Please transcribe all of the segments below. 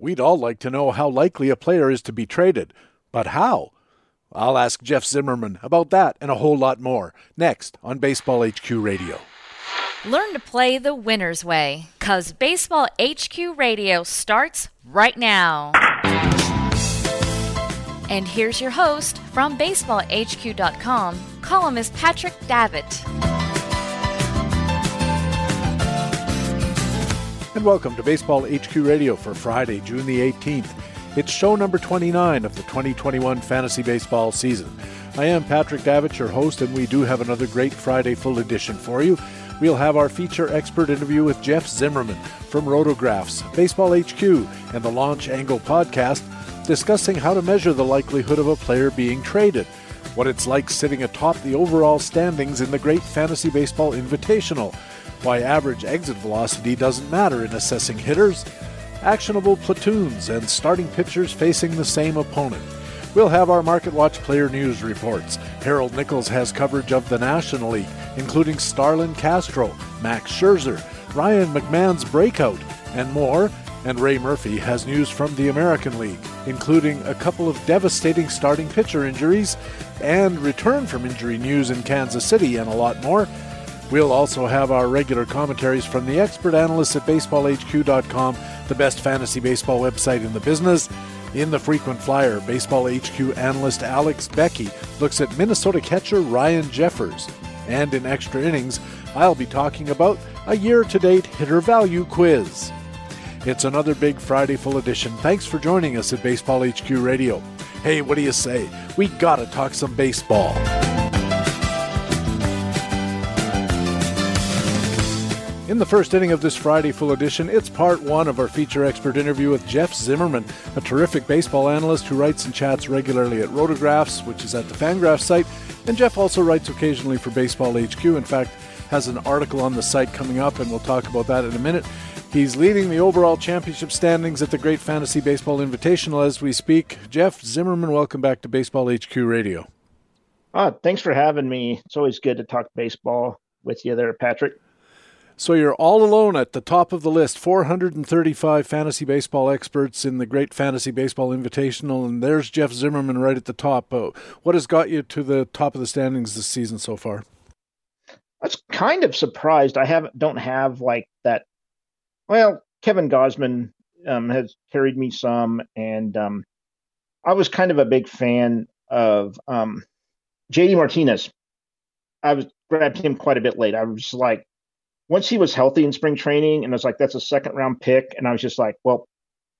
We'd all like to know how likely a player is to be traded, but how? I'll ask Jeff Zimmerman about that and a whole lot more next on Baseball HQ Radio. Learn to play the winner's way, because Baseball HQ Radio starts right now. And here's your host from BaseballHQ.com, columnist Patrick Davitt. And welcome to Baseball HQ Radio for Friday, June the 18th. It's show number 29 of the 2021 fantasy baseball season. I am Patrick Davitt, your host, and we do have another great Friday full edition for you. We'll have our feature expert interview with Jeff Zimmerman from Rotographs, Baseball HQ, and the Launch Angle podcast discussing how to measure the likelihood of a player being traded, what it's like sitting atop the overall standings in the Great Fantasy Baseball Invitational, why average exit velocity doesn't matter in assessing hitters, actionable platoons, and starting pitchers facing the same opponent. We'll have our Market Watch player news reports. Harold Nichols has coverage of the National League, including Starlin Castro, Max Scherzer, Ryan McMahon's breakout, and more and Ray Murphy has news from the American League, including a couple of devastating starting pitcher injuries and return from injury news in Kansas City and a lot more. We'll also have our regular commentaries from the expert analysts at baseballhq.com, the best fantasy baseball website in the business. In the frequent flyer, Baseball HQ analyst Alex Becky looks at Minnesota catcher Ryan Jeffers. And in extra innings, I'll be talking about a year to date hitter value quiz. It's another big Friday full edition. Thanks for joining us at Baseball HQ Radio. Hey, what do you say? We gotta talk some baseball. In the first inning of this Friday full edition, it's part one of our feature expert interview with Jeff Zimmerman, a terrific baseball analyst who writes and chats regularly at Rotographs, which is at the Fangraphs site. And Jeff also writes occasionally for Baseball HQ. In fact, has an article on the site coming up, and we'll talk about that in a minute. He's leading the overall championship standings at the Great Fantasy Baseball Invitational as we speak. Jeff Zimmerman, welcome back to Baseball HQ Radio. Uh, thanks for having me. It's always good to talk baseball with you there, Patrick. So you're all alone at the top of the list 435 fantasy baseball experts in the Great Fantasy Baseball Invitational, and there's Jeff Zimmerman right at the top. Uh, what has got you to the top of the standings this season so far? I was kind of surprised. I haven't don't have like that well, Kevin Gausman um, has carried me some, and um, I was kind of a big fan of um, JD Martinez. I was grabbed him quite a bit late. I was like, once he was healthy in spring training, and I was like, that's a second round pick, and I was just like, well,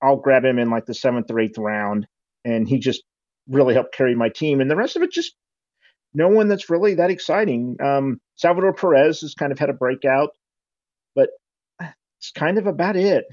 I'll grab him in like the seventh or eighth round, and he just really helped carry my team. And the rest of it, just no one that's really that exciting. Um, Salvador Perez has kind of had a breakout, but it's kind of about it.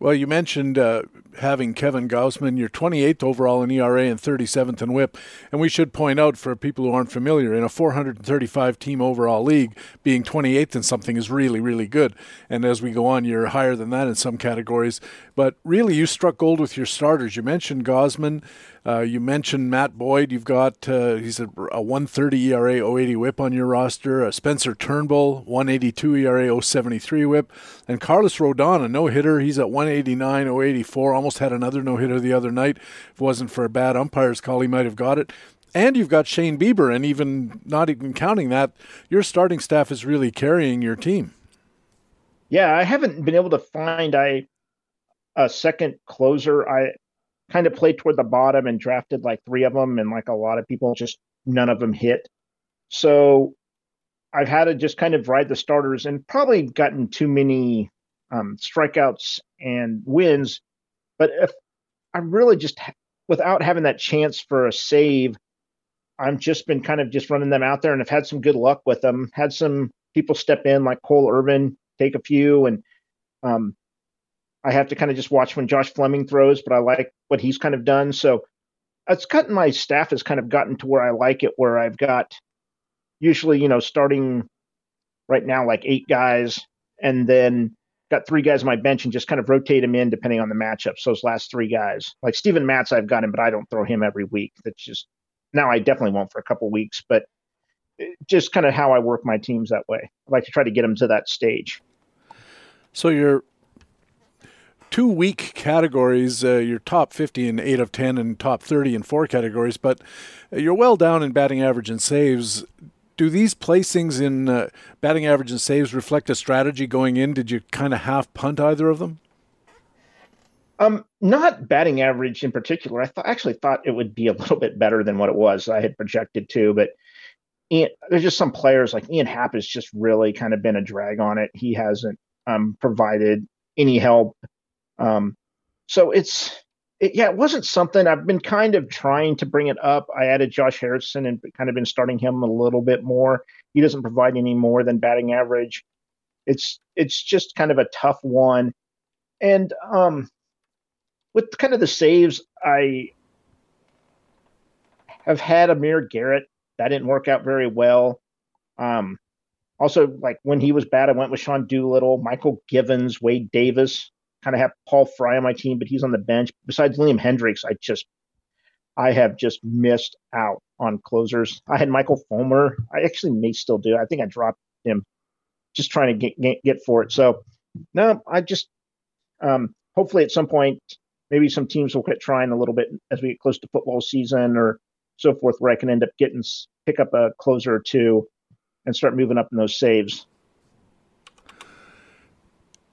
Well, you mentioned uh, having Kevin Gausman, you're 28th overall in ERA and 37th in WHIP, and we should point out for people who aren't familiar, in a 435 team overall league, being 28th in something is really, really good. And as we go on, you're higher than that in some categories. But really, you struck gold with your starters. You mentioned Gausman. Uh, you mentioned Matt Boyd. You've got uh, he's a, a 130 ERA 080 WHIP on your roster. Uh, Spencer Turnbull 182 ERA 073 WHIP, and Carlos Rodon a no hitter. He's at 189 084. Almost had another no hitter the other night. If it wasn't for a bad umpire's call, he might have got it. And you've got Shane Bieber, and even not even counting that, your starting staff is really carrying your team. Yeah, I haven't been able to find I a second closer. I kind of played toward the bottom and drafted like three of them, and like a lot of people, just none of them hit. So I've had to just kind of ride the starters and probably gotten too many um, strikeouts and wins. But if I really just, without having that chance for a save, I've just been kind of just running them out there and have had some good luck with them. Had some people step in like Cole Irvin, take a few, and um, I have to kind of just watch when Josh Fleming throws, but I like what he's kind of done. So it's gotten my staff has kind of gotten to where I like it, where I've got usually, you know, starting right now like eight guys and then got three guys on my bench and just kind of rotate them in depending on the matchups. So those last three guys, like Steven Matz, I've got him, but I don't throw him every week. That's just now I definitely won't for a couple weeks, but eh, just kind of how I work my teams that way. I like to try to get them to that stage. So you're two weak categories. Uh, you're top 50 in eight of 10 and top 30 in four categories, but you're well down in batting average and saves. Do these placings in uh, batting average and saves reflect a strategy going in? Did you kind of half punt either of them? Um, not batting average in particular. I th- actually thought it would be a little bit better than what it was. I had projected to, but Ian, there's just some players like Ian Happ has just really kind of been a drag on it. He hasn't um, provided any help. Um, so it's it, yeah, it wasn't something I've been kind of trying to bring it up. I added Josh Harrison and kind of been starting him a little bit more. He doesn't provide any more than batting average. It's it's just kind of a tough one. And um, with kind of the saves, I have had Amir Garrett. That didn't work out very well. Um, also, like when he was bad, I went with Sean Doolittle, Mychal Givens, Wade Davis. Kind of have Paul Fry on my team, but he's on the bench. Besides Liam Hendriks, I just I have just missed out on closers. I had Michael Fulmer. I actually may still do. I think I dropped him just trying to get get, get for it. So no, I just um, hopefully at some point maybe some teams will quit trying a little bit as we get close to football season or so forth, where I can end up getting pick up a closer or two and start moving up in those saves.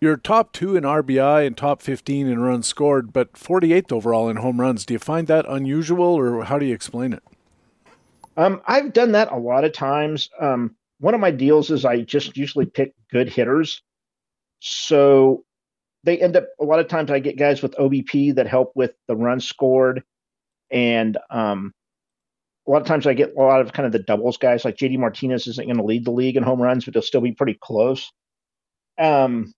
You're top two in RBI and top 15 in runs scored, but 48th overall in home runs. Do you find that unusual, or how do you explain it? Um, I've done that a lot of times. Um, one of my deals is I just usually pick good hitters. So they end up a lot of times I get guys with OBP that help with the run scored, and um, a lot of times I get a lot of kind of the doubles guys. Like JD Martinez isn't going to lead the league in home runs, but they'll still be pretty close. Um,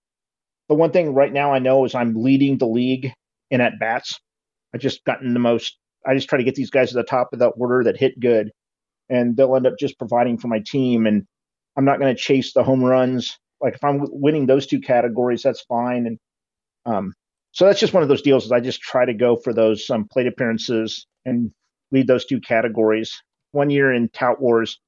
the one thing right now I know is I'm leading the league in at bats. I just gotten the most. I just try to get these guys at the top of the order that hit good, and they'll end up just providing for my team. And I'm not going to chase the home runs. Like if I'm winning those two categories, that's fine. And um, so that's just one of those deals. Is I just try to go for those um, plate appearances and lead those two categories. One year in Tout Wars,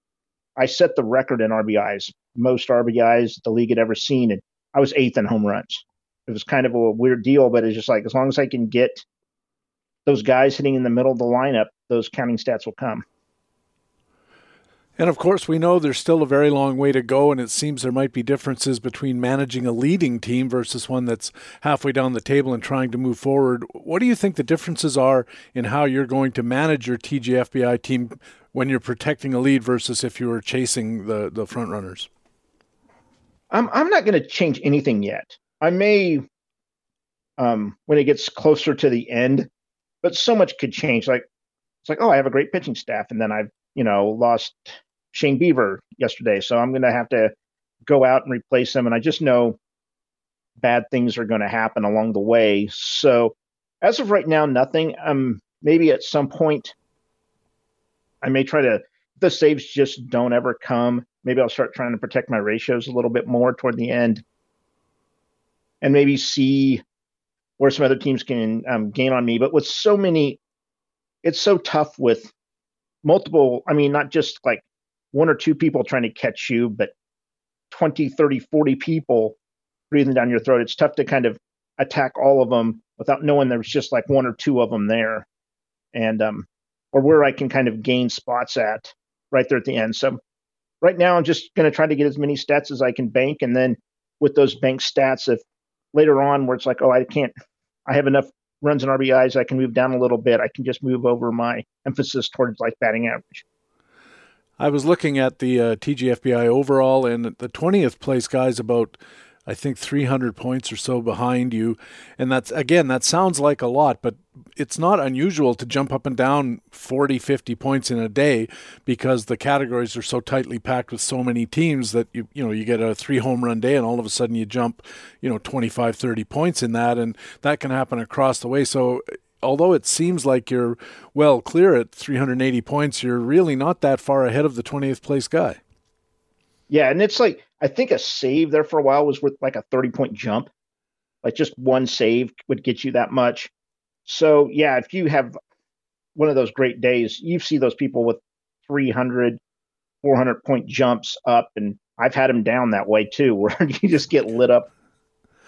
I set the record in RBIs, most RBIs the league had ever seen, and I was eighth in home runs. It was kind of a weird deal, but it's just like as long as I can get those guys hitting in the middle of the lineup, those counting stats will come. And of course, we know there's still a very long way to go, and it seems there might be differences between managing a leading team versus one that's halfway down the table and trying to move forward. What do you think the differences are in how you're going to manage your TGFBI team when you're protecting a lead versus if you are chasing the, the front runners? I'm, I'm not going to change anything yet. I may, um, when it gets closer to the end, but so much could change. Like, it's like, oh, I have a great pitching staff, and then I've, you know, lost Shane Bieber yesterday, so I'm going to have to go out and replace him. And I just know bad things are going to happen along the way. So as of right now, nothing. Um, maybe at some point, I may try to. The saves just don't ever come. Maybe I'll start trying to protect my ratios a little bit more toward the end, and maybe see where some other teams can um, gain on me. But with so many, it's so tough with multiple. I mean, not just like one or two people trying to catch you, but 20, 30, 40 people breathing down your throat. It's tough to kind of attack all of them without knowing there's just like one or two of them there. And, um, or where I can kind of gain spots at right there at the end. So right now I'm just going to try to get as many stats as I can bank. And then with those bank stats, if later on where it's like, oh, I can't, I have enough runs and RBIs, I can move down a little bit. I can just move over my emphasis towards like batting average. I was looking at the uh, TGFBI overall, and the 20th place guy's about, I think, 300 points or so behind you. And that's, again, that sounds like a lot, but it's not unusual to jump up and down 40, 50 points in a day because the categories are so tightly packed with so many teams that you, you know, you get a three home run day and all of a sudden you jump, you know, 25, 30 points in that. And that can happen across the way. So, although it seems like you're well clear at 380 points, you're really not that far ahead of the 20th place guy. Yeah, and it's like I think a save there for a while was worth like a 30 point jump. Like just one save would get you that much. So yeah, if you have one of those great days, you see those people with 300, 400 point jumps up, and I've had them down that way too, where you just get lit up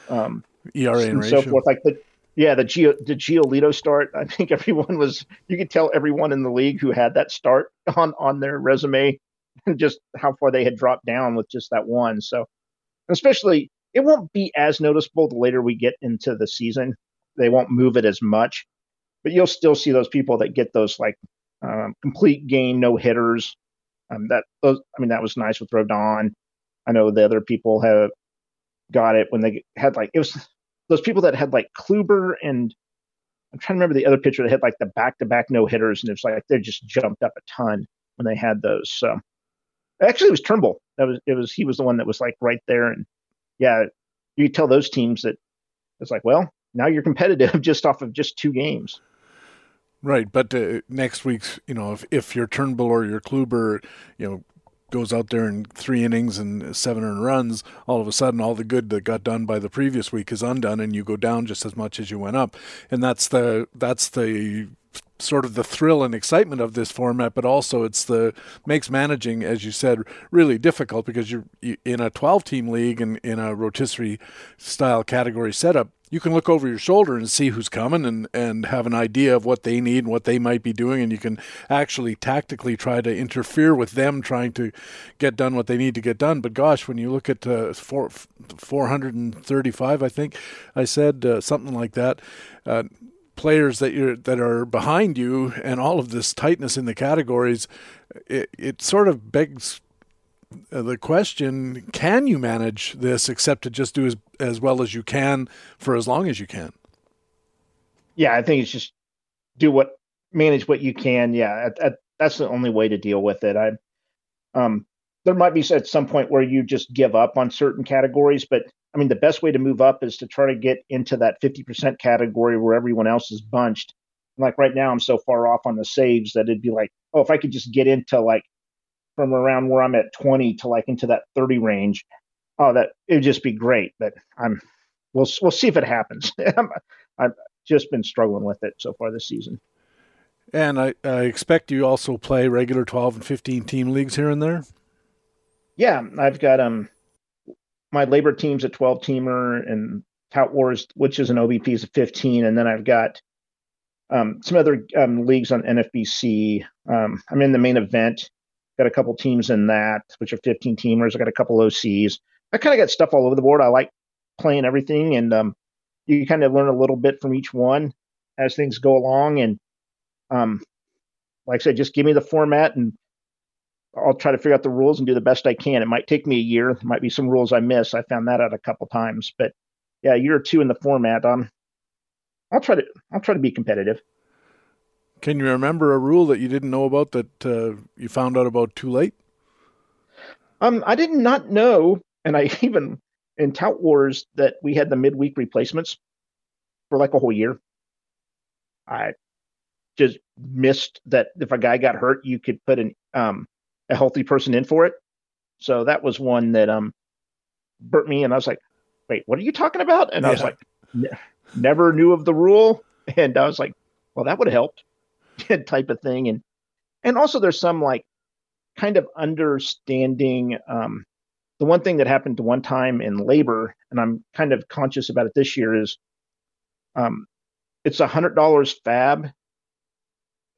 um, ERA and, and so forth. Like the yeah, the Gio the Giolito start. I think everyone was you could tell everyone in the league who had that start on on their resume just how far they had dropped down with just that one. So especially it won't be as noticeable the later we get into the season. They won't move it as much, but you'll still see those people that get those like um, complete game no hitters. Um, that those, I mean, that was nice with Rodon. I know the other people have got it when they had like it was those people that had like Kluber and I'm trying to remember the other pitcher that had like the back to back no hitters, and it's like they just jumped up a ton when they had those. So actually, it was Turnbull. That was it was he was the one that was like right there, and yeah, you tell those teams that it's like, well, now you're competitive just off of just two games. Right, but uh, next week's, you know, if, if your Turnbull or your Kluber, you know, goes out there in three innings and seven earned runs, all of a sudden all the good that got done by the previous week is undone, and you go down just as much as you went up, and that's the that's the sort of the thrill and excitement of this format, but also it's the makes managing, as you said, really difficult because you're in a 12 team league and in a rotisserie style category setup. You can look over your shoulder and see who's coming and, and have an idea of what they need and what they might be doing. And you can actually tactically try to interfere with them trying to get done what they need to get done. But gosh, when you look at uh, four, 435, I think I said uh, something like that. Uh, players that you're that are behind you and all of this tightness in the categories, it, it sort of begs the question: Can you manage this except to just do as as well as you can for as long as you can? Yeah, I think it's just do what manage what you can. Yeah, at, at, that's the only way to deal with it. I um there might be at some point where you just give up on certain categories, but I mean, the best way to move up is to try to get into that 50% category where everyone else is bunched. Like right now, I'm so far off on the saves that it'd be like, oh, if I could just get into like from around where I'm at 20 to like into that 30 range, oh, that it'd just be great. But I'm, we'll we'll see if it happens. I've just been struggling with it so far this season. And I, I expect you also play regular 12 and 15 team leagues here and there. Yeah, I've got um my labor team's a 12 teamer and Tout Wars, which is an OBP, is a 15, and then I've got um, some other um, leagues on NFBC. Um, I'm in the main event. Got a couple teams in that, which are 15 teamers. I got a couple OCs. I kind of got stuff all over the board. I like playing everything, and um, you kind of learn a little bit from each one as things go along. And um, like I said, just give me the format and I'll try to figure out the rules and do the best I can. It might take me a year. There might be some rules I miss. I found that out a couple times, but yeah, a year or two in the format. Um, I'll try to I'll try to be competitive. Can you remember a rule that you didn't know about that uh, you found out about too late? Um, I did not know, and I even in Tout Wars that we had the midweek replacements for like a whole year. I just missed that if a guy got hurt, you could put an um a healthy person in for it. So that was one that um burnt me, and I was like, "Wait, what are you talking about?" And yeah. I was like, "Never knew of the rule," and I was like, "Well, that would have helped," type of thing. And and also there's some like kind of understanding. Um, the one thing that happened to one time in labor, and I'm kind of conscious about it this year, is um, it's a hundred dollars FAAB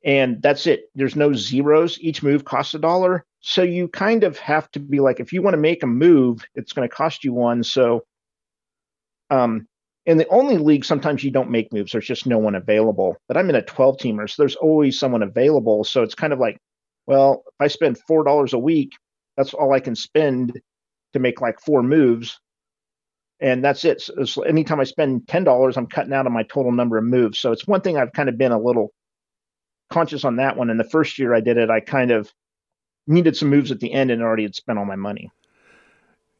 and that's it. There's no zeros. Each move costs a dollar. So you kind of have to be like, if you want to make a move, it's going to cost you one. So, um, in the only league, sometimes you don't make moves. There's just no one available. But I'm in a 12 teamer, so there's always someone available. So it's kind of like, well, if I spend four dollars a week, that's all I can spend to make like four moves, and that's it. So, so anytime I spend ten dollars, I'm cutting out of my total number of moves. So it's one thing I've kind of been a little conscious on that one. And the first year I did it, I kind of needed some moves at the end and already had spent all my money.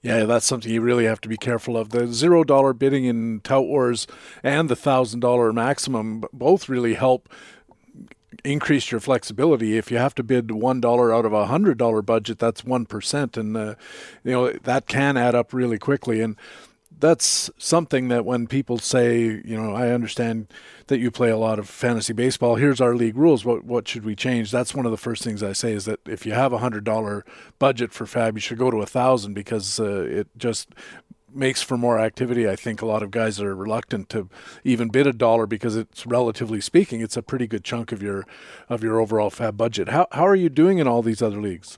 Yeah, that's something you really have to be careful of. The zero dollar bidding in Tout Wars and the thousand dollar maximum both really help increase your flexibility. If you have to bid one dollar out of a hundred dollar budget, that's one percent, and uh, you know that can add up really quickly. And that's something that when people say, you know, I understand that you play a lot of fantasy baseball. Here's our league rules. What what should we change? That's one of the first things I say is that if you have a hundred dollar budget for FAAB, you should go to a thousand because uh, it just makes for more activity. I think a lot of guys are reluctant to even bid a dollar because it's relatively speaking, it's a pretty good chunk of your of your overall FAAB budget. How how are you doing in all these other leagues?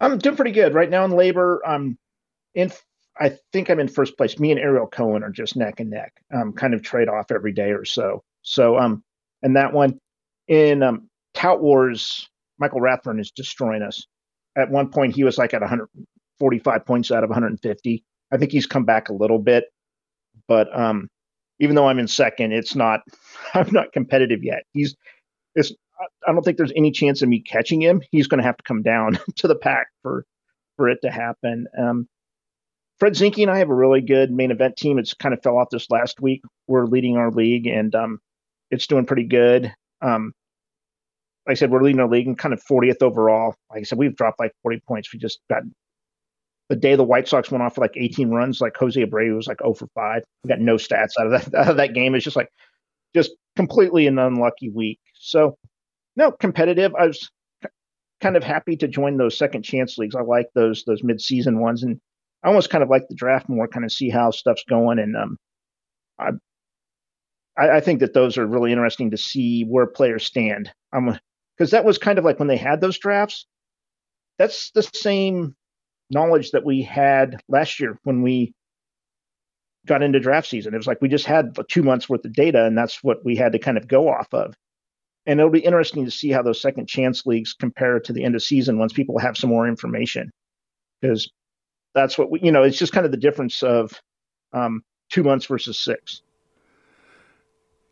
I'm doing pretty good right now in labor. I'm in. I think I'm in first place. Me and Ariel Cohen are just neck and neck. Um, kind of trade off every day or so. So um, and that one in um, Tout Wars, Michael Rathburn is destroying us. At one point, he was like at 145 points out of 150. I think he's come back a little bit, but um, even though I'm in second, it's not. I'm not competitive yet. He's. It's. I don't think there's any chance of me catching him. He's going to have to come down to the pack for for it to happen. Um, Fred Zinkie and I have a really good main event team. It's kind of fell off this last week. We're leading our league, and um, it's doing pretty good. Um, like I said, we're leading our league and kind of 40th overall. Like I said, we've dropped like 40 points. We just got the day the White Sox went off for like 18 runs, like Jose Abreu was like 0 for 5. We got no stats out of that out of that game. It's just like just completely an unlucky week. So no competitive. I was kind of happy to join those second chance leagues. I like those those mid season ones, and I almost kind of like the draft more, kind of see how stuff's going. And um, I, I think that those are really interesting to see where players stand. Because that was kind of like when they had those drafts. That's the same knowledge that we had last year when we got into draft season. It was like we just had two months worth of data, and that's what we had to kind of go off of. And it'll be interesting to see how those second chance leagues compare to the end of season once people have some more information, because that's what we, you know, it's just kind of the difference of um, two months versus six.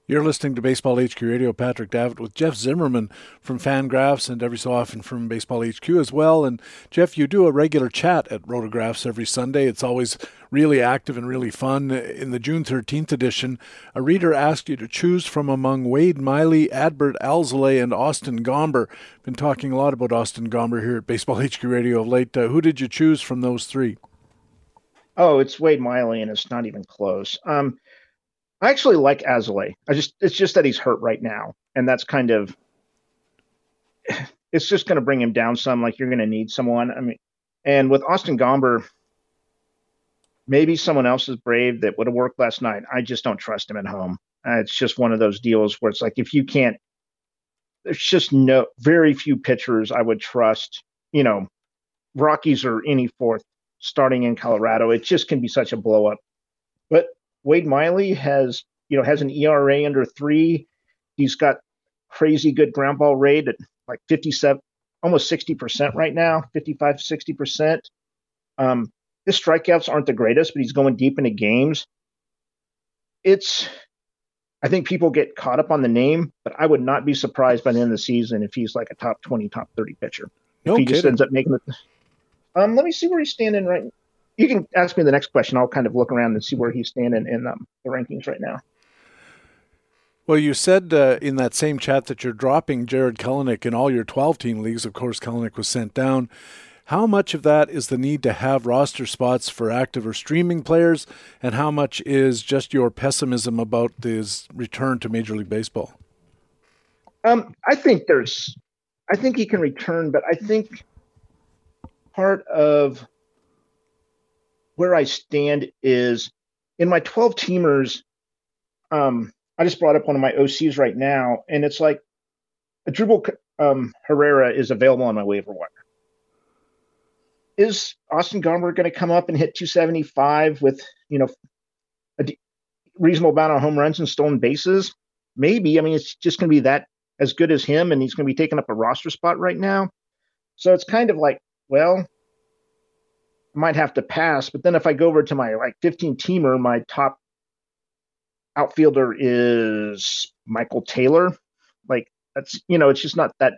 You're listening to Baseball HQ Radio. Patrick Davitt with Jeff Zimmerman from Fangraphs and every so often from Baseball HQ as well. And Jeff, you do a regular chat at Rotographs every Sunday. It's always really active and really fun. In the June 13th edition, a reader asked you to choose from among Wade Miley, Adbert Alzolay, and Austin Gomber. Been talking a lot about Austin Gomber here at Baseball HQ Radio of late. Uh, who did you choose from those three? Oh, it's Wade Miley, and it's not even close. Um, I actually like Alzolay. I just it's just that he's hurt right now, and that's kind of it's just going to bring him down some. Like you're going to need someone. I mean, and with Austin Gomber, maybe someone else is brave that would have worked last night. I just don't trust him at home. It's just one of those deals where it's like if you can't, there's just no very few pitchers I would trust. You know, Rockies or any fourth starting in Colorado. It just can be such a blow up. Wade Miley has, you know, has an ERA under three. He's got crazy good ground ball rate at like 57, almost 60% right now, 55, 60%. Um, his strikeouts aren't the greatest, but he's going deep into games. It's, I think people get caught up on the name, but I would not be surprised by the end of the season if he's like a top 20, top 30 pitcher. No if he kidding. just ends up making it. Um, let me see where he's standing right you can ask me the next question. I'll kind of look around and see where he's standing in um, the rankings right now. Well, you said uh, in that same chat that you're dropping Jarred Kelenic in all your 12 team leagues. Of course, Kelenic was sent down. How much of that is the need to have roster spots for active or streaming players, and how much is just your pessimism about his return to Major League Baseball? Um, I think there's, I think he can return, but I think part of where I stand is in my 12 teamers. Um, I just brought up one of my OCs right now, and it's like Odubel um, Herrera is available on my waiver wire. Is Austin Gomber going to come up and hit 275 with you know a d- reasonable amount of home runs and stolen bases? Maybe. I mean, it's just going to be that as good as him, and he's going to be taking up a roster spot right now. So it's kind of like, well, might have to pass. But then if I go over to my like 15 teamer, my top outfielder is Michael Taylor. Like that's you know, it's just not that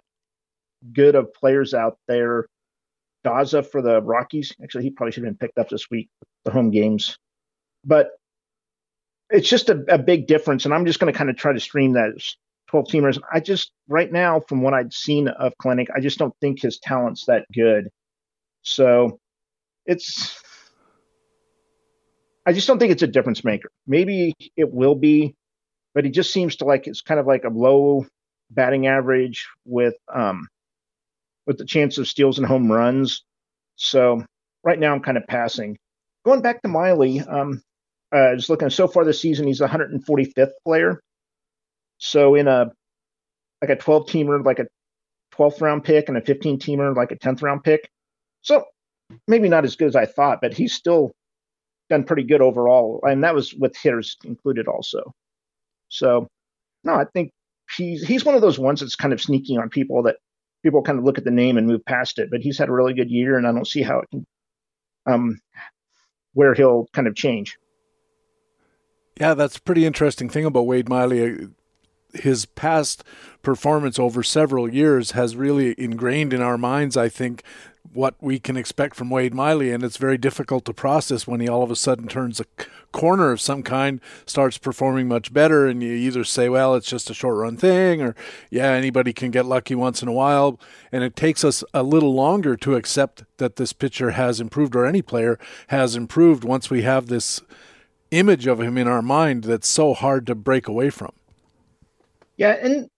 good of players out there. Daza for the Rockies. Actually, he probably should have been picked up this week, the home games. But it's just a, a big difference. And I'm just going to kind of try to stream that 12 teamers. I just, right now, from what I'd seen of Kelenic, I just don't think his talent's that good. So it's I just don't think it's a difference maker. Maybe it will be, but he just seems to like it's kind of like a low batting average with um with the chance of steals and home runs. So right now I'm kind of passing. going back to Miley, um, uh, was looking so far this season, he's 145th player. So in a like a 12 teamer, like a 12th round pick, and a 15 teamer, like a 10th round pick. So maybe not as good as I thought, but he's still done pretty good overall. And that was with hitters included also. So no, I think he's he's one of those ones that's kind of sneaking on people that people kind of look at the name and move past it. But he's had a really good year, and I don't see how it can um where he'll kind of change. Yeah, that's a pretty interesting thing about Wade Miley. His past performance over several years has really ingrained in our minds, I think, what we can expect from Wade Miley, and it's very difficult to process when he all of a sudden turns a corner of some kind, starts performing much better, and you either say, well, it's just a short run thing, or yeah, anybody can get lucky once in a while. And it takes us a little longer to accept that this pitcher has improved, or any player has improved once we have this image of him in our mind that's so hard to break away from. Yeah, and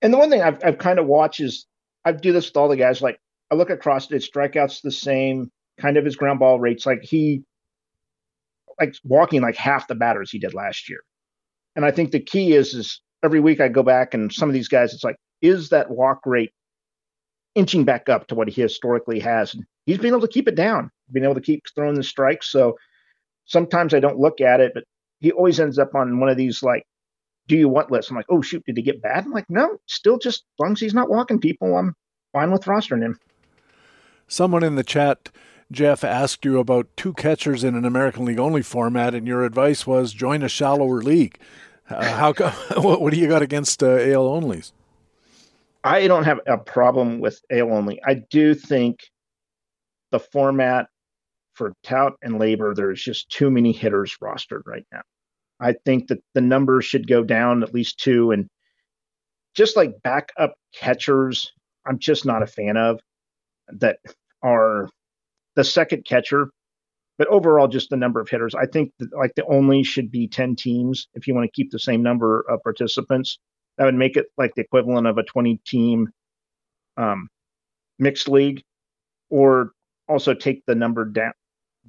and the one thing I've I've kind of watched is I do this with all the guys. Like I look across it, strikeouts the same, kind of his ground ball rates. Like he like walking like half the batters he did last year. And I think the key is is every week I go back and some of these guys, it's like, is that walk rate inching back up to what he historically has? And he's been able to keep it down, being able to keep throwing the strikes. So sometimes I don't look at it, but he always ends up on one of these like, do you want lists? I'm like, oh shoot, did he get bad? I'm like, no, still just as long as he's not walking people, I'm fine with rostering him. Someone in the chat Jeff asked you about two catchers in an American League only format, and your advice was join a shallower league. Uh, how what, what do you got against uh, AL onlys? I don't have a problem with AL only. I do think the format for tout and labor, there's just too many hitters rostered right now. I think that the numbers should go down at least two, and just like backup catchers, I'm just not a fan of that are the second catcher. But overall, just the number of hitters. I think that, like the only should be 10 teams if you want to keep the same number of participants. That would make it like the equivalent of a 20 team um, mixed league, or also take the number down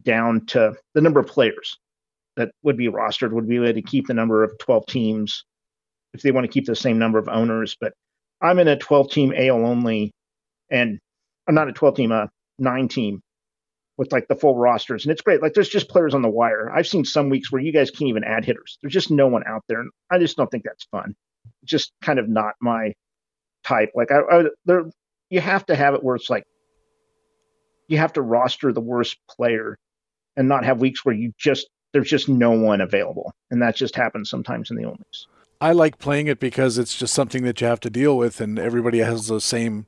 down to the number of players that would be rostered would be able to keep the number of 12 teams if they want to keep the same number of owners. But I'm in a 12 team AL only, and I'm not a 12 team, a nine team with like the full rosters, and it's great. Like there's just players on the wire. I've seen some weeks where you guys can't even add hitters. There's just no one out there, and I just don't think that's fun. Just kind of not my type. Like I, I there, you have to have it where it's like you have to roster the worst player, and not have weeks where you just there's just no one available, and that just happens sometimes in the onlys. I like playing it because it's just something that you have to deal with, and everybody has the same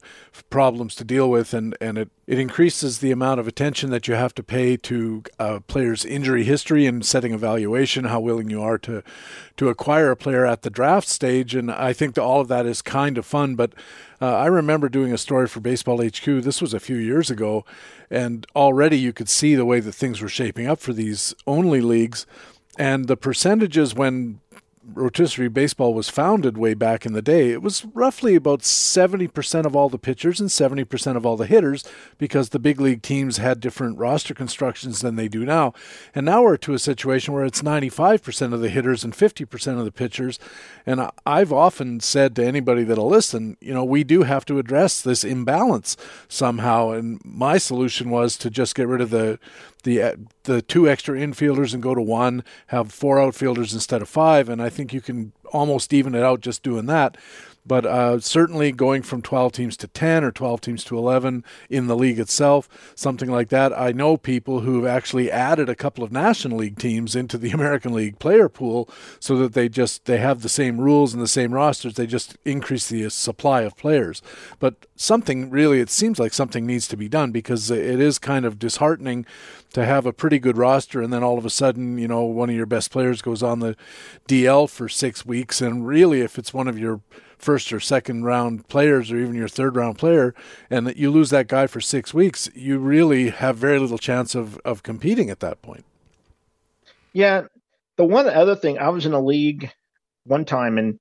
problems to deal with, and, and it, it increases the amount of attention that you have to pay to a player's injury history and setting evaluation, how willing you are to to acquire a player at the draft stage, and I think all of that is kind of fun. But uh, I remember doing a story for Baseball HQ. This was a few years ago, and already you could see the way that things were shaping up for these only leagues. And the percentages when rotisserie baseball was founded way back in the day, it was roughly about 70% of all the pitchers and 70% of all the hitters because the big league teams had different roster constructions than they do now. And now we're to a situation where it's 95% of the hitters and 50% of the pitchers. And I've often said to anybody that'll listen, you know, we do have to address this imbalance somehow. And my solution was to just get rid of the the uh, the two extra infielders and go to one, have four outfielders instead of five, and I think you can almost even it out just doing that. But uh, certainly going from 12 teams to 10 or 12 teams to 11 in the league itself, something like that. I know people who have actually added a couple of National League teams into the American League player pool so that they just they have the same rules and the same rosters. They just increase the supply of players. But something really, it seems like something needs to be done because it is kind of disheartening to have a pretty good roster and then all of a sudden, you know, one of your best players goes on the DL for six weeks. And really, if it's one of your first or second round players or even your third round player and that you lose that guy for six weeks, you really have very little chance of, of competing at that point. Yeah. The one other thing, I was in a league one time and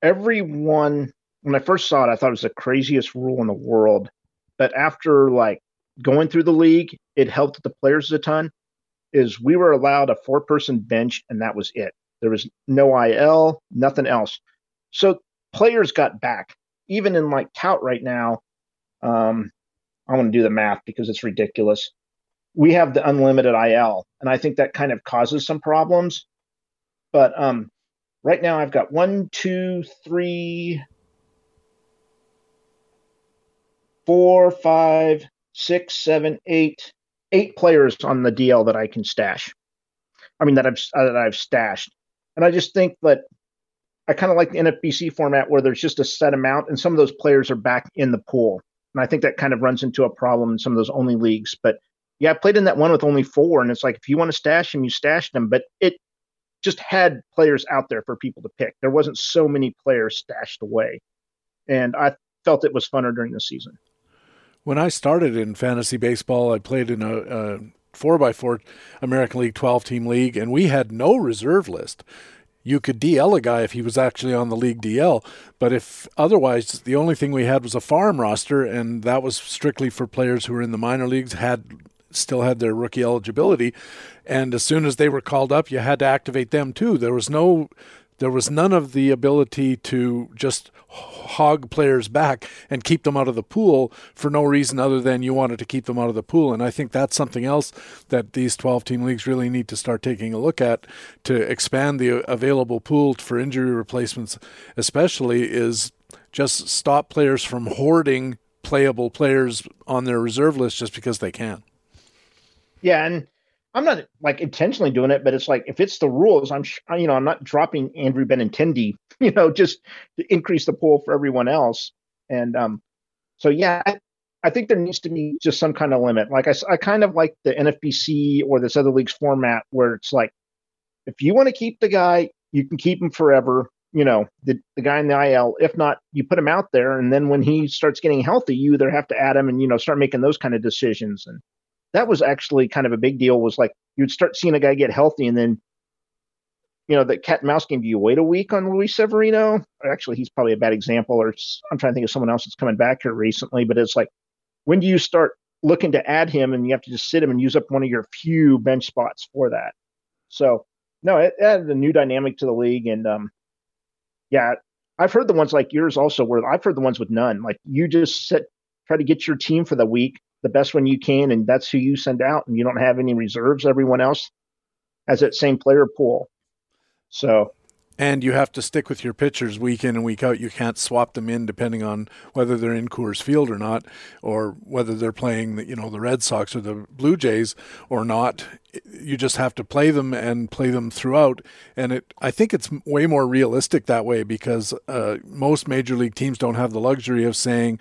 everyone, when I first saw it, I thought it was the craziest rule in the world. But after like going through the league, it helped the players a ton is we were allowed a four person bench and that was it. There was no IL, nothing else. So players got back. Even in like tout right now, um, I want to do the math because it's ridiculous. We have the unlimited IL, and I think that kind of causes some problems. But um, right now, I've got one, two, three, four, five, six, seven, eight, eight players on the DL that I can stash. I mean that I've uh, that I've stashed, and I just think that I kind of like the NFBC format where there's just a set amount, and some of those players are back in the pool, and I think that kind of runs into a problem in some of those only leagues. But yeah, I played in that one with only four, and it's like if you want to stash them, you stash them, but it just had players out there for people to pick. There wasn't so many players stashed away, and I felt it was funner during the season. When I started in fantasy baseball, I played in a, a four by four American League 12 team league, and we had no reserve list. You could DL a guy if he was actually on the league DL, but if otherwise, the only thing we had was a farm roster, and that was strictly for players who were in the minor leagues, had still had their rookie eligibility, and as soon as they were called up, you had to activate them too. There was no there was none of the ability to just hog players back and keep them out of the pool for no reason other than you wanted to keep them out of the pool. And I think that's something else that these 12 team leagues really need to start taking a look at to expand the available pool for injury replacements, especially is just stop players from hoarding playable players on their reserve list just because they can. Yeah, and I'm not like intentionally doing it, but it's like if it's the rules, I'm you know I'm not dropping Andrew Benintendi, you know, just to increase the pool for everyone else. And um, so yeah, I, I think there needs to be just some kind of limit. Like I, I kind of like the NFBC or this other league's format where it's like, if you want to keep the guy, you can keep him forever. You know, the the guy in the IL. If not, you put him out there, and then when he starts getting healthy, you either have to add him and you know start making those kind of decisions. And that was actually kind of a big deal. Was like you'd start seeing a guy get healthy, and then you know the cat and mouse game. Do you wait a week on Luis Severino? Actually, he's probably a bad example. Or I'm trying to think of someone else that's coming back here recently. But it's like when do you start looking to add him, and you have to just sit him and use up one of your few bench spots for that? So no, it added a new dynamic to the league, and um, yeah, I've heard the ones like yours also, where I've heard the ones with none. Like you just sit, try to get your team for the week, the best one you can, and that's who you send out, and you don't have any reserves. Everyone else has that same player pool. So and you have to stick with your pitchers week in and week out. You can't swap them in depending on whether they're in Coors Field or not, or whether they're playing, the, you know, the Red Sox or the Blue Jays or not. You just have to play them and play them throughout. And it, I think it's way more realistic that way because uh, most major league teams don't have the luxury of saying,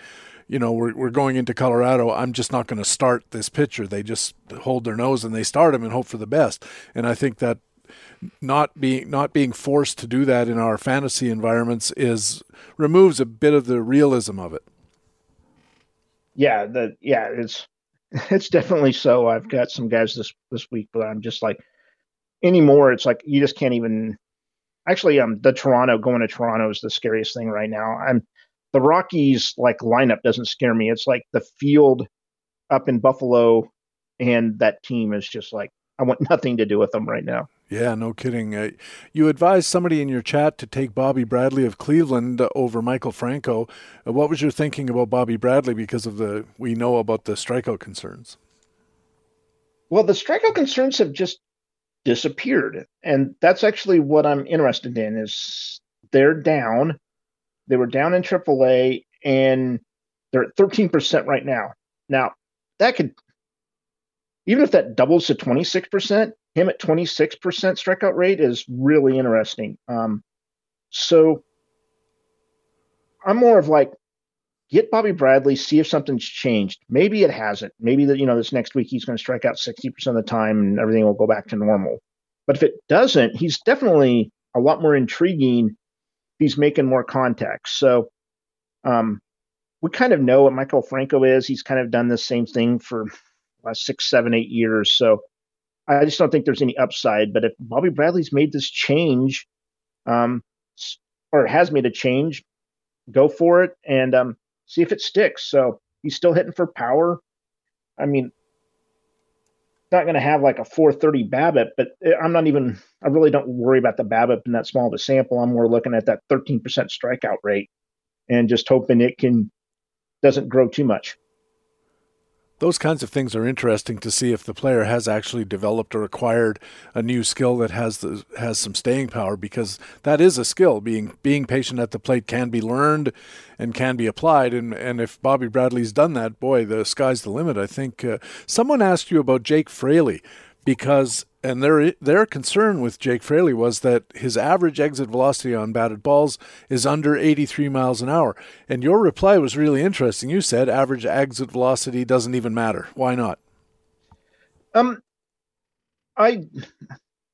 you know, we're, we're going into Colorado. I'm just not going to start this pitcher. They just hold their nose and they start him and hope for the best. And I think that not being not being forced to do that in our fantasy environments is removes a bit of the realism of it. Yeah, the yeah, it's it's definitely so. I've got some guys this this week, but I'm just like anymore. It's like you just can't even. Actually, um, the Toronto going to Toronto is the scariest thing right now. I'm the Rockies like lineup doesn't scare me. It's like the field up in Buffalo and that team is just like I want nothing to do with them right now. Yeah, no kidding. Uh, you advised somebody in your chat to take Bobby Bradley of Cleveland over Maikel Franco. Uh, what was your thinking about Bobby Bradley because of the we know about the strikeout concerns? Well, the strikeout concerns have just disappeared, and that's actually what I'm interested in. Is they're down they were down in AAA and they're at 13% right now. Now, that could, even if that doubles to 26%, him at 26% strikeout rate is really interesting. Um, so I'm more of like, get Bobby Bradley, see if something's changed. Maybe it hasn't. Maybe that, you know, this next week he's going to strike out 60% of the time and everything will go back to normal. But if it doesn't, he's definitely a lot more intriguing he's making more contacts. So um, we kind of know what Maikel Franco is. He's kind of done the same thing for six, seven, eight years. So I just don't think there's any upside. But if Bobby Bradley's made this change, um, or has made a change, go for it and um, see if it sticks. So he's still hitting for power. I mean, not going to have like a 430 BABIP, but I'm not even, I really don't worry about the BABIP in that small of a sample. I'm more looking at that 13% strikeout rate and just hoping it can, doesn't grow too much those kinds of things are interesting to see if the player has actually developed or acquired a new skill that has the, has some staying power because that is a skill. Being being patient at the plate can be learned and can be applied and and if Bobby Bradley's done that boy the sky's the limit. I think uh, someone asked you about Jake Fraley because and their their concern with Jake Fraley was that his average exit velocity on batted balls is under 83 miles an hour. And your reply was really interesting. You said average exit velocity doesn't even matter. Why not? Um, I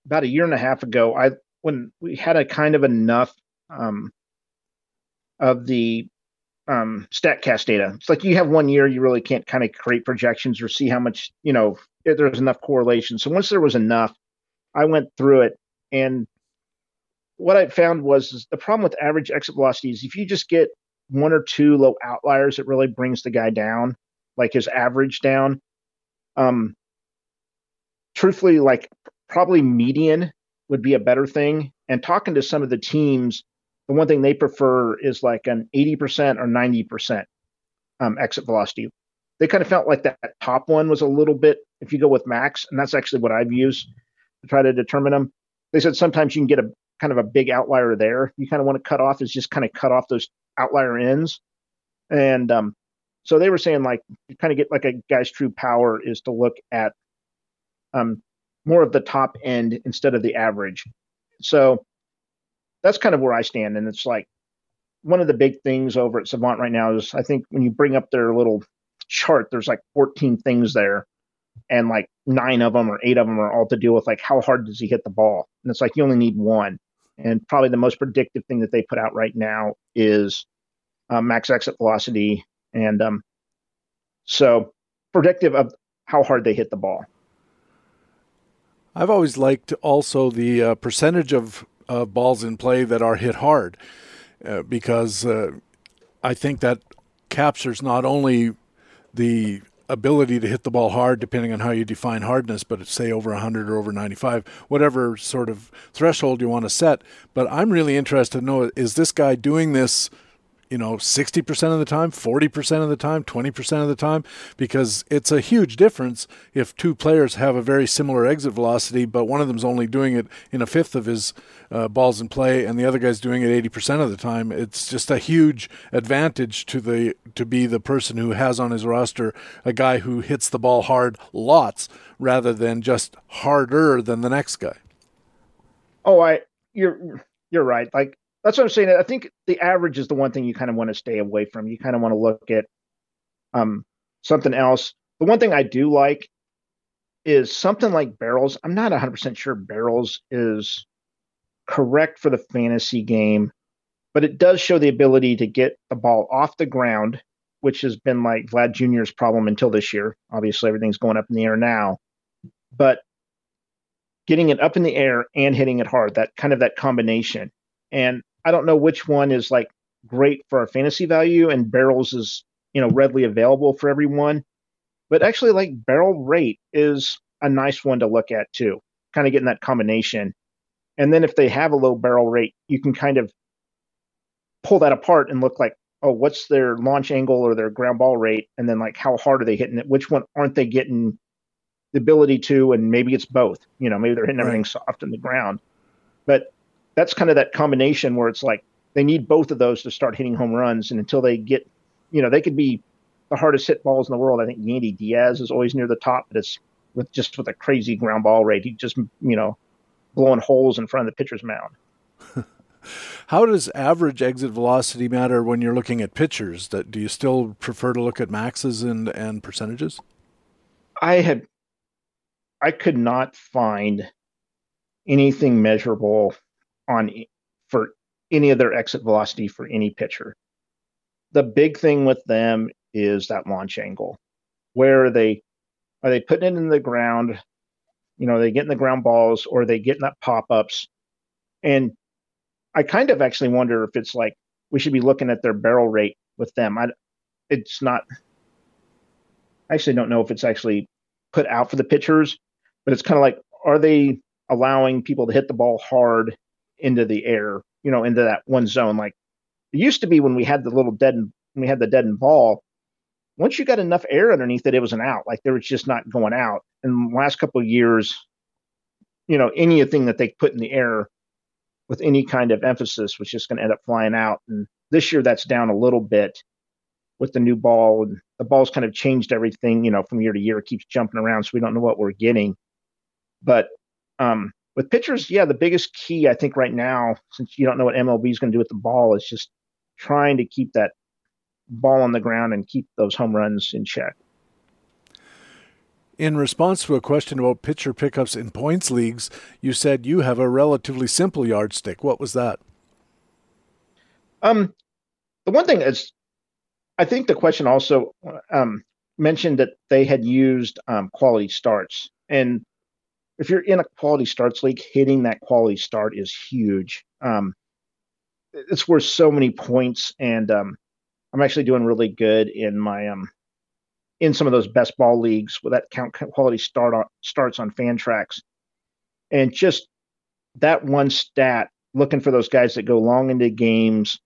about a year and a half ago, I when we had a kind of enough um of the um, Statcast data. It's like you have one year, you really can't kind of create projections or see how much you know there's enough correlation. So once there was enough, I went through it, and what I found was the problem with average exit velocity is if you just get one or two low outliers, it really brings the guy down, like his average down. Um, truthfully, like probably median would be a better thing. And talking to some of the teams, the one thing they prefer is like an 80% or 90% um, exit velocity. They kind of felt like that top one was a little bit, if you go with max, and that's actually what I've used to try to determine them. They said sometimes you can get a kind of a big outlier there. You kind of want to cut off is just kind of cut off those outlier ends. And um, so they were saying like you kind of get like a guy's true power is to look at um, more of the top end instead of the average. So that's kind of where I stand. And it's like one of the big things over at Savant right now is I think when you bring up their little chart, there's like 14 things there, and like nine of them or eight of them are all to deal with like how hard does he hit the ball, and it's like you only need one. And probably the most predictive thing that they put out right now is uh, max exit velocity, and um, so predictive of how hard they hit the ball. I've always liked also the uh, percentage of uh, balls in play that are hit hard, uh, because uh, I think that captures not only the ability to hit the ball hard, depending on how you define hardness, but say over 100 or over 95, whatever sort of threshold you want to set. But I'm really interested to know is this guy doing this you know, 60% of the time, 40% of the time, 20% of the time, because it's a huge difference if two players have a very similar exit velocity, but one of them's only doing it in a fifth of his uh, balls in play and the other guy's doing it 80% of the time. It's just a huge advantage to the to be the person who has on his roster a guy who hits the ball hard lots rather than just harder than the next guy. Oh, I you're you're right. Like that's what I'm saying. I think the average is the one thing you kind of want to stay away from. You kind of want to look at um, something else. The one thing I do like is something like barrels. I'm not 100% sure barrels is correct for the fantasy game, but it does show the ability to get the ball off the ground, which has been like Vlad Jr.'s problem until this year. Obviously, everything's going up in the air now, but getting it up in the air and hitting it hard, that kind of that combination. And I don't know which one is like great for our fantasy value and barrels is, you know, readily available for everyone. But actually like barrel rate is a nice one to look at too. Kind of getting that combination. And then if they have a low barrel rate, you can kind of pull that apart and look like, oh, what's their launch angle or their ground ball rate? And then like how hard are they hitting it? Which one aren't they getting the ability to? And maybe it's both. You know, maybe they're hitting everything soft in the ground. But that's kind of that combination where it's like they need both of those to start hitting home runs. And until they get, you know, they could be the hardest hit balls in the world. I think Yandy Diaz is always near the top, but it's with just with a crazy ground ball rate. He just, you know, blowing holes in front of the pitcher's mound. How does average exit velocity matter when you're looking at pitchers? That do you still prefer to look at maxes and and percentages? I had I could not find anything measurable on for any of their exit velocity for any pitcher. The big thing with them is that launch angle. Where are they are they putting it in the ground? You know, they getting the ground balls or they getting that pop ups? And I kind of actually wonder if it's like we should be looking at their barrel rate with them. I, it's not. I actually don't know if it's actually put out for the pitchers, but it's kind of like, are they allowing people to hit the ball hard into the air, you know, into that one zone? Like it used to be when we had the little dead and we had the dead and ball. Once you got enough air underneath it, it was an out. Like there was just not going out. In the last couple of years, you know, anything that they put in the air with any kind of emphasis was just going to end up flying out. And this year, that's down a little bit with the new ball. And the ball's kind of changed everything, you know, from year to year. It keeps jumping around, so we don't know what we're getting. But um, with pitchers, yeah, the biggest key I think right now, since you don't know what MLB is going to do with the ball, is just trying to keep that ball on the ground and keep those home runs in check. In response to a question about pitcher pickups in points leagues, you said you have a relatively simple yardstick. What was that? Um, the one thing is, I think the question also um, mentioned that they had used um, quality starts, and if you're in a quality starts league, hitting that quality start is huge. Um, it's worth so many points, and um, I'm actually doing really good in my um, in some of those best ball leagues with that count quality start on, starts on Fantrax, and just that one stat, looking for those guys that go long into games,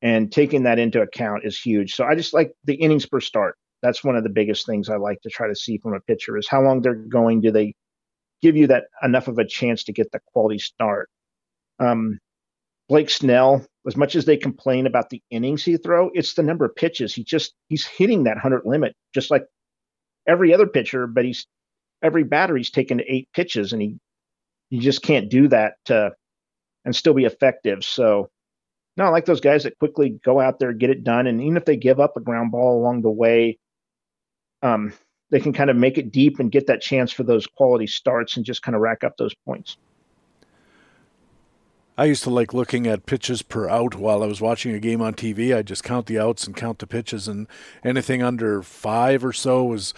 and taking that into account is huge. So I just like the innings per start. That's one of the biggest things I like to try to see from a pitcher is how long they're going. Do they give you that enough of a chance to get the quality start? Um, Blake Snell, as much as they complain about the innings he throw, it's the number of pitches. He just he's hitting that hundred limit just like every other pitcher, but he's every batter he's taken eight pitches, and he you just can't do that to, and still be effective. So no, I like those guys that quickly go out there, get it done, and even if they give up a ground ball along the way, um, they can kind of make it deep and get that chance for those quality starts and just kind of rack up those points. I used to like looking at pitches per out while I was watching a game on TV. I just count the outs and count the pitches, and anything under five or so was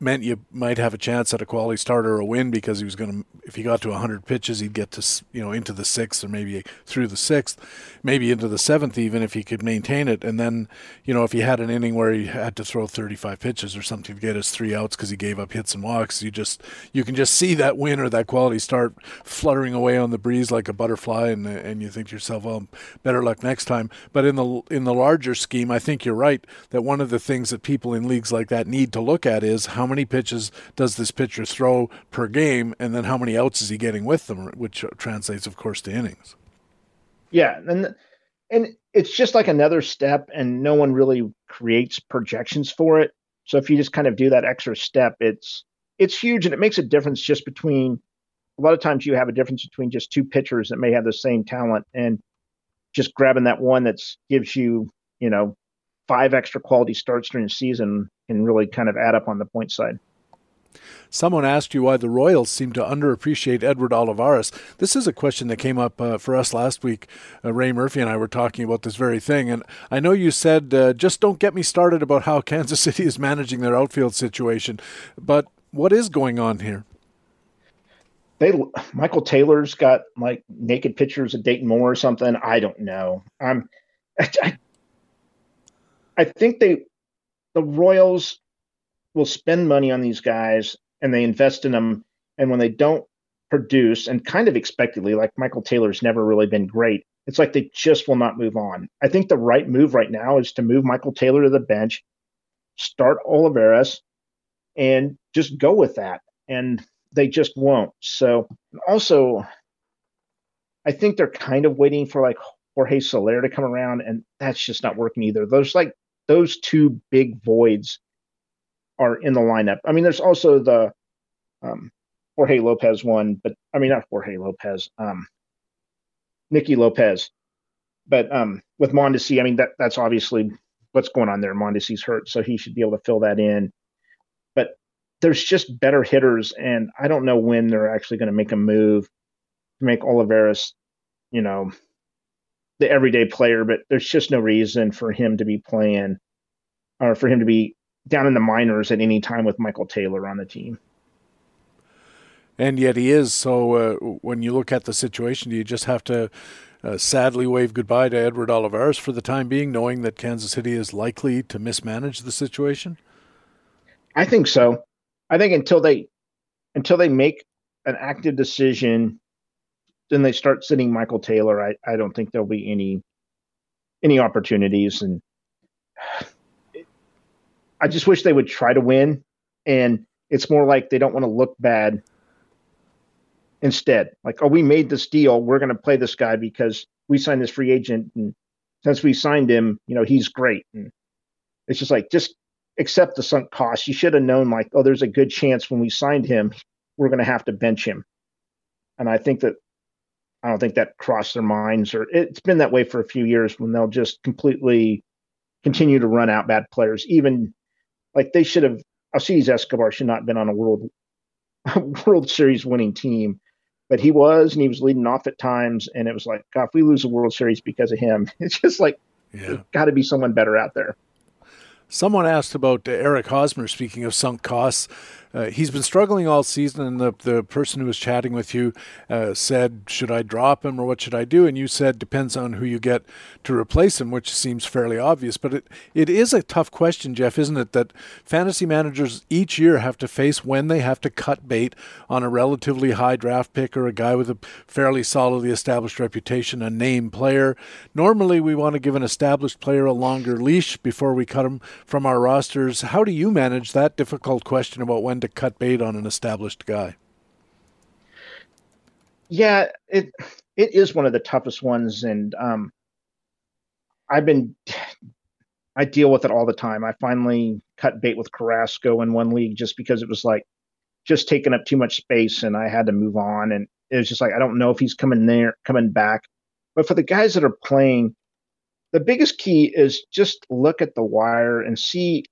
meant you might have a chance at a quality start or a win because he was going to if he got to 100 pitches he'd get to you know into the sixth or maybe through the sixth maybe into the seventh even if he could maintain it. And then you know if he had an inning where he had to throw 35 pitches or something to get his three outs because he gave up hits and walks you just you can just see that win or that quality start fluttering away on the breeze like a butterfly and and you think to yourself well better luck next time. But in the in the larger scheme I think you're right that one of the things that people in leagues like that need to look at is how many pitches does this pitcher throw per game, and then how many outs is he getting with them, which translates, of course, to innings. Yeah, and and it's just like another step, and no one really creates projections for it. So if you just kind of do that extra step, it's it's huge, and it makes a difference just between. A lot of times, you have a difference between just two pitchers that may have the same talent, and just grabbing that one that gives you, you know, five extra quality starts during the season can really kind of add up on the point side. Someone asked you why the Royals seem to underappreciate Edward Olivares. This is a question that came up uh, for us last week. Uh, Ray Murphy and I were talking about this very thing, and I know you said uh, just don't get me started about how Kansas City is managing their outfield situation, but what is going on here? They Michael Taylor's got like naked pictures of Dayton Moore or something. I don't know. I'm I, I think they the Royals will spend money on these guys and they invest in them. And when they don't produce, and kind of expectedly, like Michael Taylor's never really been great, it's like they just will not move on. I think the right move right now is to move Michael Taylor to the bench, start Olivares, and just go with that. And they just won't. So also, I think they're kind of waiting for like Jorge Soler to come around, and that's just not working either. Those like those two big voids are in the lineup. I mean, there's also the um, Jorge Lopez one, but I mean not Jorge Lopez, um, Nicky Lopez. But um, with Mondesi, I mean that that's obviously what's going on there. Mondesi's hurt, so he should be able to fill that in. But there's just better hitters, and I don't know when they're actually going to make a move to make Olivares, you know, the everyday player, but there's just no reason for him to be playing or for him to be down in the minors at any time with Michael Taylor on the team. And yet he is. So uh, when you look at the situation, do you just have to uh, sadly wave goodbye to Edward Olivares for the time being, knowing that Kansas City is likely to mismanage the situation? I think so. I think until they until they make an active decision, then they start sitting Michael Taylor. I, I don't think there'll be any any opportunities, and I just wish they would try to win. And it's more like they don't want to look bad. Instead, like, oh, we made this deal. We're going to play this guy because we signed this free agent, and since we signed him, you know, he's great. And it's just like just accept the sunk cost. You should have known, like, oh, there's a good chance when we signed him, we're going to have to bench him. And I think that I don't think that crossed their minds, or it's been that way for a few years when they'll just completely continue to run out bad players. Even like they should have. Alcides Escobar should not have been on a world World Series winning team, but he was, and he was leading off at times. And it was like, God, if we lose the World Series because of him, it's just like, yeah. got to be someone better out there. Someone asked about uh, Eric Hosmer, speaking of sunk costs. Uh, he's been struggling all season, and the, the person who was chatting with you uh, said, Should I drop him or what should I do? And you said, Depends on who you get to replace him, which seems fairly obvious. But it, it is a tough question, Jeff, isn't it? That fantasy managers each year have to face when they have to cut bait on a relatively high draft pick or a guy with a fairly solidly established reputation, a name player. Normally, we want to give an established player a longer leash before we cut him from our rosters. How do you manage that difficult question about when to cut bait on an established guy. Yeah, it it is one of the toughest ones, and um, I've been I deal with it all the time. I finally cut bait with Carrasco in one league just because it was like just taking up too much space, and I had to move on. And it was just like I don't know if he's coming there, coming back. But for the guys that are playing, the biggest key is just look at the wire and see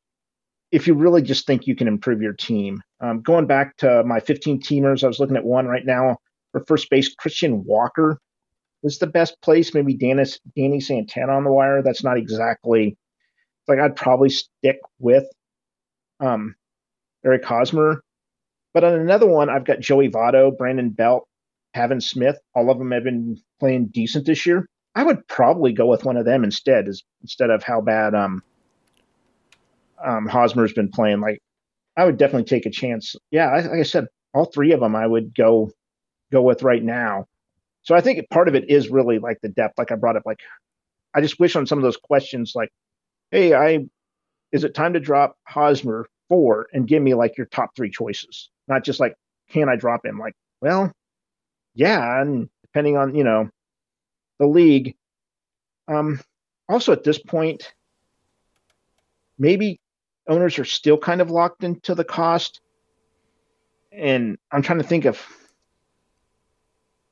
if you really just think you can improve your team. Um, going back to my 15 teamers, I was looking at one right now for first base. Christian Walker was the best place. Maybe Dennis, Danny Santana on the wire. That's not exactly like I'd probably stick with um, Eric Hosmer. But on another one, I've got Joey Votto, Brandon Belt, Pavin Smith. All of them have been playing decent this year. I would probably go with one of them instead, as, instead of how bad um, um, Hosmer's been playing. Like, I would definitely take a chance. Yeah, I, like I said, all three of them I would go go with right now. So I think part of it is really like the depth. Like I brought up, like I just wish on some of those questions, like, hey, I is it time to drop Hosmer four and give me like your top three choices, not just like can I drop him? Like, well, yeah, and depending on you know the league. Um, also at this point, maybe owners are still kind of locked into the cost. And I'm trying to think of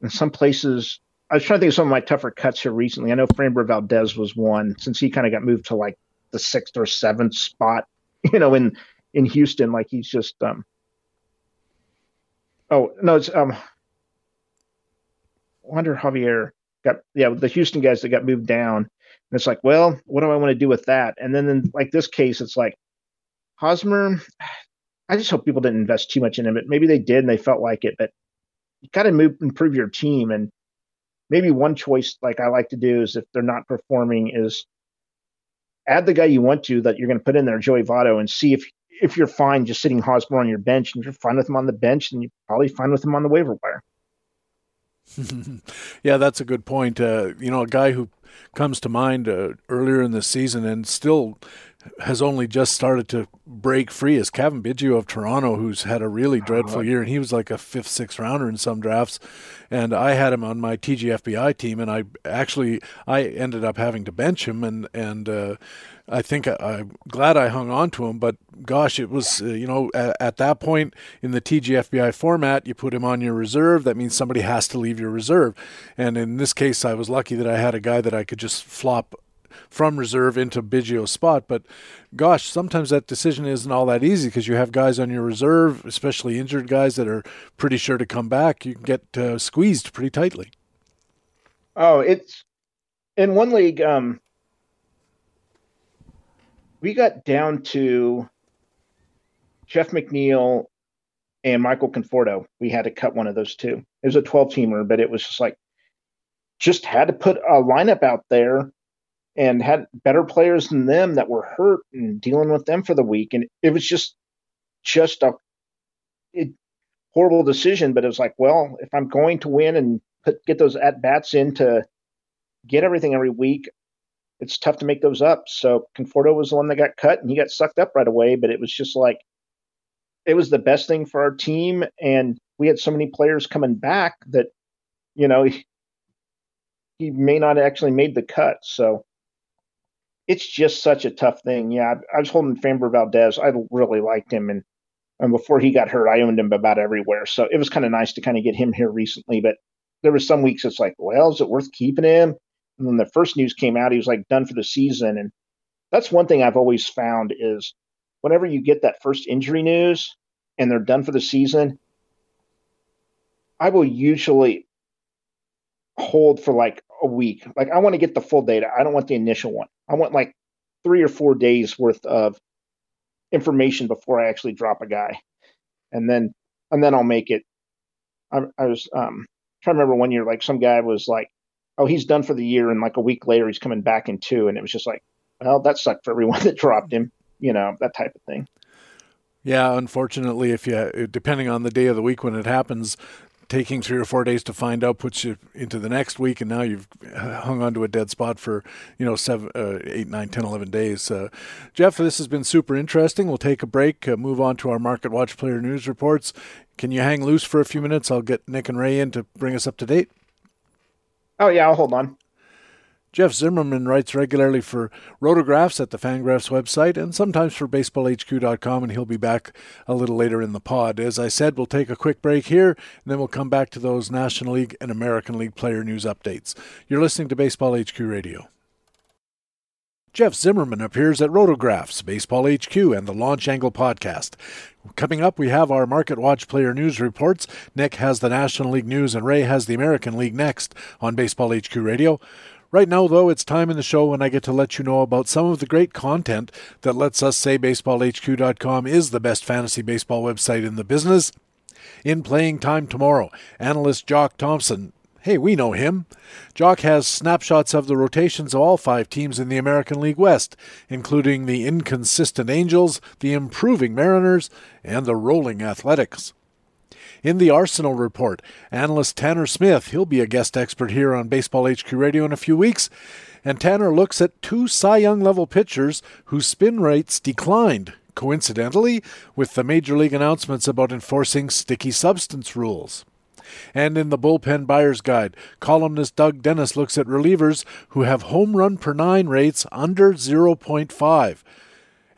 in some places. I was trying to think of some of my tougher cuts here recently. I know Framber Valdez was one since he kind of got moved to like the sixth or seventh spot, you know, in in Houston. Like he's just um oh no, it's um Wander Javier got yeah, the Houston guys that got moved down. And it's like, well, what do I want to do with that? And then in like this case, it's like, Hosmer, I just hope people didn't invest too much in him. But maybe they did and they felt like it. But you got to improve your team. And maybe one choice, like I like to do, is if they're not performing, is add the guy you want to that you're going to put in there, Joey Votto, and see if if you're fine just sitting Hosmer on your bench and you're fine with him on the bench, then you're probably fine with him on the waiver wire. yeah, that's a good point. Uh, you know, a guy who comes to mind uh, earlier in the season and still has only just started to break free is Cavan Biggio of Toronto, who's had a really dreadful year, and he was like a fifth, sixth rounder in some drafts. And I had him on my TGFBI team, and I actually I ended up having to bench him, and and uh, I think I, am glad I hung on to him. But gosh, it was uh, you know at, at, that point in the TGFBI format, you put him on your reserve. That means somebody has to leave your reserve, and in this case, I was lucky that I had a guy that I could just flop from reserve into Biggio's spot. But gosh, sometimes that decision isn't all that easy because you have guys on your reserve, especially injured guys that are pretty sure to come back. You can get uh, squeezed pretty tightly. Oh, it's in one league. Um, we got down to Jeff McNeil and Michael Conforto. We had to cut one of those two. It was a 12 teamer, but it was just like, just had to put a lineup out there and had better players than them that were hurt and dealing with them for the week. And it was just, just a, it, horrible decision, but it was like, well, if I'm going to win and put, get those at bats in to get everything every week, it's tough to make those up. So Conforto was the one that got cut, and he got sucked up right away. But it was just like it was the best thing for our team, and we had so many players coming back that you know he, he may not actually made the cut. So it's just such a tough thing. Yeah, I, I was holding Framber Valdez. I really liked him, and and before he got hurt, I owned him about everywhere. So it was kind of nice to kind of get him here recently. But there was some weeks it's like, well, is it worth keeping him? And when the first news came out, he was like done for the season. And that's one thing I've always found is whenever you get that first injury news and they're done for the season, I will usually hold for like a week. Like I want to get the full data. I don't want the initial one. I want like three or four days worth of information before I actually drop a guy, and then and then I'll make it. I, I was um, trying to remember one year, like some guy was like, "Oh, he's done for the year," and like a week later, he's coming back in two, and it was just like, "Well, that sucked for everyone that dropped him," you know, that type of thing. Yeah, unfortunately, if you depending on the day of the week when it happens, taking three or four days to find out puts you into the next week, and now you've hung onto a dead spot for you know seven, uh, eight, nine, ten, eleven days. Uh, Jeff, this has been super interesting. We'll take a break, uh, move on to our Market Watch player news reports. Can you hang loose for a few minutes? I'll get Nick and Ray in to bring us up to date. Oh yeah, I'll hold on. Jeff Zimmerman writes regularly for Rotographs at the Fangraphs website and sometimes for BaseballHQ.com, and he'll be back a little later in the pod. As I said, we'll take a quick break here, and then we'll come back to those National League and American League player news updates. You're listening to Baseball HQ Radio. Jeff Zimmerman appears at Rotographs, Baseball HQ, and the Launch Angle podcast. Coming up, we have our Market Watch player news reports. Nick has the National League news, and Ray has the American League next on Baseball HQ Radio. Right now, though, it's time in the show when I get to let you know about some of the great content that lets us say BaseballHQ.com is the best fantasy baseball website in the business. In playing time tomorrow, analyst Jock Thompson Hey, we know him. Jock has snapshots of the rotations of all five teams in the American League West, including the inconsistent Angels, the improving Mariners, and the rolling Athletics. In the Arsenal report, analyst Tanner Smith, he'll be a guest expert here on Baseball HQ Radio in a few weeks. And Tanner looks at two Cy Young level pitchers whose spin rates declined, coincidentally, with the Major League announcements about enforcing sticky substance rules. And in the Bullpen Buyer's Guide, columnist Doug Dennis looks at relievers who have home run per nine rates under 0.5.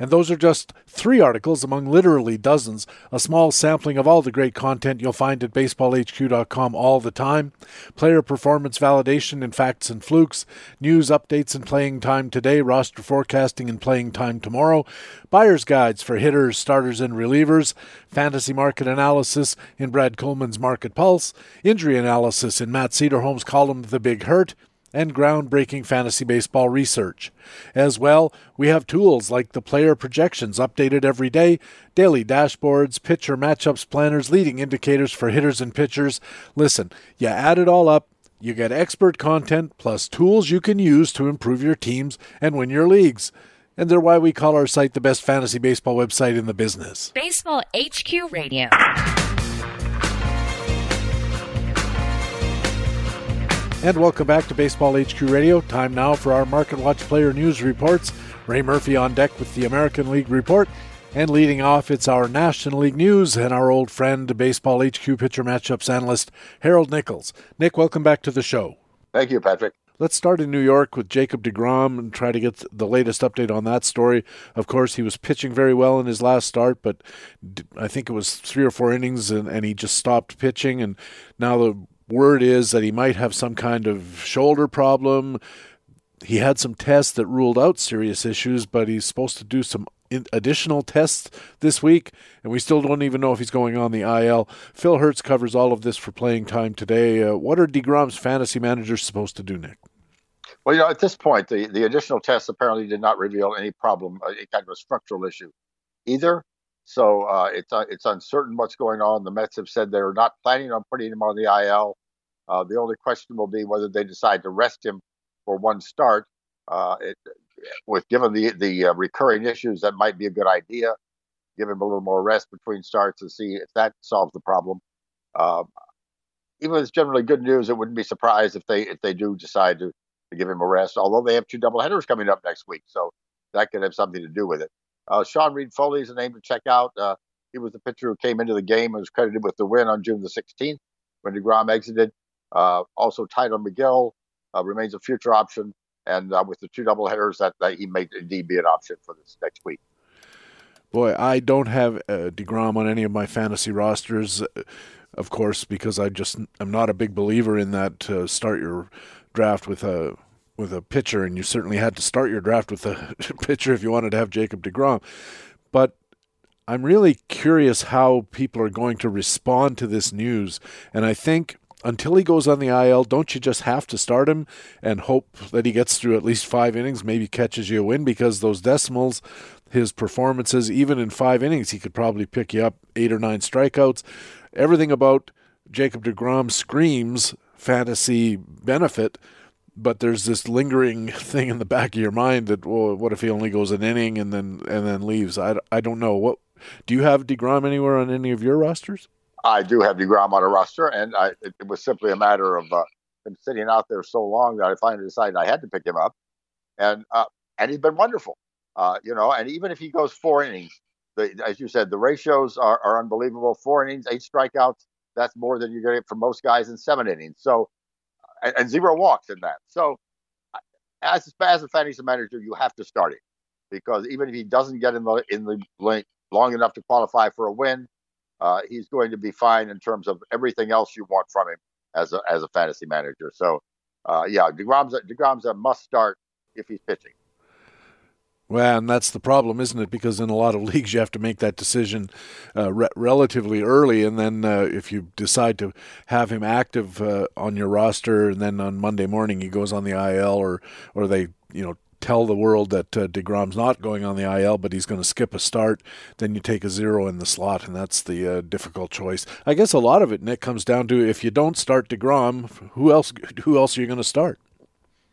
And those are just three articles among literally dozens, a small sampling of all the great content you'll find at baseballhq.com all the time. Player performance validation and facts and flukes, news updates and playing time today, roster forecasting and playing time tomorrow, buyer's guides for hitters, starters, and relievers, fantasy market analysis in Brad Coleman's Market Pulse, injury analysis in Matt Cederholm's column The Big Hurt, and groundbreaking fantasy baseball research. As well, we have tools like the player projections updated every day, daily dashboards, pitcher matchups planners, leading indicators for hitters and pitchers. Listen, you add it all up, you get expert content plus tools you can use to improve your teams and win your leagues. And they're why we call our site the best fantasy baseball website in the business. Baseball HQ Radio. And welcome back to Baseball HQ Radio. Time now for our Market Watch player news reports. Ray Murphy on deck with the American League report. And leading off, it's our National League news and our old friend, Baseball HQ pitcher matchups analyst, Harold Nichols. Nick, welcome back to the show. Thank you, Patrick. Let's start in New York with Jacob DeGrom and try to get the latest update on that story. Of course, he was pitching very well in his last start, but I think it was three or four innings and, and he just stopped pitching. And now the word is that he might have some kind of shoulder problem. He had some tests that ruled out serious issues, but he's supposed to do some additional tests this week, and we still don't even know if he's going on the IL. Phil Hertz covers all of this for playing time today. Uh, what are DeGrom's fantasy managers supposed to do, Nick? Well, you know, at this point, the, the additional tests apparently did not reveal any problem, uh, any kind of a structural issue either. So uh, it's uh, it's uncertain what's going on. The Mets have said they're not planning on putting him on the IL. Uh, the only question will be whether they decide to rest him for one start. Uh, it, with given the the uh, recurring issues, that might be a good idea. give him a little more rest between starts and see if that solves the problem. Um, even though it's generally good news, it wouldn't be surprised if they if they do decide to, to give him a rest. Although they have two doubleheaders coming up next week, so that could have something to do with it. Uh, Sean Reid-Foley is a name to check out. Uh, he was the pitcher who came into the game and was credited with the win on June the 16th when DeGrom exited. Uh, also, Tylor Megill uh, remains a future option, and uh, with the two doubleheaders, that, that he may indeed be an option for this next week. Boy, I don't have uh, Degrom on any of my fantasy rosters, of course, because I just I'm not a big believer in that. Uh, start your draft with a with a pitcher, and you certainly had to start your draft with a pitcher if you wanted to have Jacob Degrom. But I'm really curious how people are going to respond to this news, and I think until he goes on the IL, don't you just have to start him and hope that he gets through at least five innings, maybe catches you a win because those decimals, his performances, even in five innings, he could probably pick you up eight or nine strikeouts. Everything about Jacob DeGrom screams fantasy benefit, but there's this lingering thing in the back of your mind that, well, what if he only goes an inning and then and then leaves? I, I don't know. What do you have DeGrom anywhere on any of your rosters? I do have Degrom on a roster, and I, it, it, was simply a matter of uh, him sitting out there so long that I finally decided I had to pick him up, and uh, and he's been wonderful, uh, you know. And even if he goes four innings, the, as you said, the ratios are, are unbelievable. Four innings, eight strikeouts. That's more than you're getting from most guys in seven innings. So, and, and zero walks in that. So, as as a fantasy manager, you have to start it because even if he doesn't get in the in the long enough to qualify for a win, uh, he's going to be fine in terms of everything else you want from him as a as a fantasy manager. So, uh, yeah, Degrom's a, Degrom's a must start if he's pitching. Well, and that's the problem, isn't it? Because in a lot of leagues, you have to make that decision uh, re- relatively early, and then uh, if you decide to have him active uh, on your roster, and then on Monday morning he goes on the IL, or or they you know tell the world that uh, DeGrom's not going on the IL, but he's going to skip a start, then you take a zero in the slot, and that's the uh, difficult choice. I guess a lot of it, Nick, comes down to if you don't start DeGrom, who else? Who else are you going to start?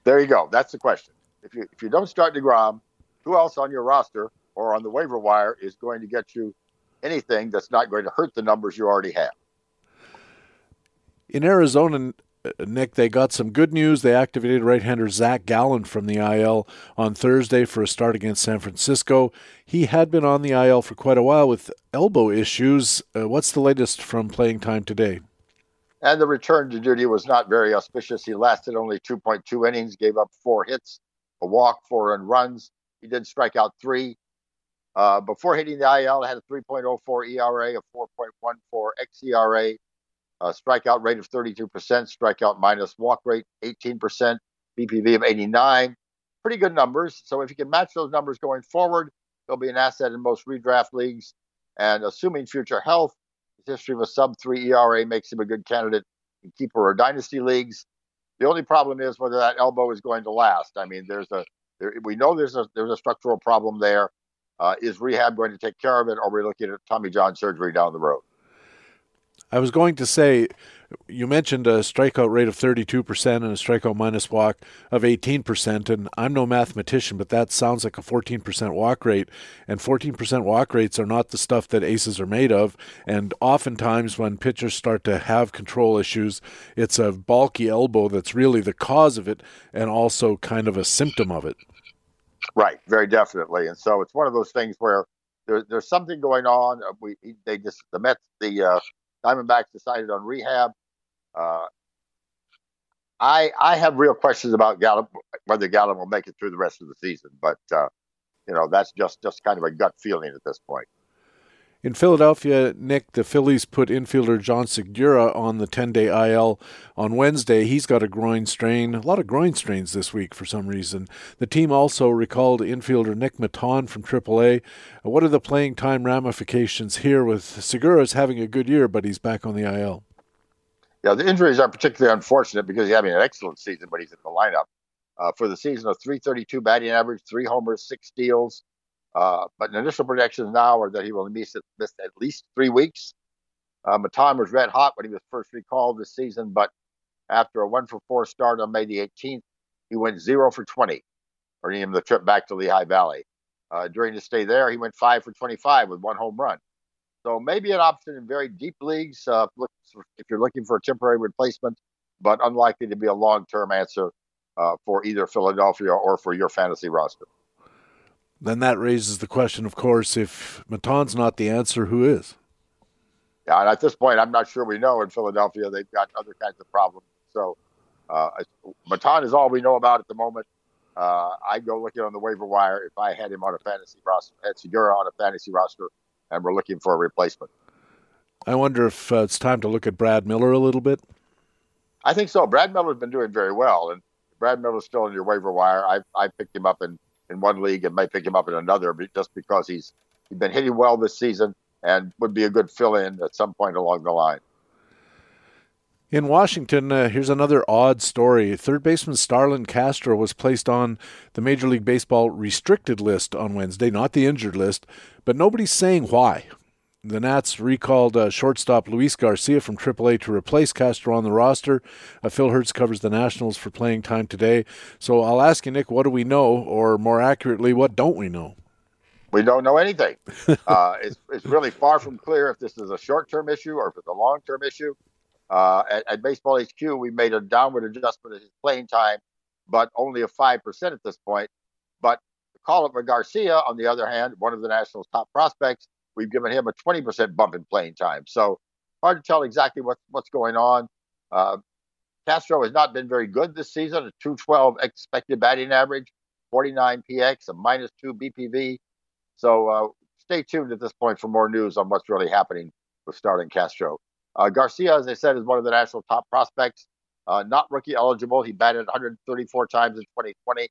There you go. That's the question. If you if you don't start DeGrom, who else on your roster or on the waiver wire is going to get you anything that's not going to hurt the numbers you already have? In Arizona, Nick, they got some good news. They activated right-hander Zach Gallen from the IL on Thursday for a start against San Francisco. He had been on the IL for quite a while with elbow issues. Uh, what's the latest from playing time today? And the return to duty was not very auspicious. He lasted only 2.2 innings, gave up four hits, a walk, four and runs. He did strike out three. Uh, before hitting the IL, had a 3.04 ERA, a 4.14 xERA, uh, strikeout rate of 32%, strikeout minus walk rate 18%, BPV of 89. Pretty good numbers. So if you can match those numbers going forward, he'll be an asset in most redraft leagues. And assuming future health, his history of a sub three ERA makes him a good candidate in keeper or dynasty leagues. The only problem is whether that elbow is going to last. I mean, there's a there, we know there's a there's a structural problem there. Uh, is rehab going to take care of it, or are we looking at Tommy John surgery down the road? I was going to say, you mentioned a strikeout rate of 32% and a strikeout minus walk of 18%. And I'm no mathematician, but that sounds like a 14% walk rate. And 14% walk rates are not the stuff that aces are made of. And oftentimes, when pitchers start to have control issues, it's a bulky elbow that's really the cause of it and also kind of a symptom of it. Right, very definitely. And so it's one of those things where there, there's something going on. We they just the Mets the uh, Diamondbacks decided on rehab. Uh, I I have real questions about Gallen, whether Gallen will make it through the rest of the season, but uh, you know that's just just kind of a gut feeling at this point. In Philadelphia, Nick, the Phillies put infielder Jean Segura on the 10 day IL on Wednesday. He's got a groin strain, a lot of groin strains this week for some reason. The team also recalled infielder Nick Maton from AAA. What are the playing time ramifications here with Segura's having a good year, but he's back on the IL? Yeah, the injuries aren't particularly unfortunate because he's having an excellent season, but he's in the lineup. Uh, for the season of 332 batting average, three homers, six steals, uh, but initial projections now are that he will miss, miss at least three weeks. Uh, Maton was red hot when he was first recalled this season, but after a one for four start on May the 18th, he went zero for 20, earning him the trip back to Lehigh Valley. Uh, during his stay there, he went five for 25 with one home run. So maybe an option in very deep leagues uh, if you're looking for a temporary replacement, but unlikely to be a long-term answer uh, for either Philadelphia or for your fantasy roster. Then that raises the question, of course, if Maton's not the answer, who is? Yeah, and at this point, I'm not sure we know. In Philadelphia, they've got other kinds of problems. So, uh, Maton is all we know about at the moment. Uh, I'd go looking on the waiver wire if I had him on a fantasy roster, had Segura on a fantasy roster, and we're looking for a replacement. I wonder if uh, it's time to look at Brad Miller a little bit. I think so. Brad Miller's been doing very well, and Brad Miller's still on your waiver wire. I I picked him up in in one league and may pick him up in another, just because he's he's been hitting well this season and would be a good fill in at some point along the line. In Washington, uh, here's another odd story. Third baseman Starlin Castro was placed on the Major League Baseball restricted list on Wednesday, not the injured list, but nobody's saying why. The Nats recalled uh, shortstop Luis Garcia from AAA to replace Castro on the roster. Uh, Phil Hertz covers the Nationals for playing time today. So I'll ask you, Nick, what do we know, or more accurately, what don't we know? We don't know anything. uh, it's, it's really far from clear if this is a short term issue or if it's a long term issue. Uh, at, at, Baseball HQ, we made a downward adjustment of his playing time, but only of 5% at this point. But call it Garcia, on the other hand, one of the Nationals' top prospects, We've given him a 20% bump in playing time. So hard to tell exactly what, what's going on. Uh, Castro has not been very good this season, a 212 expected batting average, 49 PX, a minus two BPV. So uh, stay tuned at this point for more news on what's really happening with Starlin Castro. Uh, Garcia, as I said, is one of the national top prospects. Uh, not rookie eligible. He batted 134 times in 2020,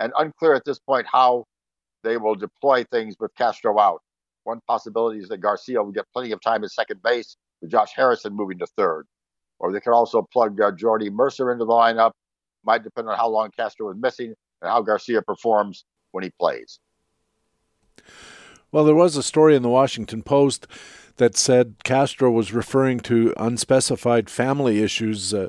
and unclear at this point how they will deploy things with Castro out. One possibility is that Garcia will get plenty of time at second base with Josh Harrison moving to third. Or they could also plug uh, Jordy Mercer into the lineup. Might depend on how long Castro is missing and how Garcia performs when he plays. Well, there was a story in the Washington Post that said Castro was referring to unspecified family issues. Uh,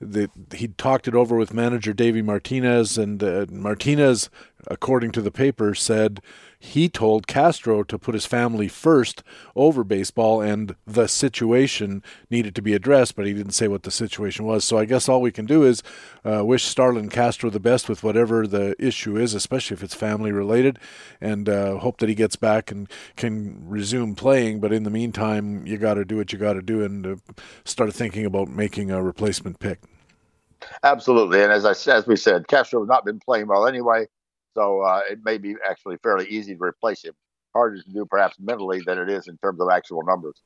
that he'd talked it over with manager Davey Martinez, and uh, Martinez, according to the paper, said he told Castro to put his family first over baseball and the situation needed to be addressed, but he didn't say what the situation was. So I guess all we can do is uh, wish Starlin Castro the best with whatever the issue is, especially if it's family related, and uh, hope that he gets back and can resume playing. But in the meantime, you got to do what you got to do and uh, start thinking about making a replacement pick. Absolutely, and as I as we said, Castro has not been playing well anyway. So uh, it may be actually fairly easy to replace him. Harder to do perhaps mentally than it is in terms of actual numbers.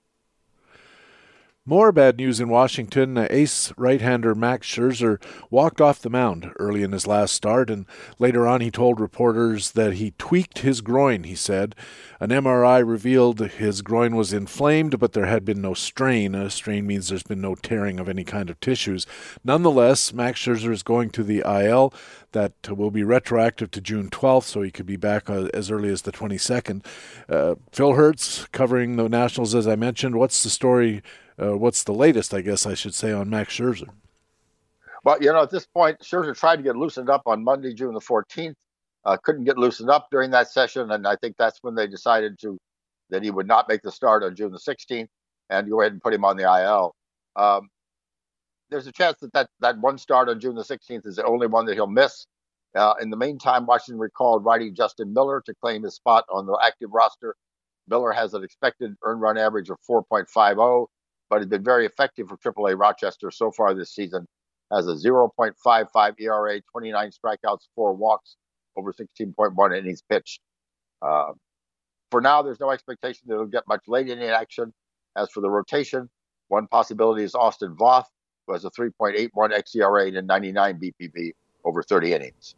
More bad news in Washington. Ace right hander Max Scherzer walked off the mound early in his last start, and later on he told reporters that he tweaked his groin, he said. An MRI revealed his groin was inflamed, but there had been no strain. A strain means there's been no tearing of any kind of tissues. Nonetheless, Max Scherzer is going to the IL. That will be retroactive to June 12th, so he could be back uh, as early as the 22nd. Uh, Phil Hertz covering the Nationals, as I mentioned. What's the story? Uh, what's the latest, I guess I should say, on Max Scherzer? Well, you know, at this point, Scherzer tried to get loosened up on Monday, June the 14th. Uh, couldn't get loosened up during that session, and I think that's when they decided to that he would not make the start on June the 16th and go ahead and put him on the IL. Um, there's a chance that, that that one start on June the 16th is the only one that he'll miss. Uh, in the meantime, Washington recalled righty Justin Miller to claim his spot on the active roster. Miller has an expected earned run average of 4.50 but has been very effective for AAA Rochester so far this season. Has a 0.55 ERA, 29 strikeouts, four walks, over 16.1 innings pitched. Uh, for now, there's no expectation that he'll get much late inning action. As for the rotation, one possibility is Austin Voth, who has a 3.81 xERA and 99 BPV over 30 innings.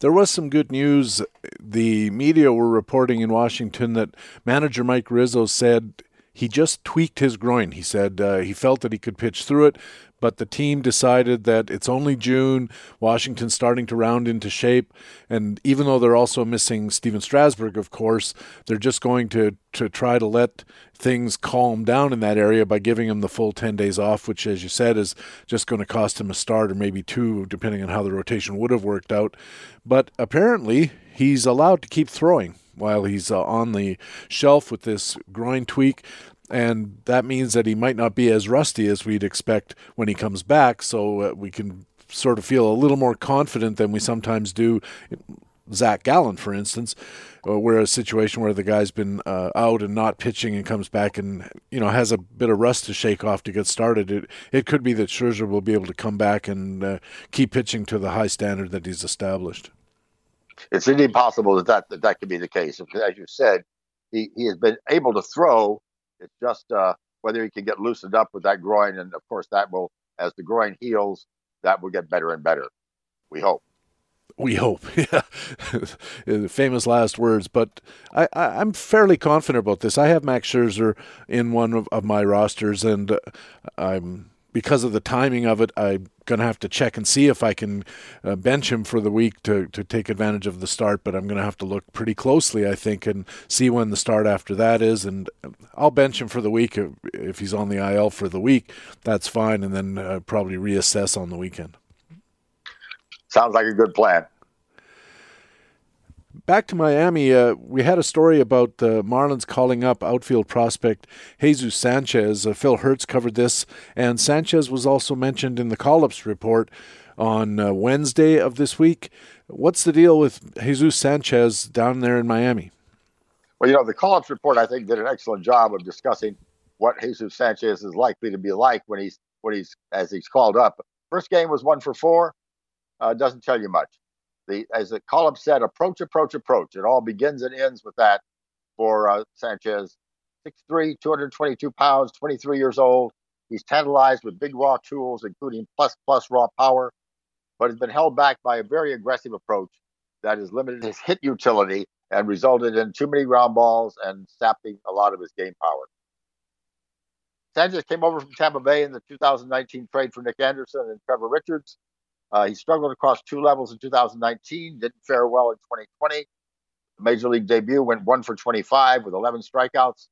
There was some good news. The media were reporting in Washington that manager Mike Rizzo said he just tweaked his groin. He said uh, he felt that he could pitch through it, but the team decided that it's only June. Washington's starting to round into shape, and even though they're also missing Stephen Strasburg, of course, they're just going to to try to let things calm down in that area by giving him the full 10 days off, which, as you said, is just going to cost him a start or maybe two, depending on how the rotation would have worked out. But apparently, he's allowed to keep throwing while he's uh, on the shelf with this groin tweak. And that means that he might not be as rusty as we'd expect when he comes back. So uh, we can sort of feel a little more confident than we sometimes do. Zach Gallen, for instance, uh, where a situation where the guy's been uh, out and not pitching and comes back and you know has a bit of rust to shake off to get started, it it could be that Scherzer will be able to come back and uh, keep pitching to the high standard that he's established it's indeed possible that that, that, that could be the case. As you said, he, he has been able to throw. It's just uh, whether he can get loosened up with that groin. And of course, that will, as the groin heals, that will get better and better. We hope. We hope, yeah. Famous last words, but I, am fairly confident about this. I have Max Scherzer in one of, of my rosters, and uh, I'm because of the timing of it, I'm going to have to check and see if I can uh, bench him for the week to, to take advantage of the start. But I'm going to have to look pretty closely, I think, and see when the start after that is. And I'll bench him for the week. If he's on the IL for the week, that's fine. And then uh, probably reassess on the weekend. Sounds like a good plan back to Miami, uh, we had a story about the Marlins calling up outfield prospect Jesus Sanchez. Uh, Phil Hertz covered this, and Sanchez was also mentioned in the call ups report on uh, Wednesday of this week. What's the deal with Jesus Sanchez down there in Miami? Well, you know, the call ups report, I think, did an excellent job of discussing what Jesus Sanchez is likely to be like when he's when he's as he's called up. First game was one for four. Uh, doesn't tell you much the as the column said, approach, approach, approach. It all begins and ends with that for uh, Sanchez. 6'3", 222 pounds, 23 years old. He's tantalized with big raw tools, including plus plus raw power, but has been held back by a very aggressive approach that has limited his hit utility and resulted in too many ground balls and sapping a lot of his game power. Sanchez came over from Tampa Bay in the 2019 trade for Nick Anderson and Trevor Richards. Uh, he struggled across two levels in 2019, didn't fare well in 2020. The major league debut went one for 25 with 11 strikeouts.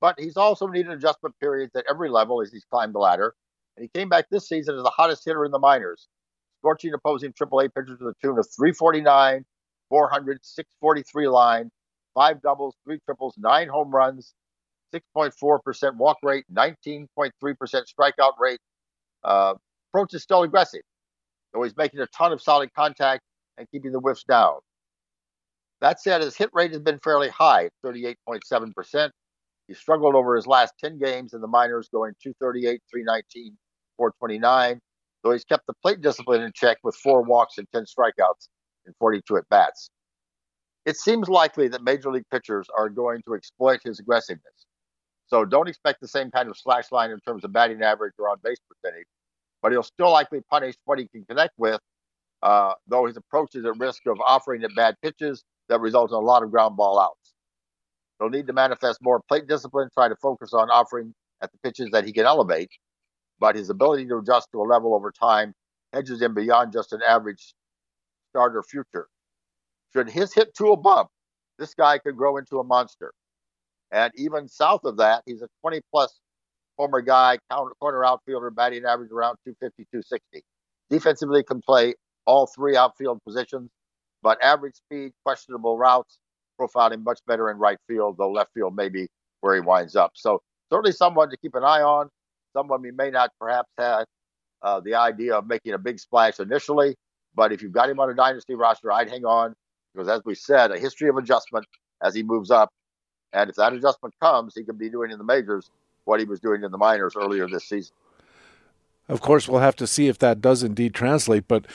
But he's also needed adjustment periods at every level as he's climbed the ladder. And he came back this season as the hottest hitter in the minors, scorching opposing AAA pitchers to the tune of 349, 400, 643 line, five doubles, three triples, nine home runs, 6.4% walk rate, 19.3% strikeout rate. Uh, approach is still aggressive though he's making a ton of solid contact and keeping the whiffs down. That said, his hit rate has been fairly high, 38.7%. He struggled over his last 10 games in the minors, going 238, 319, 429, though he's kept the plate discipline in check with four walks and 10 strikeouts in 42 at bats. It seems likely that major league pitchers are going to exploit his aggressiveness. So don't expect the same kind of slash line in terms of batting average or on base percentage but he'll still likely punish what he can connect with, uh, though his approach is at risk of offering at bad pitches that result in a lot of ground ball outs. He'll need to manifest more plate discipline, try to focus on offering at the pitches that he can elevate, but his ability to adjust to a level over time hedges him beyond just an average starter future. Should his hit tool bump, this guy could grow into a monster. And even south of that, he's a 20 plus former guy, counter, corner outfielder, batting average around 250, 260. Defensively can play all three outfield positions, but average speed, questionable routes, profiling much better in right field, though left field may be where he winds up. So certainly someone to keep an eye on, someone we may not perhaps have uh, the idea of making a big splash initially, but if you've got him on a dynasty roster, I'd hang on because as we said, a history of adjustment as he moves up. And if that adjustment comes, he can be doing in the majors what he was doing in the minors earlier this season. Of course, we'll have to see if that does indeed translate, but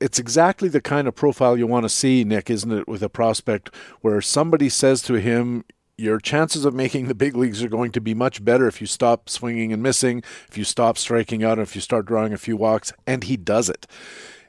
it's exactly the kind of profile you want to see, Nick, isn't it, with a prospect where somebody says to him, your chances of making the big leagues are going to be much better if you stop swinging and missing, if you stop striking out, and if you start drawing a few walks, and he does it.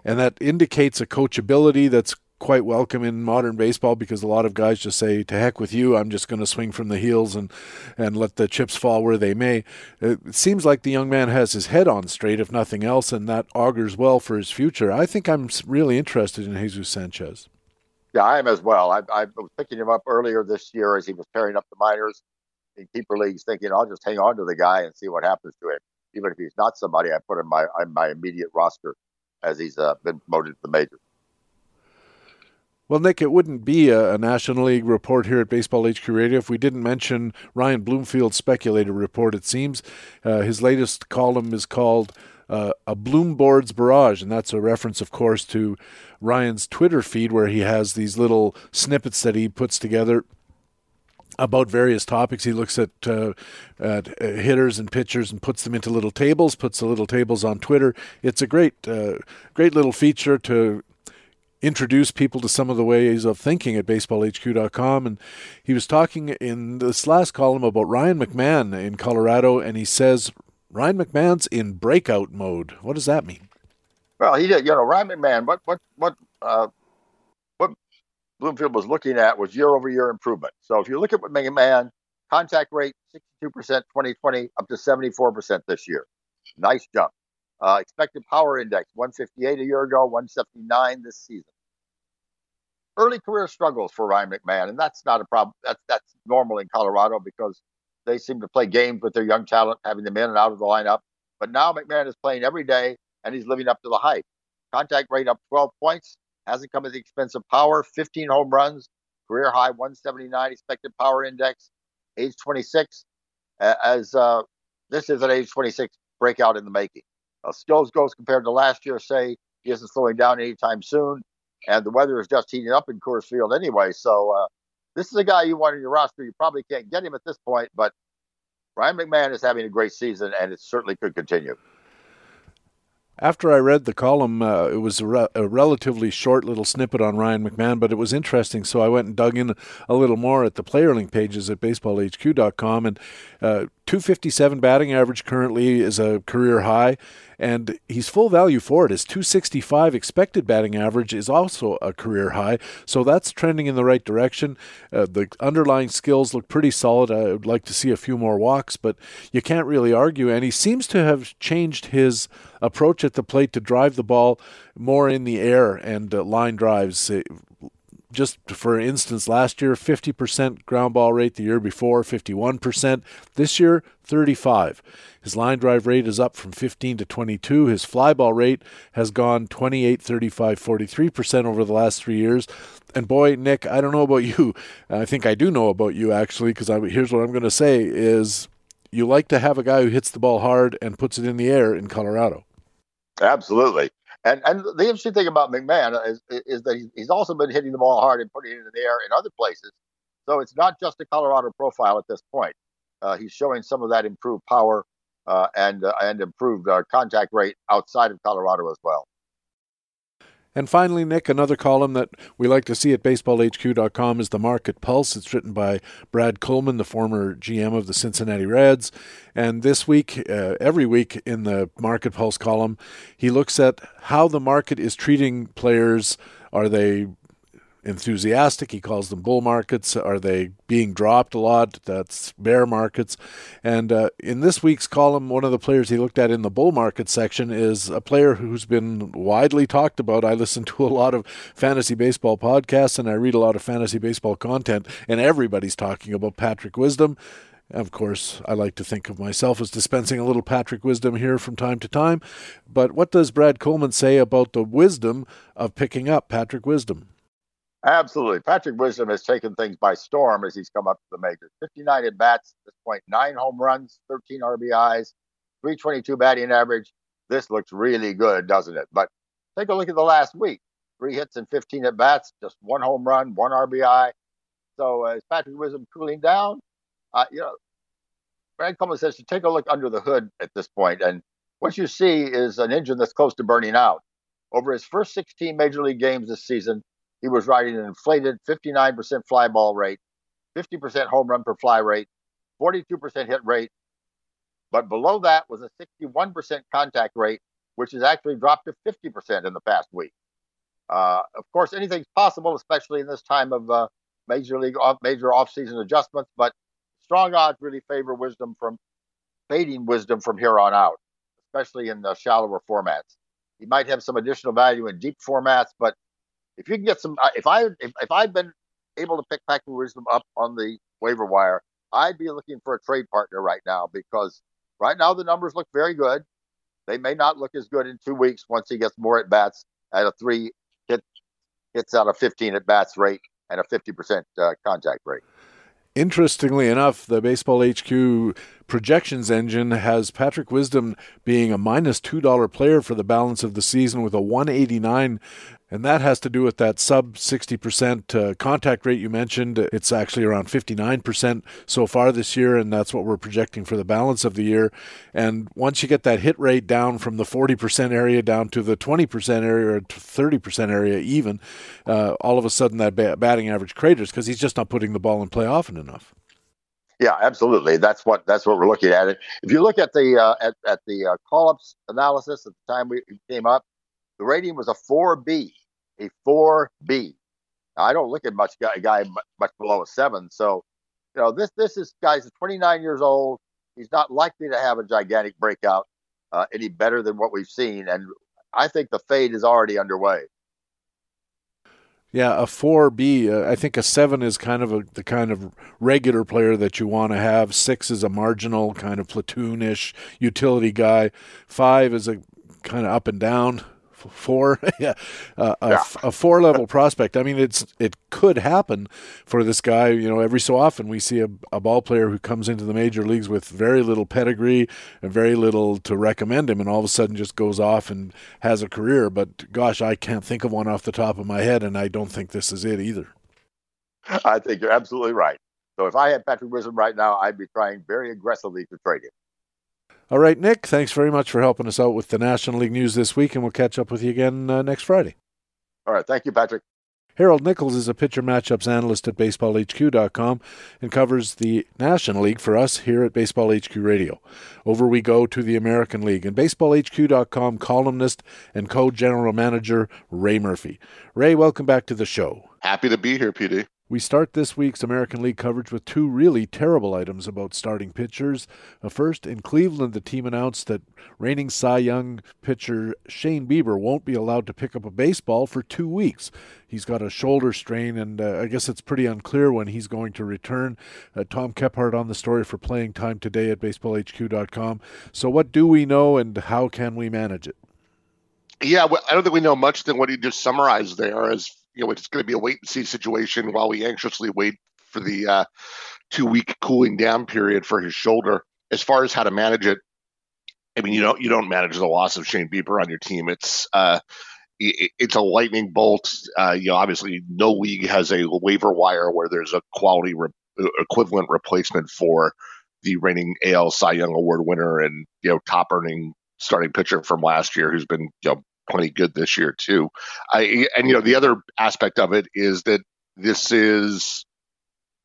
And that indicates a coachability that's quite welcome in modern baseball because a lot of guys just say, "To heck with you! I'm just going to swing from the heels and and let the chips fall where they may." It seems like the young man has his head on straight, if nothing else, and that augurs well for his future. I think I'm really interested in Jesus Sanchez. Yeah, I am as well. I, I was picking him up earlier this year as he was pairing up the minors in keeper leagues, thinking I'll just hang on to the guy and see what happens to him. Even if he's not somebody I put in my in my immediate roster as he's uh, been promoted to the majors. Well, Nick, it wouldn't be a, a, National League report here at Baseball HQ Radio if we didn't mention Ryan Bloomfield's speculator report. It seems uh, his latest column is called uh, A Bloomboard's Barrage, and that's a reference, of course, to Ryan's Twitter feed where he has these little snippets that he puts together about various topics. He looks at, uh, at uh, hitters and pitchers and puts them into little tables. Puts the little tables on Twitter. It's a great, uh, great little feature to introduce people to some of the ways of thinking at baseballhq.com. And he was talking in this last column about Ryan McMahon in Colorado, and he says Ryan McMahon's in breakout mode. What does that mean? Well, he did. You know, Ryan McMahon. What what what uh, what Bloomfield was looking at was year over year improvement. So if you look at what McMahon contact rate, sixty two percent, twenty twenty, up to seventy four percent this year. Nice jump. Uh, expected power index, 158 a year ago, 179 this season. Early career struggles for Ryan McMahon, and that's not a problem. That's that's normal in Colorado because they seem to play games with their young talent, having them in and out of the lineup. But now McMahon is playing every day, and he's living up to the hype. Contact rate up 12 points, hasn't come at the expense of power. 15 home runs, career high 179 expected power index. Age 26, as uh, this is an age 26 breakout in the making. Uh, skills goes compared to last year, say he isn't slowing down anytime soon, and the weather is just heating up in Coors Field anyway. So uh, this is a guy you want in your roster. You probably can't get him at this point, but Ryan McMahon is having a great season, and it certainly could continue. After I read the column, uh, it was a, re- a, relatively short little snippet on Ryan McMahon, but it was interesting. So I went and dug in a little more at the player link pages at baseballhq.com. And uh, 257 batting average currently is a career high and he's full value for it. His 265 expected batting average is also a career high, so that's trending in the right direction. Uh, the underlying skills look pretty solid. I would like to see a few more walks, but you can't really argue. And he seems to have changed his approach at the plate to drive the ball more in the air and uh, line drives just for instance, last year 50% ground ball rate, the year before 51%, this year 35. His line drive rate is up from 15 to 22. His fly ball rate has gone 28, 35, 43% over the last 3 years. And boy, Nick, I don't know about you. I think I do know about you actually because here's what I'm going to say is you like to have a guy who hits the ball hard and puts it in the air in Colorado. Absolutely. And and the interesting thing about McMahon is is that he's also been hitting the ball hard and putting it in the air in other places. So it's not just a Colorado profile at this point. Uh, he's showing some of that improved power uh, and uh, and improved uh, contact rate outside of Colorado as well. And finally, Nick, another column that we like to see at baseballhq.com is the Market Pulse. It's written by Brad Kullman, the former GM of the Cincinnati Reds. And this week, uh, every week in the Market Pulse column, he looks at how the market is treating players. Are they enthusiastic. He calls them bull markets. Are they being dropped a lot? That's bear markets. And uh, in this week's column, one of the players he looked at in the bull market section is a player who's been widely talked about. I listen to a lot of fantasy baseball podcasts and I read a lot of fantasy baseball content, and everybody's talking about Patrick Wisdom. Of course, I like to think of myself as dispensing a little Patrick wisdom here from time to time. But what does Brad Kullman say about the wisdom of picking up Patrick Wisdom? Absolutely. Patrick Wisdom has taken things by storm as he's come up to the majors. 59 at bats at this point, nine home runs, 13 RBIs, 322 batting average. This looks really good, doesn't it? But take a look at the last week. Three hits and 15 at bats, just one home run, one RBI. So uh, is Patrick Wisdom cooling down? Uh, you know, Brad Kullman says to take a look under the hood at this point, and what you see is an engine that's close to burning out. Over his first 16 major league games this season, he was riding an inflated 59% fly ball rate, 50% home run per fly rate, 42% hit rate. But below that was a 61% contact rate, which has actually dropped to 50% in the past week. Uh, of course, anything's possible, especially in this time of uh, major league off, major offseason adjustments. But strong odds really favor wisdom from fading wisdom from here on out, especially in the shallower formats. He might have some additional value in deep formats, but if you can get some, if I if, if I've been able to pick Patrick Wisdom up on the waiver wire, I'd be looking for a trade partner right now because right now the numbers look very good. They may not look as good in two weeks once he gets more at bats at a three hit hits out of 15 at bats rate and a 50% uh, contact rate. Interestingly enough, the Baseball HQ projections engine has Patrick Wisdom being a minus $2 player for the balance of the season with a 189 and that has to do with that sub 60% uh, contact rate you mentioned. It's actually around 59% so far this year, and that's what we're projecting for the balance of the year. And once you get that hit rate down from the 40% area down to the 20% area or 30% area, even, uh, all of a sudden that batting average craters because he's just not putting the ball in play often enough. Yeah, absolutely. That's what that's what we're looking at. It. If you look at the uh, at at the uh, call-ups analysis at the time we came up, the rating was a four B, a four B. I don't look at much guy, guy much below a seven. So, you know, this this is guy's 29 years old. He's not likely to have a gigantic breakout uh, any better than what we've seen, and I think the fade is already underway. Yeah, a four B. Uh, I think a seven is kind of a, the kind of regular player that you want to have. Six is a marginal kind of platoonish utility guy. Five is a kind of up and down four, yeah, uh, a, yeah. a four level prospect. I mean, it's it could happen for this guy. You know, every so often we see a, a ball player who comes into the major leagues with very little pedigree and very little to recommend him, and all of a sudden just goes off and has a career. But gosh, I can't think of one off the top of my head, and I don't think this is it either. I think you're absolutely right. So if I had Patrick Wisdom right now, I'd be trying very aggressively to trade him. All right, Nick, thanks very much for helping us out with the National League news this week, and we'll catch up with you again uh, next Friday. All right, thank you, Patrick. Harold Nichols is a pitcher matchups analyst at baseballhq.com and covers the National League for us here at Baseball HQ Radio. Over we go to the American League and baseballhq.com columnist and co-general manager Ray Murphy. Ray, welcome back to the show. Happy to be here, PD. We start this week's American League coverage with two really terrible items about starting pitchers. Uh, first, in Cleveland, the team announced that reigning Cy Young pitcher Shane Bieber won't be allowed to pick up a baseball for two weeks. He's got a shoulder strain, and uh, I guess it's pretty unclear when he's going to return. Uh, Tom Kephart on the story for playing time today at baseballhq.com. So, what do we know, and how can we manage it? Yeah, well, I don't think we know much than what he just summarized there. As you know, it's going to be a wait and see situation while we anxiously wait for the uh, two week cooling down period for his shoulder. As far as how to manage it, I mean, you don't you don't manage the loss of Shane Bieber on your team. It's uh, it, it's a lightning bolt. Uh, you know, obviously, no league has a waiver wire where there's a quality re- equivalent replacement for the reigning AL Cy Young Award winner and you know top earning starting pitcher from last year, who's been you know plenty good this year too. I, and you know the other aspect of it is that this is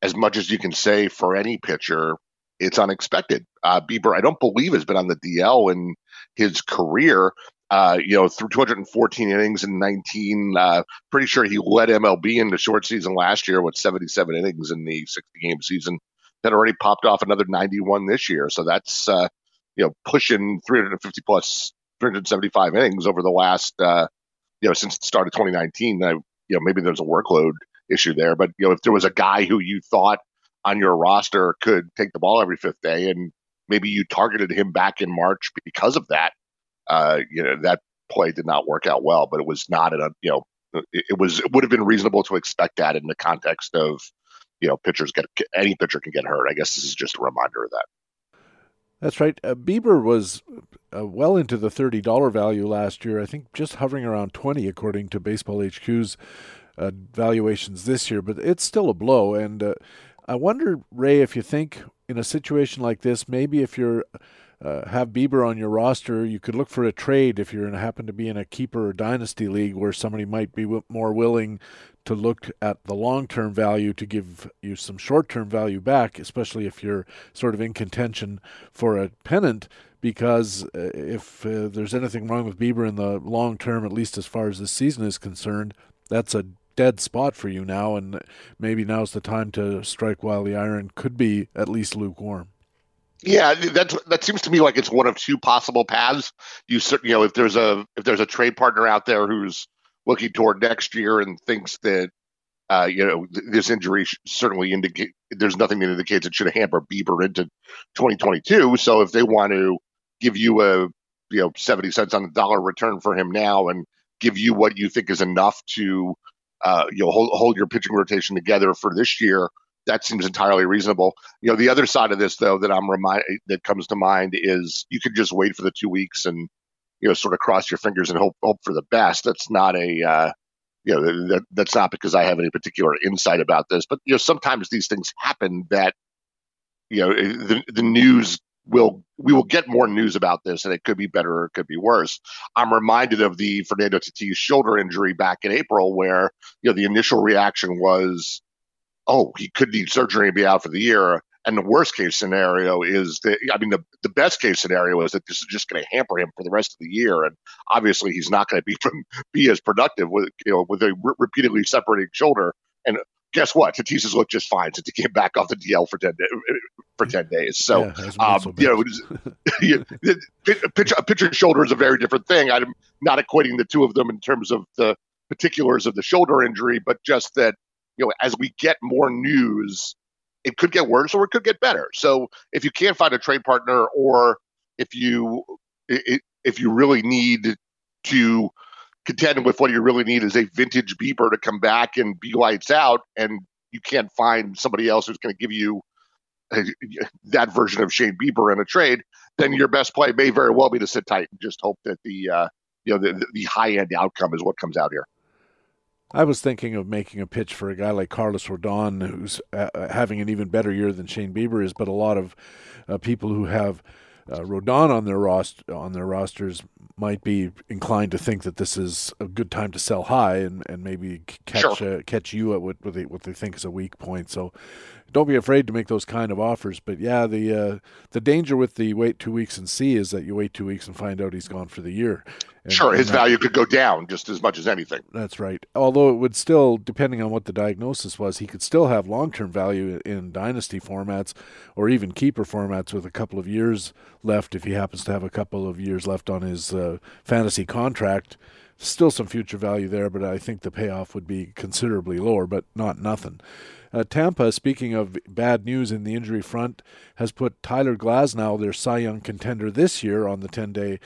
as much as you can say for any pitcher. It's unexpected. Uh, Bieber, I don't believe, has been on the DL in his career. Uh, you know, through 214 innings in 19. Uh, pretty sure he led MLB in the short season last year with 77 innings in the 60 game season. That already popped off another 91 this year. So that's uh, you know pushing 350 plus 375 innings over the last, uh, you know, since the start of 2019. I, you know, maybe there's a workload issue there, but you know, if there was a guy who you thought on your roster could take the ball every fifth day, and maybe you targeted him back in March because of that, uh, you know, that play did not work out well. But it was not a, you know, it, it was it would have been reasonable to expect that in the context of, you know, pitchers get any pitcher can get hurt. I guess this is just a reminder of that. That's right. Uh, Bieber was uh, well into the thirty dollar value last year. I think just hovering around twenty, according to Baseball HQ's uh, valuations this year. But it's still a blow. And uh, I wonder, Ray, if you think in a situation like this, maybe if you're uh, have Bieber on your roster, you could look for a trade if you happen to be in a keeper or dynasty league where somebody might be w- more willing to look at the long term value to give you some short term value back, especially if you're sort of in contention for a pennant. Because uh, if uh, there's anything wrong with Bieber in the long term, at least as far as this season is concerned, that's a dead spot for you now, and maybe now's the time to strike while the iron could be at least lukewarm. Yeah, that that seems to me like it's one of two possible paths. You you know if there's a if there's a trade partner out there who's looking toward next year and thinks that uh, you know this injury certainly indicate there's nothing that indicates it should hamper Bieber into 2022. So if they want to give you a you know 70 cents on the dollar return for him now and give you what you think is enough to uh, you know hold, hold your pitching rotation together for this year. That seems entirely reasonable. You know, the other side of this though that I'm remind that comes to mind is you could just wait for the two weeks and you know sort of cross your fingers and hope hope for the best. That's not a uh, you know that, that's not because I have any particular insight about this, but you know sometimes these things happen that you know the the news will we will get more news about this and it could be better or it could be worse. I'm reminded of the Fernando Tatis shoulder injury back in April where you know the initial reaction was oh he could need surgery and be out for the year and the worst case scenario is that I mean the, the best case scenario is that this is just going to hamper him for the rest of the year and obviously he's not going to be be as productive with you know with a re- repeatedly separating shoulder and guess what? Tatis has looked just fine since he came back off the DL for ten for ten days. So, yeah, um, so you know, pitch, a pitcher's shoulder is a very different thing. I'm not equating the two of them in terms of the particulars of the shoulder injury, but just that you know, as we get more news, it could get worse or it could get better. So, if you can't find a trade partner, or if you if you really need to contend with what you really need is a vintage Bieber to come back and be lights out, and you can't find somebody else who's going to give you that version of Shane Bieber in a trade, then your best play may very well be to sit tight and just hope that the uh, you know the, the high end outcome is what comes out here. I was thinking of making a pitch for a guy like Carlos Rodon, who's uh, having an even better year than Shane Bieber is, but a lot of uh, people who have uh, Rodon on their roster on their rosters might be inclined to think that this is a good time to sell high and, and maybe catch sure. uh, catch you at what, what they what they think is a weak point. So don't be afraid to make those kind of offers. But yeah, the uh, the danger with the wait two weeks and see is that you wait two weeks and find out he's gone for the year. And, sure, his that, value could go down just as much as anything. That's right. Although it would still, depending on what the diagnosis was, he could still have long term value in dynasty formats or even keeper formats with a couple of years left if he happens to have a couple of years left on his uh, fantasy contract. Still some future value there, but I think the payoff would be considerably lower, but not nothing. Uh, Tampa, speaking of bad news in the injury front, has put Tyler Glasnow, their Cy Young contender this year, on the 10 day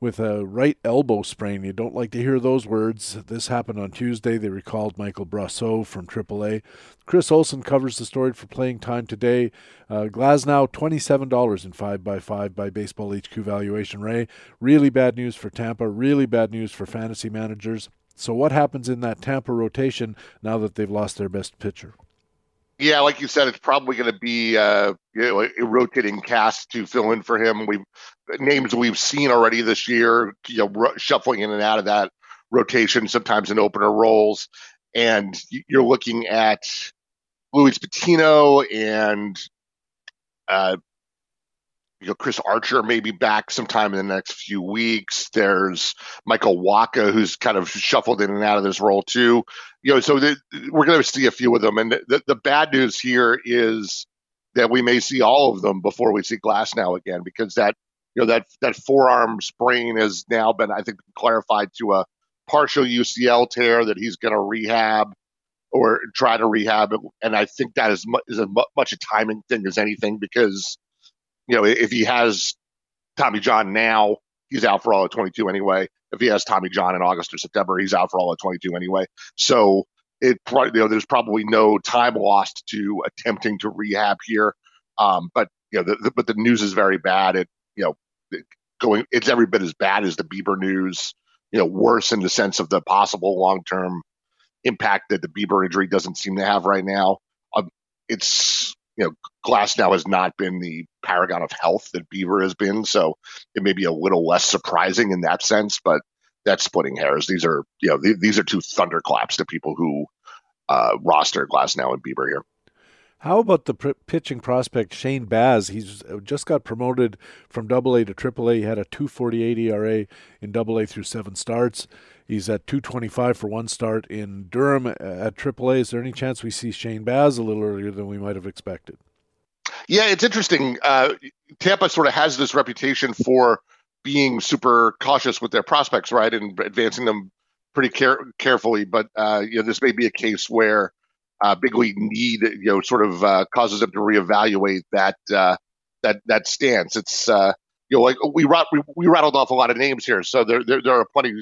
with a right elbow sprain. You don't like to hear those words. This happened on Tuesday. They recalled Michael Brosseau from AAA. Chris Olson covers the story for playing time today. Uh, Glasnow, $27 in 5x5 by Baseball HQ valuation. Ray, really bad news for Tampa, really bad news for fantasy managers. So, what happens in that Tampa rotation now that they've lost their best pitcher? Yeah, like you said, it's probably going to be uh, you know, a rotating cast to fill in for him. We've names we've seen already this year, you know, shuffling in and out of that rotation, sometimes in opener roles, and you're looking at Luis Patino and uh, you know, Chris Archer may be back sometime in the next few weeks. There's Michael Wacha, who's kind of shuffled in and out of this role too. You know, so the, we're going to see a few of them. And the, the bad news here is that we may see all of them before we see Glasnow again, because that you know that that forearm sprain has now been, I think, clarified to a partial UCL tear that he's going to rehab or try to rehab. And I think that is, mu- is as much a timing thing as anything because you know, if he has Tommy John now, he's out for all of 22 anyway. If he has Tommy John in August or September, he's out for all of 22 anyway. So it you know, there's probably no time lost to attempting to rehab here. Um, but you know, the, the, but the news is very bad. It, you know, going, it's every bit as bad as the Bieber news. You know, worse in the sense of the possible long term impact that the Bieber injury doesn't seem to have right now. Um, it's you know, Glasnow has not been the paragon of health that Bieber has been, so it may be a little less surprising in that sense. But that's splitting hairs. These are you know th- these are two thunderclaps to people who uh, roster Glasnow and Bieber here. How about the pr- pitching prospect Shane Baz? He's uh, just got promoted from Double A to Triple A. He had a 2.48 ERA in Double A through seven starts. He's at 225 for one start in Durham at AAA. Is there any chance we see Shane Baz a little earlier than we might have expected? Yeah, it's interesting. Uh, Tampa sort of has this reputation for being super cautious with their prospects, right, and advancing them pretty care- carefully. But uh, you know, this may be a case where uh, big league need, you know, sort of uh, causes them to reevaluate that uh, that that stance. It's uh, you know, like we, we we rattled off a lot of names here, so there there, there are plenty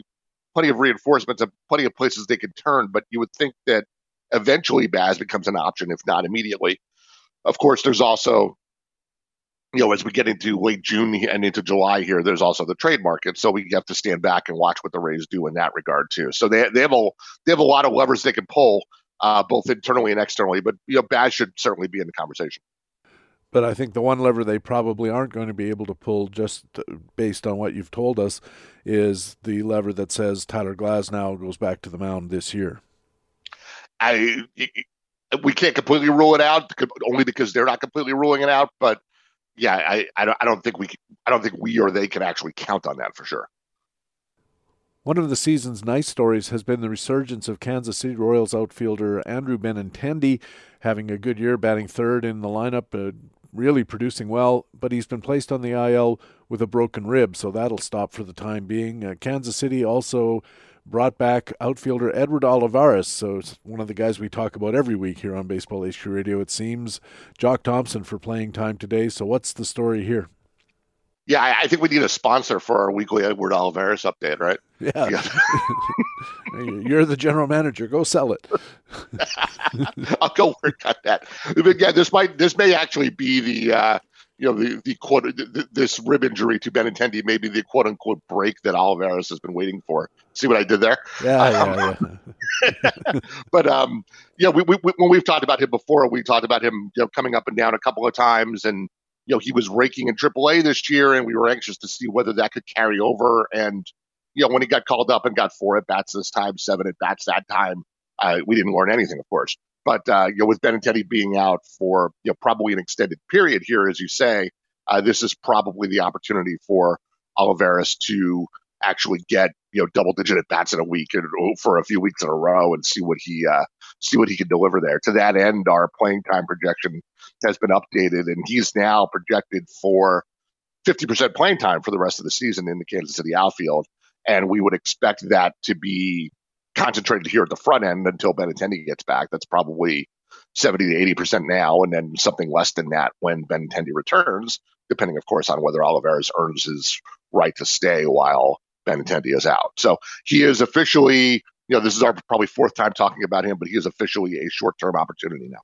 plenty of reinforcements and plenty of places they could turn. But you would think that eventually Baz becomes an option, if not immediately. Of course, there's also you know, as we get into late June and into July here, there's also the trade market. So we have to stand back and watch what the Rays do in that regard too. So they they have a they have a lot of levers they can pull, uh, both internally and externally. But you know, Baz should certainly be in the conversation. But I think the one lever they probably aren't going to be able to pull, just based on what you've told us, is the lever that says Tyler Glasnow goes back to the mound this year. I we can't completely rule it out, only because they're not completely ruling it out. But yeah, I, I don't, I don't think we I don't think we or they can actually count on that for sure. One of the season's nice stories has been the resurgence of Kansas City Royals outfielder Andrew Benintendi, having a good year, batting third in the lineup, uh, really producing well, but he's been placed on the IL with a broken rib, so that'll stop for the time being. Uh, Kansas City also brought back outfielder Edward Olivares, so one of the guys we talk about every week here on Baseball HQ Radio. It seems Jock Thompson for playing time today. So what's the story here? Yeah, I think we need a sponsor for our weekly Edward Olivares update, right? Yeah. yeah. You're the general manager. Go sell it. I'll go work on that. But yeah, this might this may actually be the uh, you know the the quote this rib injury to Benintendi may be the quote unquote break that Olivares has been waiting for. See what I did there? Yeah, yeah, yeah. but um, yeah, we, we, when we've talked about him before, we talked about him you know coming up and down a couple of times, and you know he was raking in AAA this year, and we were anxious to see whether that could carry over. And you know when he got called up and got four at bats this time, seven at bats that time, uh, we didn't learn anything, of course. But uh, you know, with Benintendi being out for you know probably an extended period here, as you say, uh, this is probably the opportunity for Olivares to actually get you know double digit at bats in a week and oh, for a few weeks in a row and see what he uh, see what he can deliver there. To that end, our playing time projection has been updated, and he's now projected for 50% playing time for the rest of the season in the Kansas City outfield. And we would expect that to be concentrated here at the front end until Benintendi gets back. That's probably 70 to 80 percent now, and then something less than that when Benintendi returns, depending, of course, on whether Olivares earns his right to stay while Benintendi is out. So he is officially, you know, this is our probably fourth time talking about him, but he is officially a short-term opportunity now.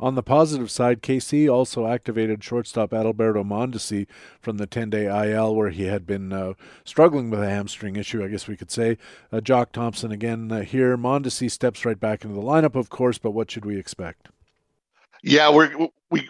On the positive side, KC also activated shortstop Adalberto Mondesi from the 10 day IL, where he had been uh, struggling with a hamstring issue, I guess we could say. Uh, Jock Thompson again uh, here. Mondesi steps right back into the lineup, of course, but what should we expect? Yeah, we're, we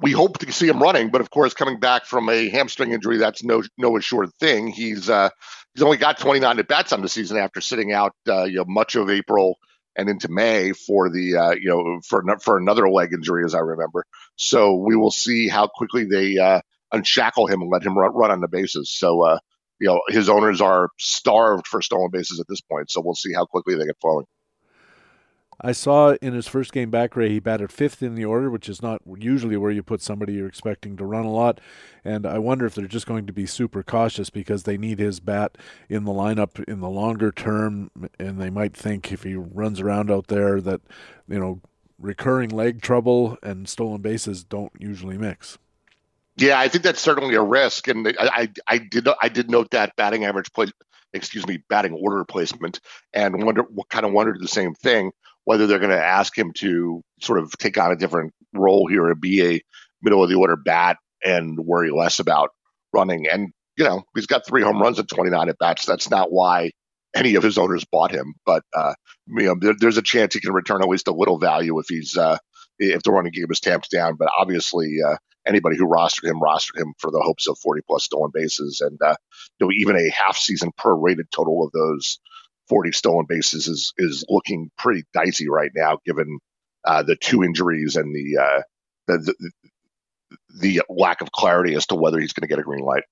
we hope to see him running, but of course, coming back from a hamstring injury, that's no no assured thing. He's uh, he's only got 29 at bats on the season after sitting out uh, you know much of April and into May for the uh, you know for for another leg injury, as I remember. So we will see how quickly they uh, unshackle him and let him run, run on the bases. So uh, you know his owners are starved for stolen bases at this point. So we'll see how quickly they get flowing. I saw in his first game back, Ray, he batted fifth in the order, which is not usually where you put somebody you're expecting to run a lot. And I wonder if they're just going to be super cautious because they need his bat in the lineup in the longer term. And they might think if he runs around out there that, you know, recurring leg trouble and stolen bases don't usually mix. Yeah, I think that's certainly a risk, and I, I, I did I did note that batting average play, excuse me, batting order placement, and wonder what kind of wondered the same thing whether they're going to ask him to sort of take on a different role here and be a middle of the order bat and worry less about running. And, you know, he's got three home runs at 29 at bats. That's not why any of his owners bought him, but, uh, you know, there, there's a chance he can return at least a little value if he's, uh, if the running game is tamped down. But obviously, uh, anybody who rostered him rostered him for the hopes of 40 plus stolen bases and, uh, you know, even a half season per rated total of those 40 stolen bases is is looking pretty dicey right now, given uh, the two injuries and the, uh, the, the the lack of clarity as to whether he's going to get a green light.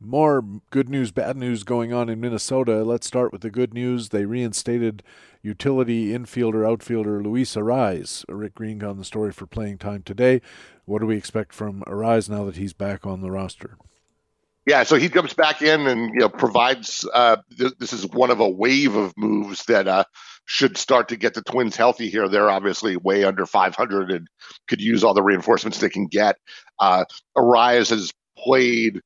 More good news, bad news going on in Minnesota. Let's start with the good news. They reinstated utility infielder, outfielder Luis Arraez. Rick Green got the story for playing time today. What do we expect from Arraez now that he's back on the roster? Yeah, so he jumps back in and you know provides. Uh, th- this is one of a wave of moves that uh, should start to get the Twins healthy here. They're obviously way under 500 and could use all the reinforcements they can get. Uh, Arraez has played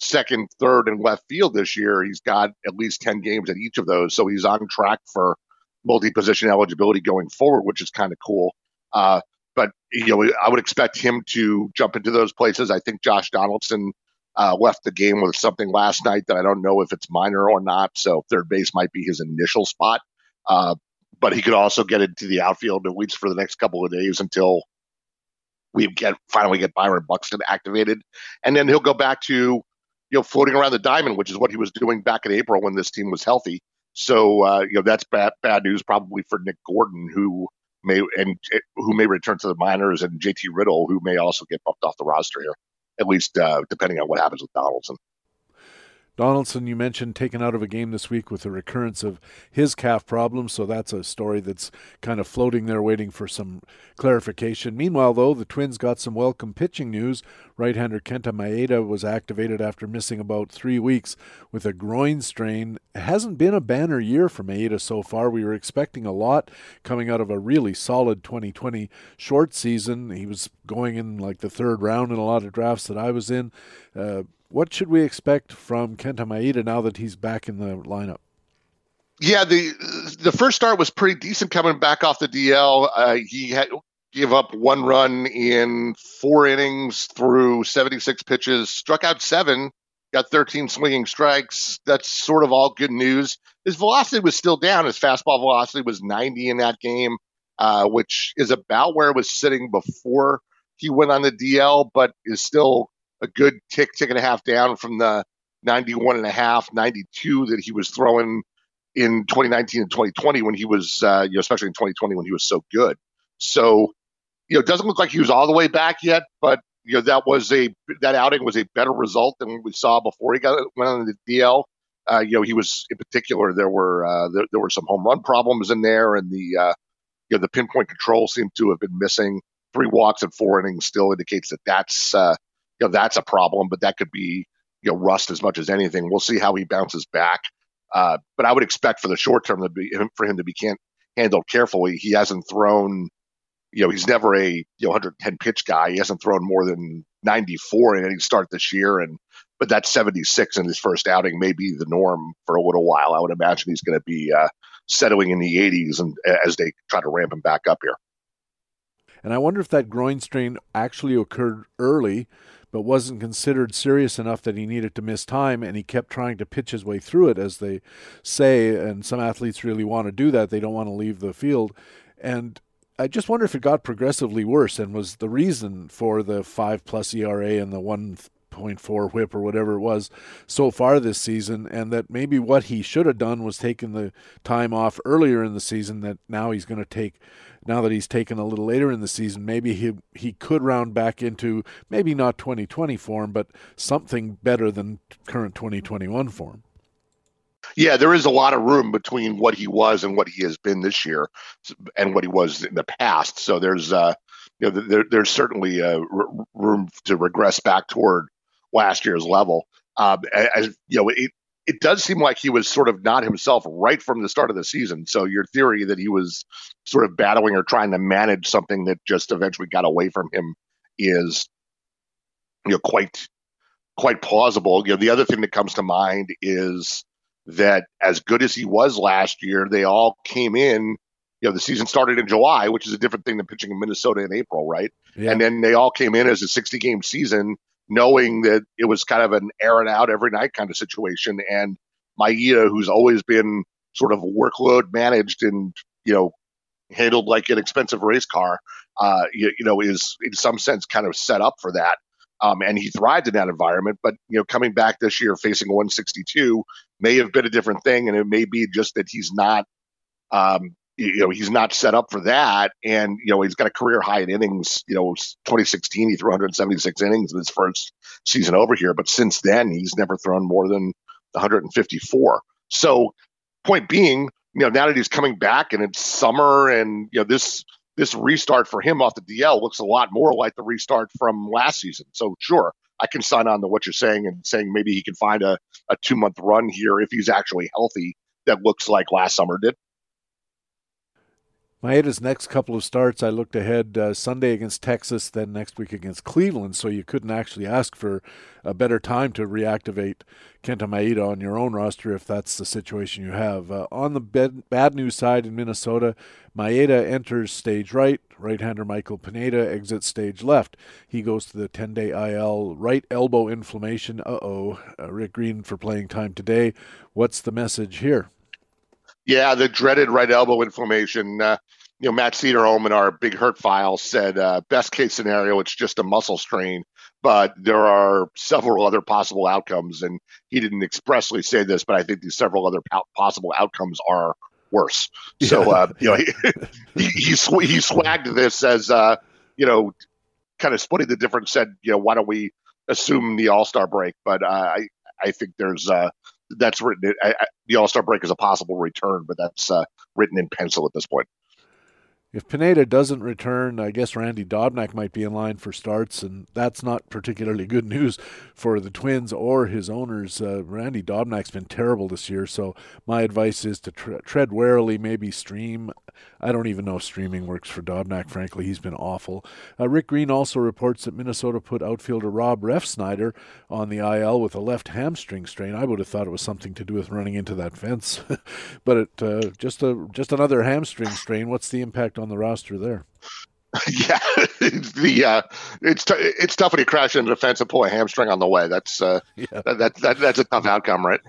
second, third, and left field this year. He's got at least 10 games at each of those. So he's on track for multi position eligibility going forward, which is kind of cool. Uh, but, you know, I would expect him to jump into those places. I think Josh Donaldson uh, left the game with something last night that I don't know if it's minor or not. So third base might be his initial spot. Uh, but he could also get into the outfield at least for the next couple of days until we get finally get Byron Buxton activated, and then he'll go back to you know floating around the diamond, which is what he was doing back in April when this team was healthy. So uh, you know that's bad bad news probably for Nick Gordon, who may and who may return to the minors, and JT Riddle, who may also get bumped off the roster here, at least uh, depending on what happens with Donaldson. Donaldson, you mentioned taken out of a game this week with a recurrence of his calf problem, so that's a story that's kind of floating there waiting for some clarification. Meanwhile, though, the Twins got some welcome pitching news. Right hander Kenta Maeda was activated after missing about three weeks with a groin strain. It hasn't been a banner year for Maeda so far. We were expecting a lot coming out of a really solid 2020 short season. He was going in like the third round in a lot of drafts that I was in. Uh, what should we expect from Kenta Maeda now that he's back in the lineup? Yeah, the the first start was pretty decent coming back off the DL. Uh, he had give up one run in four innings through 76 pitches, struck out seven, got 13 swinging strikes. That's sort of all good news. His velocity was still down. His fastball velocity was 90 in that game, uh, which is about where it was sitting before he went on the DL, but is still a good tick, tick and a half down from the 91 and a half, 92 that he was throwing in 2019 and 2020 when he was, uh, you know, especially in 2020 when he was so good. So, you know, it doesn't look like he was all the way back yet, but you know that was a that outing was a better result than we saw before he got went on the DL. Uh, you know, he was in particular there were uh, there, there, were some home run problems in there, and the uh, you know the pinpoint control seemed to have been missing. Three walks and four innings still indicates that that's uh, you know that's a problem, but that could be you know rust as much as anything. We'll see how he bounces back. Uh, but I would expect for the short term to be for him to be can, handled carefully. He hasn't thrown, you know, he's never a you know 110 pitch guy. He hasn't thrown more than 94 in any start this year, and but that 76 in his first outing may be the norm for a little while. I would imagine he's going to be uh, settling in the 80s and as they try to ramp him back up here. And I wonder if that groin strain actually occurred early but wasn't considered serious enough that he needed to miss time, and he kept trying to pitch his way through it, as they say. And some athletes really want to do that; they don't want to leave the field. And I just wonder if it got progressively worse and was the reason for the five plus ERA and the one 0.4 whip or whatever it was so far this season, and that maybe what he should have done was taken the time off earlier in the season that now he's going to take now that he's taken a little later in the season, maybe he he could round back into maybe not 2020 form, but something better than current 2021 form. Yeah, there is a lot of room between what he was and what he has been this year, and what he was in the past. So there's uh, you know, there, there's certainly uh, r- room to regress back toward last year's level. Um, as you know, it, it does seem like he was sort of not himself right from the start of the season. So your theory that he was sort of battling or trying to manage something that just eventually got away from him is you know quite quite plausible. You know, the other thing that comes to mind is that as good as he was last year, they all came in. You know, the season started in July, which is a different thing than pitching in Minnesota in April, right? Yeah. And then they all came in as a 60 game season knowing that it was kind of an air it out every night kind of situation. And Maeda, who's always been sort of workload managed and, you know, handled like an expensive race car, uh, you, you, know, is in some sense kind of set up for that. Um, and he thrived in that environment. But, you know, coming back this year facing 162 may have been a different thing. And it may be just that he's not, um, you know he's not set up for that. And you know he's got a career high in innings. You know 2016 he threw 176 innings in his first season over here. But since then he's never thrown more than 154 so point being you know now that he's coming back and it's summer and you know this this restart for him off the DL looks a lot more like the restart from last season. So sure I can sign on to what you're saying and saying maybe he can find a, a two month run here if he's actually healthy that looks like last summer did Maeda's next couple of starts, I looked ahead uh, Sunday against Texas, then next week against Cleveland, so you couldn't actually ask for a better time to reactivate Kenta Maeda on your own roster if that's the situation you have. Uh, on the bad, bad news side in Minnesota, Maeda enters stage right, right hander Michael Pineda exits stage left. He goes to the 10 day IL, right elbow inflammation. Uh oh. Uh, Rick Green for playing time today. What's the message here? Yeah, the dreaded right elbow inflammation. Uh, you know, Matt Cederholm in our big hurt file said uh, best case scenario, it's just a muscle strain, but there are several other possible outcomes. And he didn't expressly say this, but I think these several other possible outcomes are worse. So, uh, you know, he, he, he, sw- he swagged this as, uh, you know, kind of splitting the difference, said, you know, why don't we assume the All Star break? But uh, I, I think there's, uh, that's written, I, I, the All Star break is a possible return, but that's uh, written in pencil at this point. If Pineda doesn't return, I guess Randy Dobnak might be in line for starts, and that's not particularly good news for the Twins or his owners. Uh, Randy Dobnak's been terrible this year, so my advice is to tre- tread warily, maybe stream. I don't even know if streaming works for Dobnak, frankly. He's been awful. Uh, Rick Green also reports that Minnesota put outfielder Rob Refsnyder on the IL with a left hamstring strain. I would have thought it was something to do with running into that fence, but it uh, just a just another hamstring strain. What's the impact on the roster there? yeah, the uh, it's t- it's tough when you crash into the fence and pull a hamstring on the way. That's uh, yeah. that, that, that that's a tough outcome, right?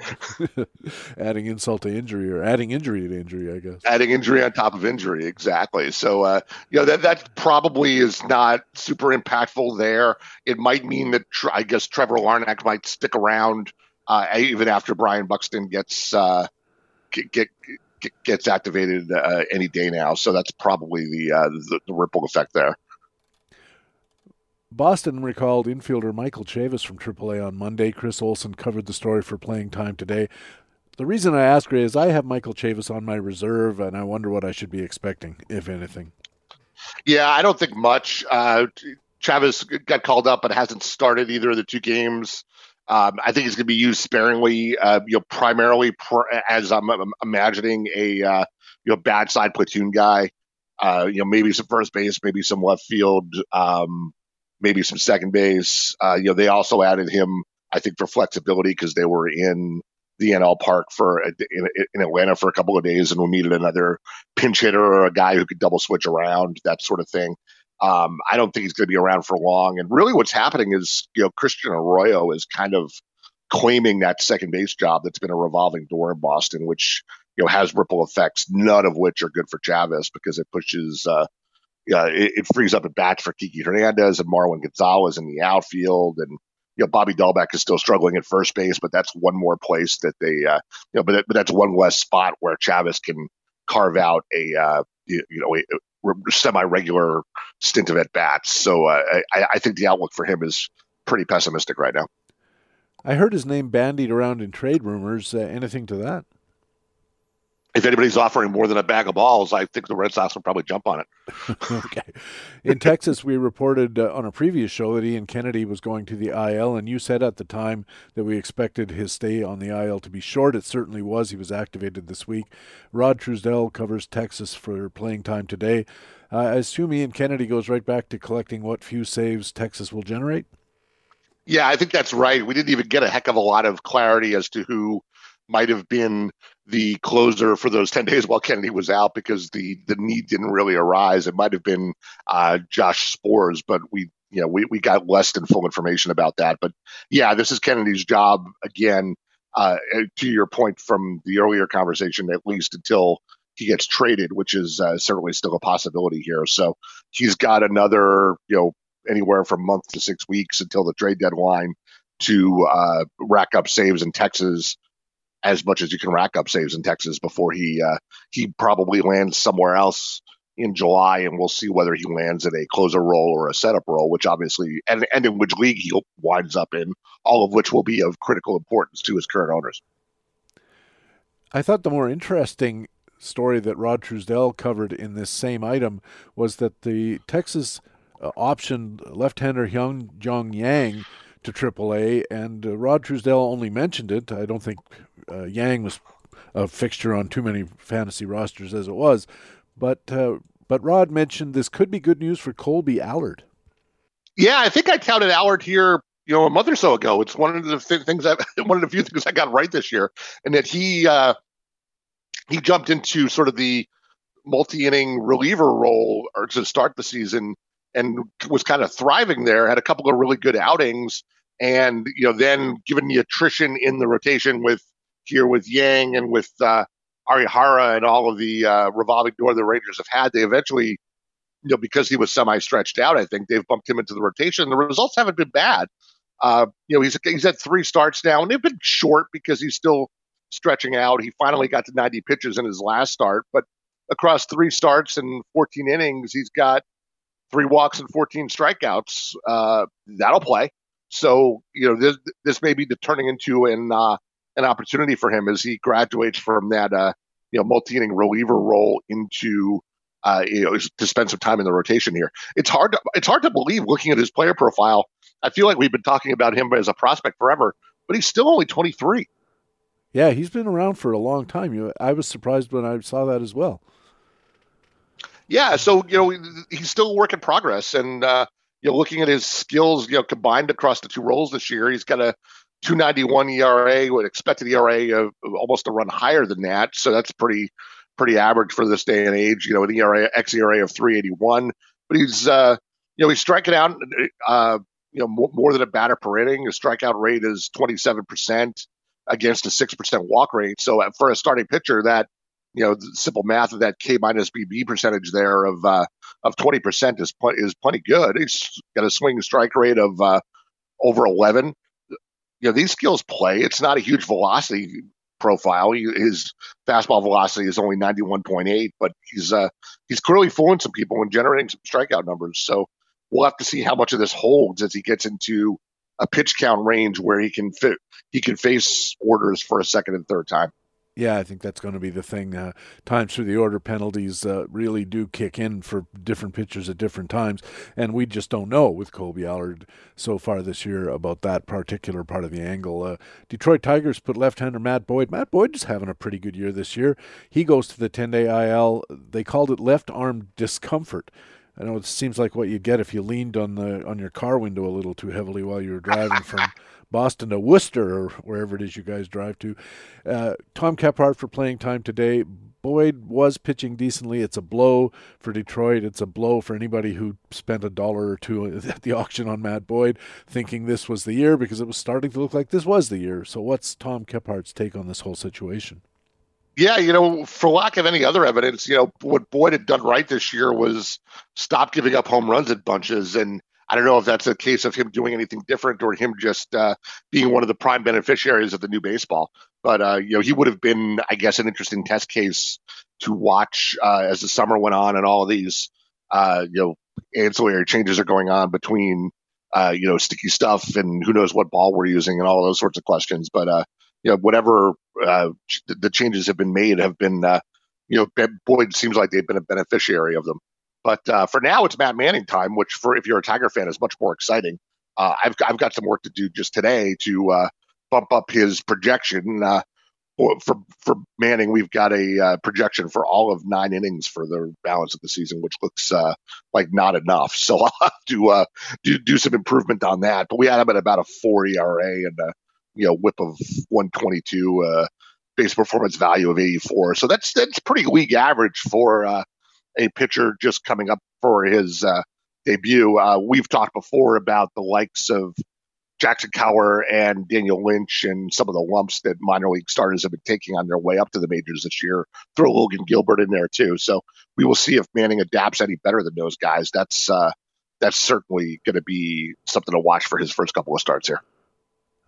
adding insult to injury, or adding injury to injury, I guess. Adding injury on top of injury, exactly. So uh, you know that that probably is not super impactful there. It might mean that I guess Trevor Larnach might stick around uh, even after Byron Buxton gets uh, get, get gets activated uh, any day now. So that's probably the, uh, the, the ripple effect there. Boston recalled infielder Michael Chavis from AAA on Monday. Chris Olson covered the story for playing time today. The reason I ask Ray is I have Michael Chavis on my reserve, and I wonder what I should be expecting, if anything. Yeah, I don't think much. Uh, Chavis got called up, but hasn't started either of the two games. Um, I think he's going to be used sparingly, uh, you know, primarily pr- as I'm, I'm, imagining a uh, you know bad side platoon guy. Uh, you know, maybe some first base, maybe some left field, um, maybe some second base. Uh, you know, they also added him, I think, for flexibility because they were in the NL Park for in, in, Atlanta for a couple of days, and we needed another pinch hitter or a guy who could double switch around, that sort of thing. Um, I don't think he's going to be around for long. And really, what's happening is, you know, Christian Arroyo is kind of claiming that second base job that's been a revolving door in Boston, which you know has ripple effects, none of which are good for Chavis because it pushes, uh, yeah, it, it frees up at bats for Kiki Hernandez and Marwin Gonzalez in the outfield, and you know Bobby Dalbec is still struggling at first base, but that's one more place that they, uh, you know, but, but that's one less spot where Chavis can carve out a uh, you, you know a, semi-regular stint of at bats. So uh, I, I think the outlook for him is pretty pessimistic right now. I heard his name bandied around in trade rumors. Uh, anything to that? If anybody's offering more than a bag of balls, I think the Red Sox will probably jump on it. okay. In Texas, we reported uh, on a previous show that Ian Kennedy was going to the IL, and you said at the time that we expected his stay on the IL to be short. It certainly was. He was activated this week. Rod Truesdell covers Texas for playing time today. Uh, I assume Ian Kennedy goes right back to collecting what few saves Texas will generate. Yeah, I think that's right. We didn't even get a heck of a lot of clarity as to who might have been the closer for those 10 days while Kennedy was out because the the need didn't really arise. It might have been uh, Josh Sborz, but we you know we, we got less than full information about that. But yeah, this is Kennedy's job again. Uh, to your point from the earlier conversation, at least until he gets traded, which is uh, certainly still a possibility here. So he's got another you know anywhere from month to six weeks until the trade deadline to uh, rack up saves in Texas as much as you can rack up saves in Texas before he uh, he probably lands somewhere else in July, and we'll see whether he lands in a closer role or a setup role, which obviously and, and in which league he winds up in, all of which will be of critical importance to his current owners. I thought the more interesting story that Rod Truesdell covered in this same item was that the Texas uh, left-hander Hyeon-Jong Yang to AAA, and uh, Rod Truesdell only mentioned it. I don't think uh, Yang was a fixture on too many fantasy rosters as it was, But uh, but Rod mentioned this could be good news for Kolby Allard. Yeah, I think I touted Allard here, you know, a month or so ago. It's one of the th- things I one of the few things I got right this year, and that he uh, he jumped into sort of the multi-inning reliever role or to start the season and was kind of thriving there. Had a couple of really good outings, and you know, then given the attrition in the rotation with here with Yang and with uh, Arihara and all of the uh, revolving door the Rangers have had, they eventually, you know, because he was semi-stretched out, I think they've bumped him into the rotation. The results haven't been bad. Uh, you know, he's he's had three starts now, and they've been short because he's still stretching out. He finally got to 90 pitches in his last start, but across three starts and 14 innings, he's got three walks and 14 strikeouts. Uh, that'll play. So you know, this this may be the turning into an uh, an opportunity for him as he graduates from that uh, you know multi-inning reliever role into uh, you know to spend some time in the rotation here. It's hard to it's hard to believe looking at his player profile. I feel like we've been talking about him as a prospect forever, but he's still only 23. Yeah, he's been around for a long time. You, I was surprised when I saw that as well. Yeah, so you know he's still a work in progress, and uh, you know looking at his skills, you know combined across the two roles this year, he's got a 291 ERA with expected ERA of almost a run higher than that. So that's pretty pretty average for this day and age. You know, an ERA X ERA of 381, but he's uh, you know he's striking out uh, you know more, more, than a batter per inning. His strikeout rate is 27 percent against a six percent walk rate. So for a starting pitcher, that you know the simple math of that K minus BB percentage there of uh, of 20 percent is pl- is plenty good. He's got a swing strike rate of uh, over 11 you know these skills play. It's not a huge velocity profile. He, his fastball velocity is only 91.8, but he's uh, he's clearly fooling some people and generating some strikeout numbers. So we'll have to see how much of this holds as he gets into a pitch count range where he can fit he can face orders for a second and third time. Yeah, I think that's going to be the thing. Uh, times through the order penalties uh, really do kick in for different pitchers at different times, and we just don't know with Kolby Allard so far this year about that particular part of the angle. Uh, Detroit Tigers put left-hander Matt Boyd. Matt Boyd is having a pretty good year this year. He goes to the 10-day IL. They called it left arm discomfort. I know it seems like what you get if you leaned on the on your car window a little too heavily while you were driving from Boston to Worcester or wherever it is you guys drive to. Uh, Tom Kephart for playing time today. Boyd was pitching decently. It's a blow for Detroit. It's a blow for anybody who spent a dollar or two at the auction on Matt Boyd, thinking this was the year because it was starting to look like this was the year. So, what's Tom Kephart's take on this whole situation? Yeah, you know, for lack of any other evidence, you know, what Boyd had done right this year was stop giving up home runs at bunches and I don't know if that's a case of him doing anything different or him just uh, being one of the prime beneficiaries of the new baseball. But uh, you know, he would have been, I guess, an interesting test case to watch uh, as the summer went on and all these, uh, you know, ancillary changes are going on between, uh, you know, sticky stuff and who knows what ball we're using and all those sorts of questions. But uh, you know, whatever the changes have been made have been, you know, Boyd seems like they've been a beneficiary of them. But uh, for now, it's Matt Manning time, which for if you're a Tiger fan is much more exciting. Uh, I've I've got some work to do just today to uh, bump up his projection. Uh, for for Manning, we've got a uh, projection for all of nine innings for the balance of the season, which looks uh, like not enough. So I'll have to do do some improvement on that. But we had him at about a four ERA and a you know whip of 122, base performance value of 84. So that's that's pretty league average for a pitcher just coming up for his uh, debut. Uh, we've talked before about the likes of Jackson Kowar and Daniel Lynch and some of the lumps that minor league starters have been taking on their way up to the majors this year. Throw Logan Gilbert in there too. So we will see if Manning adapts any better than those guys. That's uh, that's certainly going to be something to watch for his first couple of starts here.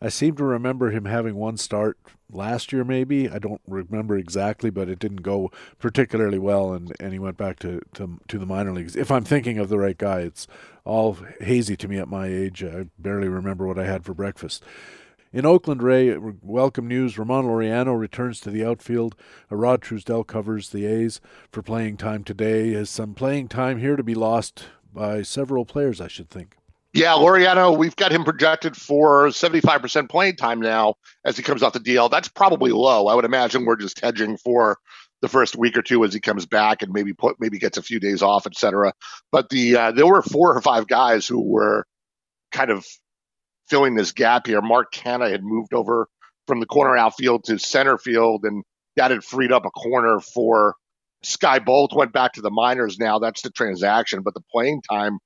I seem to remember him having one start last year, maybe. I don't remember exactly, but it didn't go particularly well, and, and he went back to, to, to the minor leagues. If I'm thinking of the right guy, it's all hazy to me at my age. I barely remember what I had for breakfast. In Oakland, Ray, welcome news. Ramon Laureano returns to the outfield. Rod Truesdell covers the A's for playing time today. Is some playing time here to be lost by several players, I should think. Yeah, Laureano, we've got him projected for 75% playing time now as he comes off the DL. That's probably low. I would imagine we're just hedging for the first week or two as he comes back and maybe put maybe gets a few days off, etc. But the uh, there were four or five guys who were kind of filling this gap here. Mark Canha had moved over from the corner outfield to center field, and that had freed up a corner for Skye Bolt. Went back to the minors now. That's the transaction, but the playing time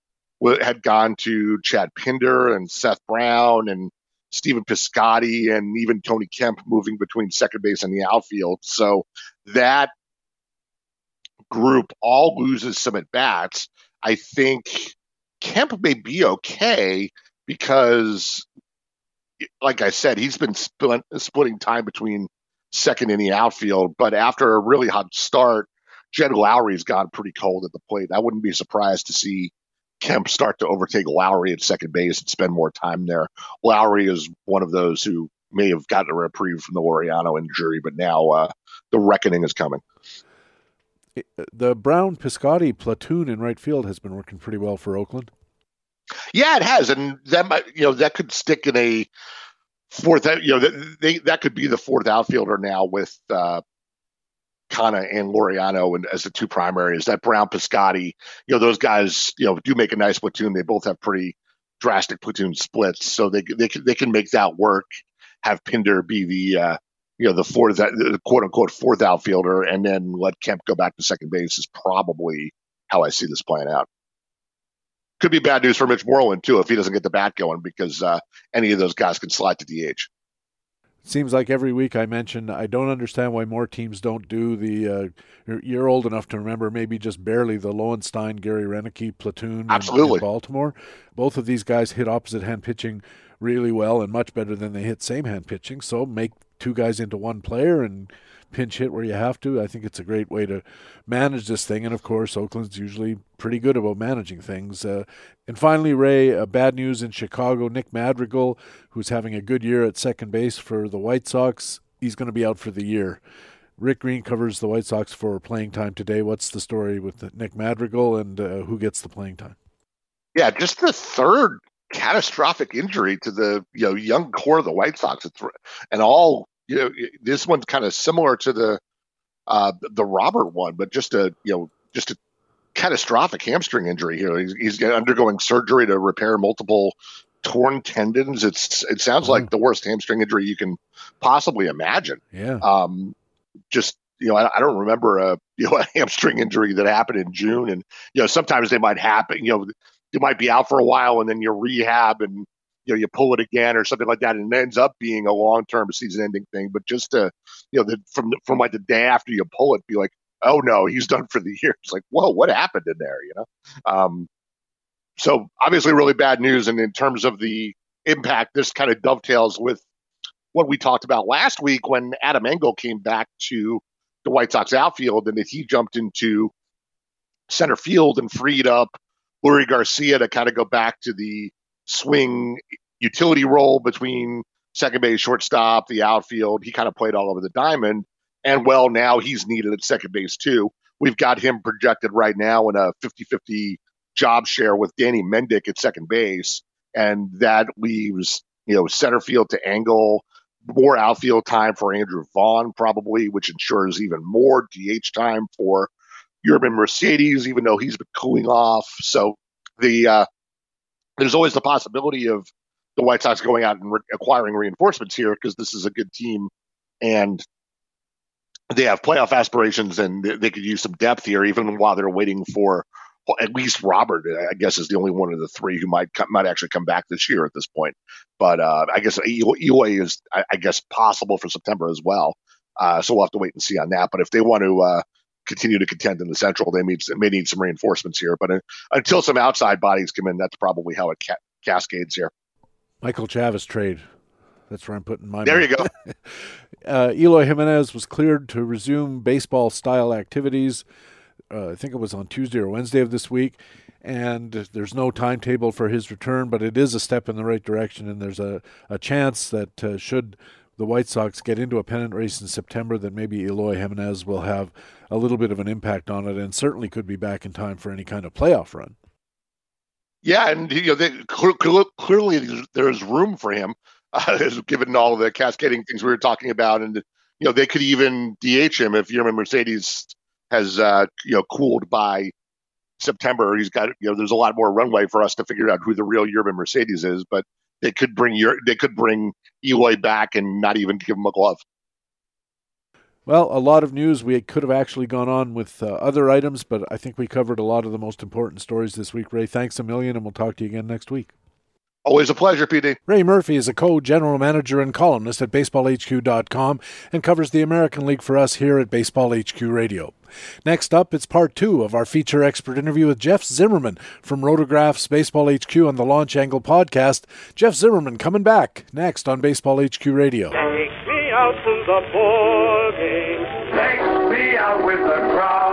had gone to Chad Pinder and Seth Brown and Stephen Piscotty and even Tony Kemp moving between second base and the outfield. So that group all loses some at bats. I think Kemp may be okay because, like I said, he's been split, splitting time between second and the outfield. But after a really hot start, Jed Lowrie's gone pretty cold at the plate. I wouldn't be surprised to see Kemp start to overtake Lowrie at second base and spend more time there. Lowrie is one of those who may have gotten a reprieve from the Laureano injury, but now uh, the reckoning is coming. The Brown Piscotty platoon in right field has been working pretty well for Oakland. Yeah, it has, and that might you know that could stick in a fourth. You know, that they that could be the fourth outfielder now with uh, Canha and Laureano and as the two primaries. That Brown Piscotty, you know, those guys, you know, do make a nice platoon. They both have pretty drastic platoon splits, so they they can they can make that work. Have Pinder be the uh, you know the fourth the quote unquote fourth outfielder, and then let Kemp go back to second base is probably how I see this playing out. Could be bad news for Mitch Moreland too if he doesn't get the bat going because uh, any of those guys can slide to DH seems like every week I mention I don't understand why more teams don't do the. Uh, you're old enough to remember maybe just barely the Lowenstein Gary Roenicke platoon Absolutely. In, in Baltimore. Both of these guys hit opposite hand pitching really well and much better than they hit same hand pitching. So make two guys into one player and pinch hit where you have to. I think it's a great way to manage this thing. And of course, Oakland's usually pretty good about managing things. Uh, and finally, Ray, uh, bad news in Chicago. Nick Madrigal, who's having a good year at second base for the White Sox, he's going to be out for the year. Rick Green covers the White Sox for playing time today. What's the story with Nick Madrigal and uh, who gets the playing time? Yeah, just the third catastrophic injury to the you know young core of the White Sox. It's, and all you know, this one's kind of similar to the uh, the Robert one, but just a you know just a catastrophic hamstring injury here. He's, he's undergoing surgery to repair multiple torn tendons. It's it sounds like mm-hmm. the worst hamstring injury you can possibly imagine. Yeah. Um, just you know, I, I, don't remember a you know a hamstring injury that happened in June, and you know sometimes they might happen. You know, you might be out for a while, and then you rehab, and you know you pull it again or something like that, and it ends up being a long term season ending thing. But just to you know, the, from from like the day after you pull it, be like, oh no, he's done for the year. It's like, whoa, what happened in there? You know. Um, so obviously, really bad news. And in terms of the impact, this kind of dovetails with what we talked about last week when Adam Engel came back to the White Sox outfield and that he jumped into center field and freed up Leury Garcia to kind of go back to the swing utility role between second base, shortstop, the outfield. He kind of played all over the diamond. And well, now he's needed at second base too. We've got him projected right now in a 50 50 job share with Danny Mendick at second base. And that leaves, you know, center field to angle, more outfield time for Andrew Vaughn, probably, which ensures even more DH time for Yermin Mercedes, even though he's been cooling off. So the uh, there's always the possibility of the White Sox going out and re- acquiring reinforcements here because this is a good team and they have playoff aspirations and they, they could use some depth here, even while they're waiting for well, at least Robert. I guess is the only one of the three who might come, might actually come back this year at this point. But uh, I guess Eloy is, I, I, guess, possible for September as well. Uh, so we'll have to wait and see on that. But if they want to uh, continue to contend in the Central, they may, may need some reinforcements here. But uh, until some outside bodies come in, that's probably how it ca- cascades here. Michael Chavis trade. That's where I'm putting my. There you go. uh, Eloy Jimenez was cleared to resume baseball style activities. Uh, I think it was on Tuesday or Wednesday of this week, and there's no timetable for his return, but it is a step in the right direction, and there's a, a chance that uh, should the White Sox get into a pennant race in September, that maybe Eloy Jimenez will have a little bit of an impact on it, and certainly could be back in time for any kind of playoff run. Yeah, and you know, they, clearly there's room for him, uh, given all the cascading things we were talking about, and you know, they could even DH him if Yermin Mercedes has, uh, you know, cooled by September. He's got, you know, there's a lot more runway for us to figure out who the real Yermin Mercedes is, but they could bring your, they could bring Eloy back and not even give him a glove. Well, a lot of news. We could have actually gone on with uh, other items, but I think we covered a lot of the most important stories this week. Ray, thanks a million, and we'll talk to you again next week. Always a pleasure, PD. Ray Murphy is a co general manager and columnist at baseballhq.com and covers the American League for us here at Baseball HQ Radio. Next up, it's part two of our feature expert interview with Jeff Zimmerman from Rotographs Baseball HQ on the Launch Angle podcast. Jeff Zimmerman coming back next on Baseball HQ Radio. Take me out to the ball game. Take me out with the crowd.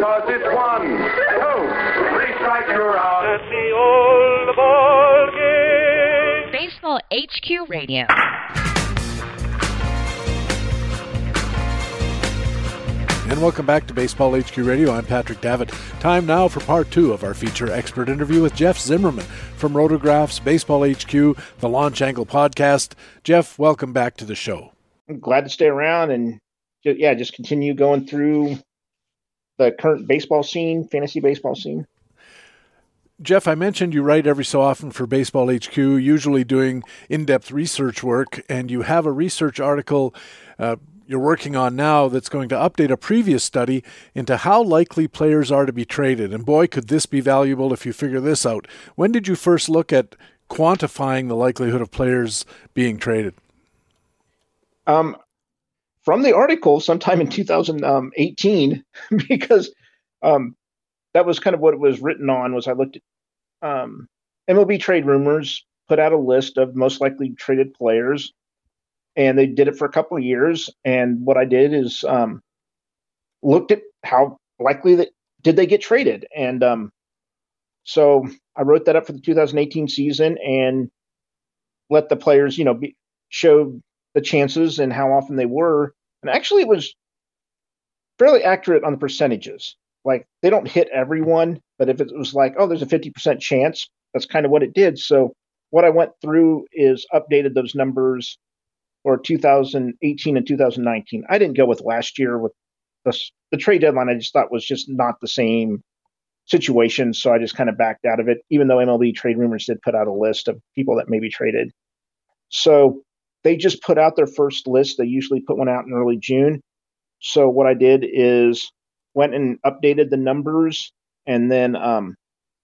Cause it's And welcome back to Baseball HQ Radio. I'm Patrick Davitt. Time now for part two of our feature expert interview with Jeff Zimmerman from Rotographs, Baseball HQ, the Launch Angle podcast. Jeff, welcome back to the show. I'm glad to stay around and yeah, just continue going through the current baseball scene, fantasy baseball scene. Jeff, I mentioned you write every so often for Baseball HQ, usually doing in depth research work, and you have a research article uh, you're working on now that's going to update a previous study into how likely players are to be traded. And boy, could this be valuable if you figure this out. When did you first look at quantifying the likelihood of players being traded? Um, from the article sometime in 2018, because um, that was kind of what it was written on. Was I looked at um, MLB trade rumors, put out a list of most likely traded players, and they did it for a couple of years. And what I did is um, looked at how likely that did they get traded, and um, so I wrote that up for the 2018 season and let the players, you know, be, show the chances and how often they were. And actually, it was fairly accurate on the percentages. Like they don't hit everyone, but if it was like, oh, there's a 50% chance, that's kind of what it did. So what I went through is updated those numbers for 2018 and 2019. I didn't go with last year with the, the trade deadline. I just thought was just not the same situation, so I just kind of backed out of it. Even though MLB Trade Rumors did put out a list of people that may be traded, so they just put out their first list. They usually put one out in early June. So what I did is went and updated the numbers and then um,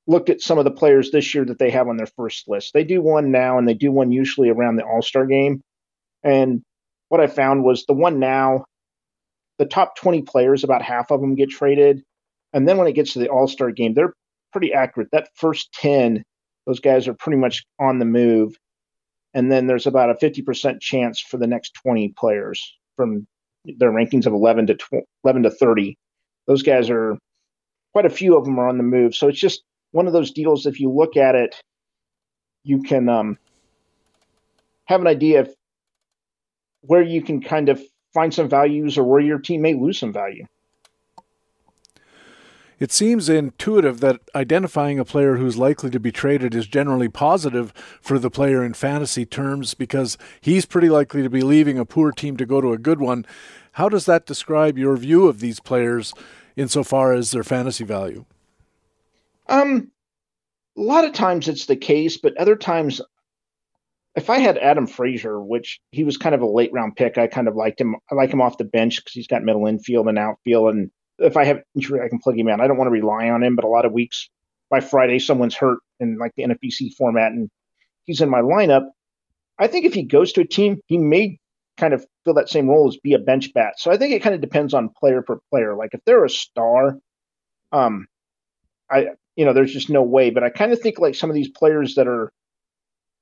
looked at some of the players this year that they have on their first list. They do one now and they do one usually around the All Star game. And what I found was the one now, the top 20 players, about half of them get traded. And then when it gets to the All Star game, they're pretty accurate. That first 10, those guys are pretty much on the move. And then there's about a 50% chance for the next 20 players from their rankings of 11 to 12, 11 to 30. Those guys are quite a few of them are on the move. So it's just one of those deals. If you look at it, you can um, have an idea of where you can kind of find some values or where your team may lose some value. It seems intuitive that identifying a player who's likely to be traded is generally positive for the player in fantasy terms because he's pretty likely to be leaving a poor team to go to a good one. How does that describe your view of these players insofar as their fantasy value? Um, a lot of times it's the case, but other times, if I had Adam Frazier, which he was kind of a late round pick, I kind of liked him. I like him off the bench because he's got middle infield and outfield, and if I have injury, I can plug him in. I don't want to rely on him, but a lot of weeks by Friday, someone's hurt in like the NFBC format, and he's in my lineup. I think if he goes to a team, he may kind of fill that same role as be a bench bat. So I think it kind of depends on player per player. Like if they're a star, um, I you know there's just no way. But I kind of think like some of these players that are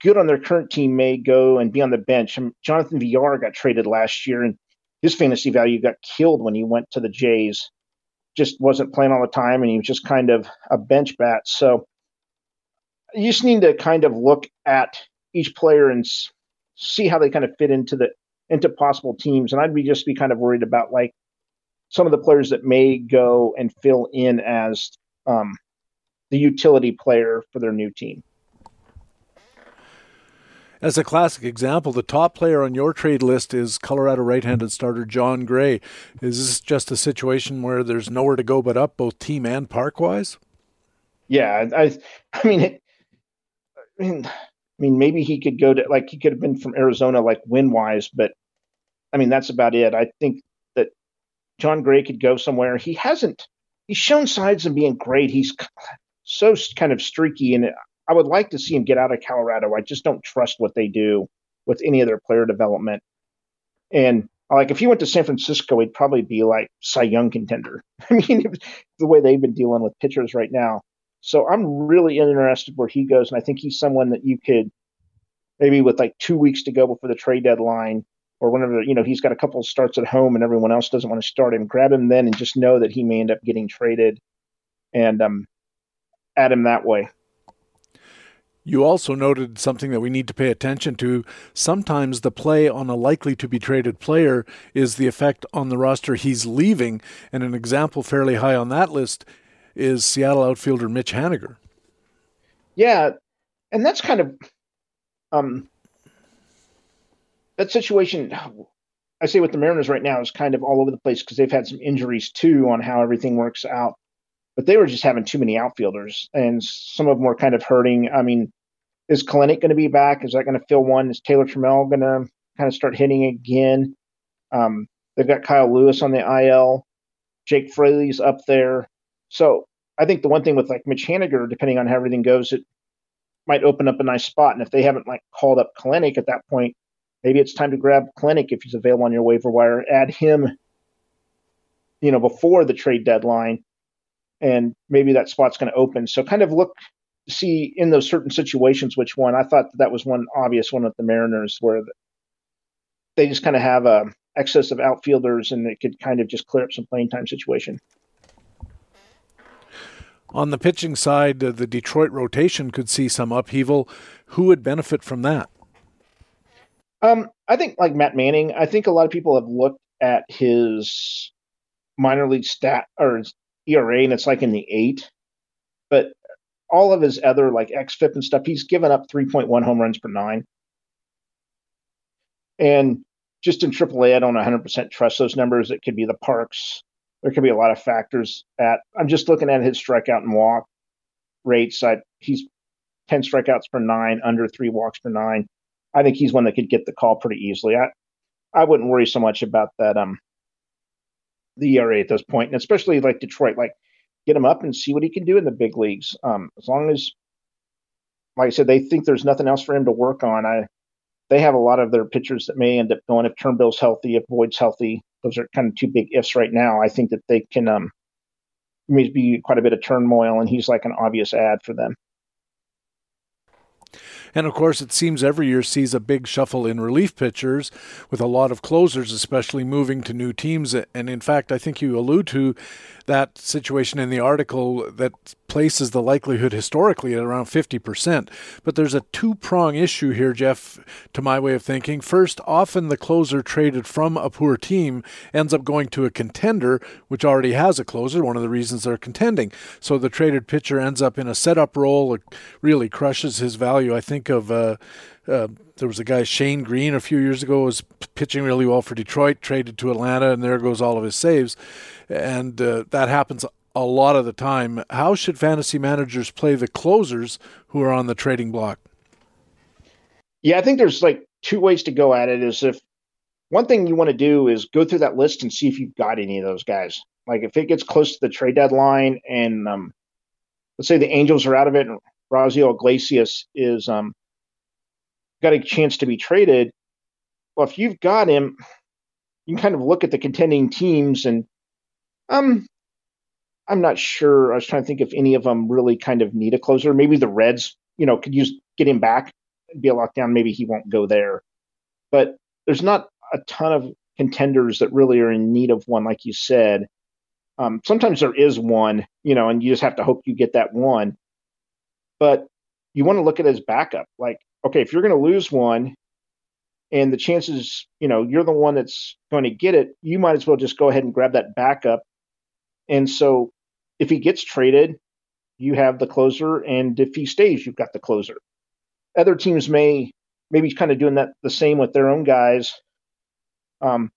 good on their current team may go and be on the bench. And Jonathan Villar got traded last year, and his fantasy value got killed when he went to the Jays. Just wasn't playing all the time, and he was just kind of a bench bat. So you just need to kind of look at each player and see how they kind of fit into the into possible teams. And I'd be just be kind of worried about like some of the players that may go and fill in as um, the utility player for their new team. As a classic example, the top player on your trade list is Colorado right-handed starter Jon Gray. Is this just a situation where there's nowhere to go but up, both team and park-wise? Yeah, I, I mean, it, I mean, I mean, maybe he could go to like he could have been from Arizona, like win-wise, but I mean, that's about it. I think that Jon Gray could go somewhere. He hasn't. He's shown signs of being great. He's so kind of streaky, and I would like to see him get out of Colorado. I just don't trust what they do with any of their player development. And like if he went to San Francisco, he'd probably be like Cy Young contender. I mean, the way they've been dealing with pitchers right now. So I'm really interested where he goes, and I think he's someone that you could maybe with like two weeks to go before the trade deadline, or whenever you know he's got a couple starts at home and everyone else doesn't want to start him, grab him then and just know that he may end up getting traded, and um, add him that way. You also noted something that we need to pay attention to. Sometimes the play on a likely to be traded player is the effect on the roster he's leaving, and an example fairly high on that list is Seattle outfielder Mitch Haniger. Yeah, and that's kind of um, that situation. I say with the Mariners right now is kind of all over the place because they've had some injuries too on how everything works out but they were just having too many outfielders, and some of them were kind of hurting. I mean, is Kelenic going to be back? Is that going to fill one? Is Taylor Trammell going to kind of start hitting again? Um, they've got Kyle Lewis on the IL. Jake Fraley's up there. So I think the one thing with like Mitch Haniger, depending on how everything goes, it might open up a nice spot. And if they haven't like called up Kelenic at that point, maybe it's time to grab Kelenic if he's available on your waiver wire. Add him, you know, before the trade deadline and maybe that spot's going to open. So kind of look see in those certain situations which one. I thought that, that was one obvious one with the Mariners where they just kind of have a excess of outfielders and it could kind of just clear up some playing time situation. On the pitching side, uh, the Detroit rotation could see some upheaval. Who would benefit from that? Um, I think like Matt Manning. I think a lot of people have looked at his minor league stat or ERA and it's like in the eight. But all of his other like xFIP and stuff, he's given up 3.1 home runs per nine. And just in AAA, I don't 100% trust those numbers. It could be the parks. There could be a lot of factors at. I'm just looking at his strikeout and walk rates. I, he's 10 strikeouts per nine, under three walks per nine. I think he's one that could get the call pretty easily. I I wouldn't worry so much about that um the ERA at this point, and especially like Detroit, like get him up and see what he can do in the big leagues. Um, as long as, like I said, they think there's nothing else for him to work on. I they have a lot of their pitchers that may end up going if Turnbull's healthy, if Boyd's healthy. Those are kind of two big ifs right now. I think that they can um, maybe be quite a bit of turmoil, and he's like an obvious ad for them. And of course, it seems every year sees a big shuffle in relief pitchers, with a lot of closers, especially moving to new teams. And in fact, I think you allude to that situation in the article that places the likelihood historically at around 50%. But there's a two prong issue here, Jeff, to my way of thinking. First, often the closer traded from a poor team ends up going to a contender, which already has a closer, one of the reasons they're contending. So the traded pitcher ends up in a setup role, it really crushes his value. I think of. Uh, uh, there was a guy Shane Greene a few years ago was pitching really well for Detroit, traded to Atlanta, and there goes all of his saves, and uh, that happens a lot of the time. How should fantasy managers play the closers who are on the trading block? Yeah, I think there's like two ways to go at it. Is if one thing you want to do is go through that list and see if you've got any of those guys. Like if it gets close to the trade deadline and um, let's say the Angels are out of it and Raisel Iglesias is um, got a chance to be traded. Well, if you've got him, you can kind of look at the contending teams and um I'm not sure. I was trying to think if any of them really kind of need a closer. Maybe the Reds, you know, could use get him back, be a lockdown. Maybe he won't go there. But there's not a ton of contenders that really are in need of one, like you said. Um, sometimes there is one, you know, and you just have to hope you get that one. But you want to look at his backup. Like, okay, if you're going to lose one, and the chances, you know, you're the one that's going to get it, you might as well just go ahead and grab that backup. And so if he gets traded, you have the closer, and if he stays, you've got the closer. Other teams may maybe kind of doing that the same with their own guys, um,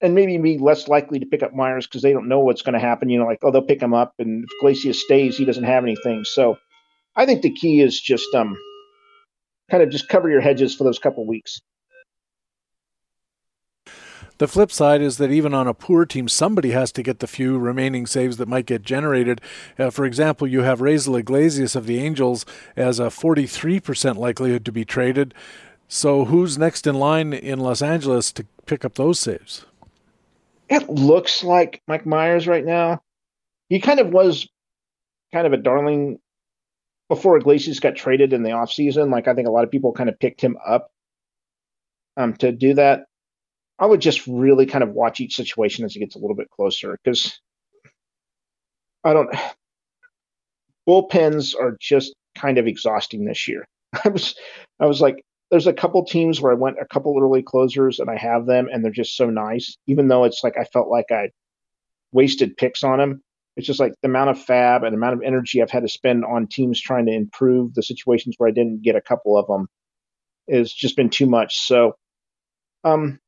and maybe be less likely to pick up Mayers because they don't know what's going to happen. You know, like oh they'll pick him up, and if Iglesias stays, he doesn't have anything. So I think the key is just um, kind of just cover your hedges for those couple weeks. The flip side is that even on a poor team, somebody has to get the few remaining saves that might get generated. Uh, for example, you have Raisel Iglesias of the Angels as a 43% likelihood to be traded. So who's next in line in Los Angeles to pick up those saves? It looks like Mike Mayers right now. He kind of was kind of a darling before Iglesias got traded in the offseason. Like I think a lot of people kind of picked him up um, to do that. I would just really kind of watch each situation as it gets a little bit closer because I don't. Bullpens are just kind of exhausting this year. I was, I was like, there's a couple teams where I went a couple early closers and I have them and they're just so nice. Even though it's like I felt like I wasted picks on them. It's just like the amount of FAAB and amount of energy I've had to spend on teams trying to improve the situations where I didn't get a couple of them has just been too much. So, um,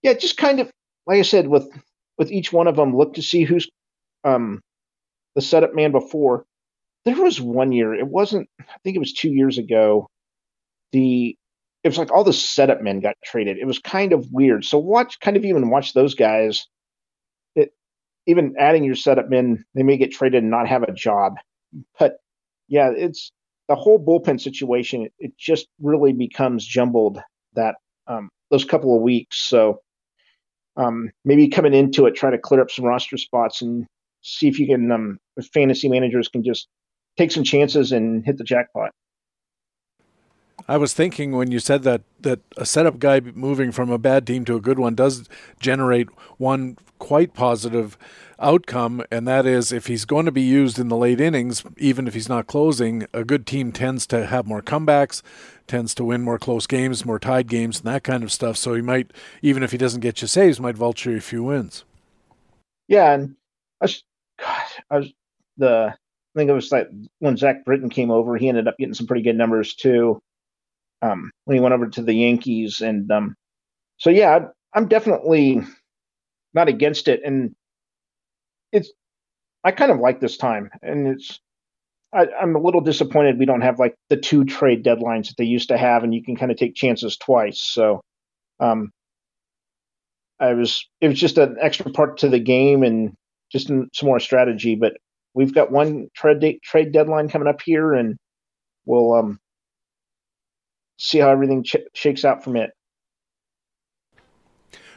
yeah, just kind of like I said with with each one of them, look to see who's um, the setup man before. There was one year, it wasn't. I think it was two years ago. The it was like all the setup men got traded. It was kind of weird. So watch, kind of even watch those guys. It even adding your setup men, they may get traded and not have a job. But yeah, it's the whole bullpen situation. It just really becomes jumbled that um, those couple of weeks. So um, maybe coming into it, try to clear up some roster spots and see if you can, um, if fantasy managers can just take some chances and hit the jackpot. I was thinking when you said that that a setup guy moving from a bad team to a good one does generate one quite positive outcome, and that is if he's going to be used in the late innings, even if he's not closing, a good team tends to have more comebacks, tends to win more close games, more tied games, and that kind of stuff. So he might, even if he doesn't get you saves, might vulture a few wins. Yeah, and I was, God, I was the I think it was like when Zach Britton came over, he ended up getting some pretty good numbers too. Um, when he went over to the Yankees, and um, so yeah, I'm definitely not against it, and it's I kind of like this time, and it's I, am a little disappointed we don't have like the two trade deadlines that they used to have, and you can kind of take chances twice. So, um, I was it was just an extra part to the game and just some more strategy. But we've got one trade trade deadline coming up here, and we'll um see how everything ch- shakes out from it.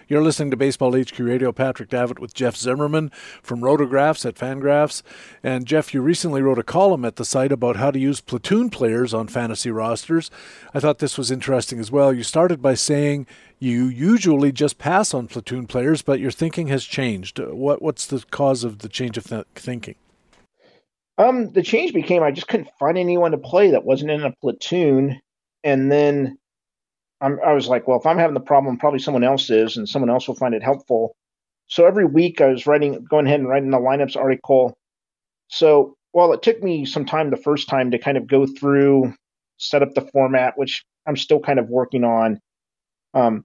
You're listening to Baseball HQ Radio. Patrick Davitt with Jeff Zimmerman from Rotographs at Fangraphs. And Jeff, you recently wrote a column at the site about how to use platoon players on fantasy rosters. I thought this was interesting as well. You started by saying you usually just pass on platoon players, but your thinking has changed. What what's the cause of the change of th- thinking? Um, the change became I just couldn't find anyone to play that wasn't in a platoon, and then I'm, I was like, well, if I'm having the problem, probably someone else is, and someone else will find it helpful. So every week I was writing, going ahead and writing the lineups article. So while it took me some time the first time to kind of go through, set up the format, which I'm still kind of working on, um,